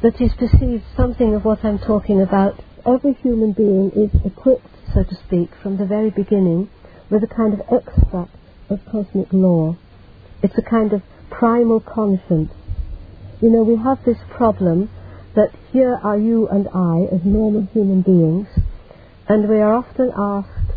that he's perceived something of what I'm talking about. Every human being is equipped, so to speak, from the very beginning with a kind of extract of cosmic law. It's a kind of primal conscience. You know, we have this problem that here are you and I as normal human beings, and we are often asked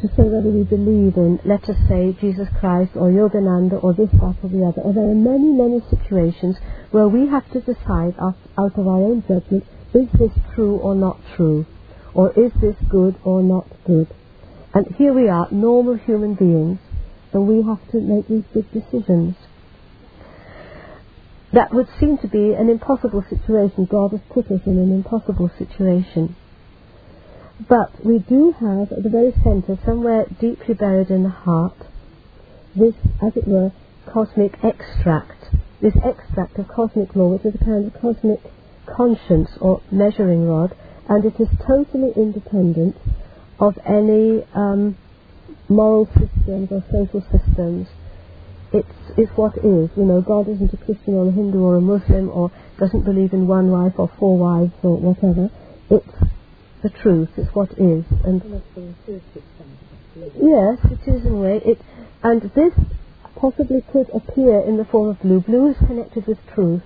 to say whether we believe in, let us say, Jesus Christ or Yogananda or this, that or the other. Or there are many, many situations where we have to decide out of our own judgment, is this true or not true? Or is this good or not good? And here we are, normal human beings, and we have to make these big decisions. That would seem to be an impossible situation. God has put us in an impossible situation. But we do have at the very centre, somewhere deeply buried in the heart, this, as it were, cosmic extract, this extract of cosmic law, which is a kind of cosmic conscience or measuring rod, and it is totally independent of any um, moral systems or social systems. It's, it's what is. You know, God isn't a Christian or a Hindu or a Muslim or doesn't believe in one wife or four wives or whatever. It's the truth. It's what is. And yes, it is in a way. It, and this possibly could appear in the form of blue. Blue is connected with truth.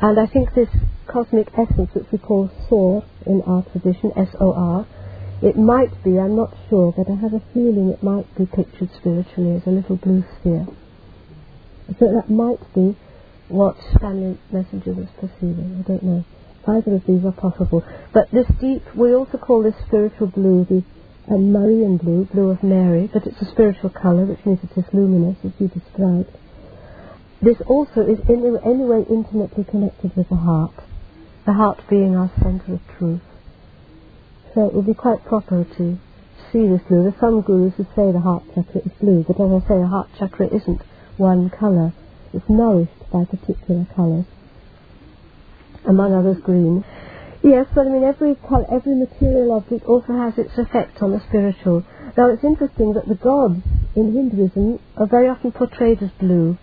And I think this cosmic essence, which we call Sor in our tradition, S-O-R, it might be, I'm not sure, but I have a feeling it might be pictured spiritually as a little blue sphere. So that might be what Stanley Messenger was perceiving. I don't know. Either of these are possible. But this deep, we also call this spiritual blue the uh, Marian blue, blue of Mary, but it's a spiritual colour, which means it is luminous, as you described. This also is in any way intimately connected with the heart, the heart being our centre of truth. So it would be quite proper to see this blue. There are some gurus who say the heart chakra is blue, but as I say, the heart chakra isn't one colour. It's nourished by particular colours among others green. Yes, but I mean every every material object also has its effect on the spiritual. Now it's interesting that the gods in Hinduism are very often portrayed as blue.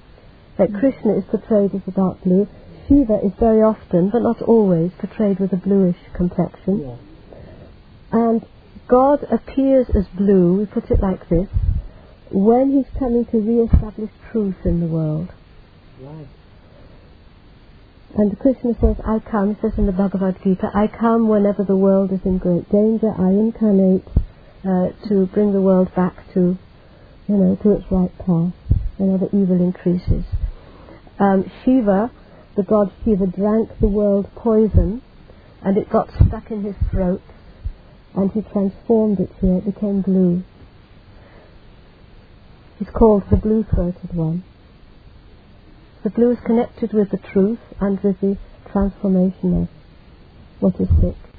Mm. Krishna is portrayed as a dark blue. Shiva is very often, but not always, portrayed with a bluish complexion. Yeah. And God appears as blue, we put it like this, when he's coming to re-establish truth in the world. Right. And Krishna says, I come, says in the Bhagavad Gita, I come whenever the world is in great danger. I incarnate uh, to bring the world back to, you know, to its right path whenever evil increases. Um, Shiva, the god Shiva, drank the world poison and it got stuck in his throat and he transformed it here. It became blue. He's called the blue-throated one. The blue is connected with the truth and with the transformation of what is sick.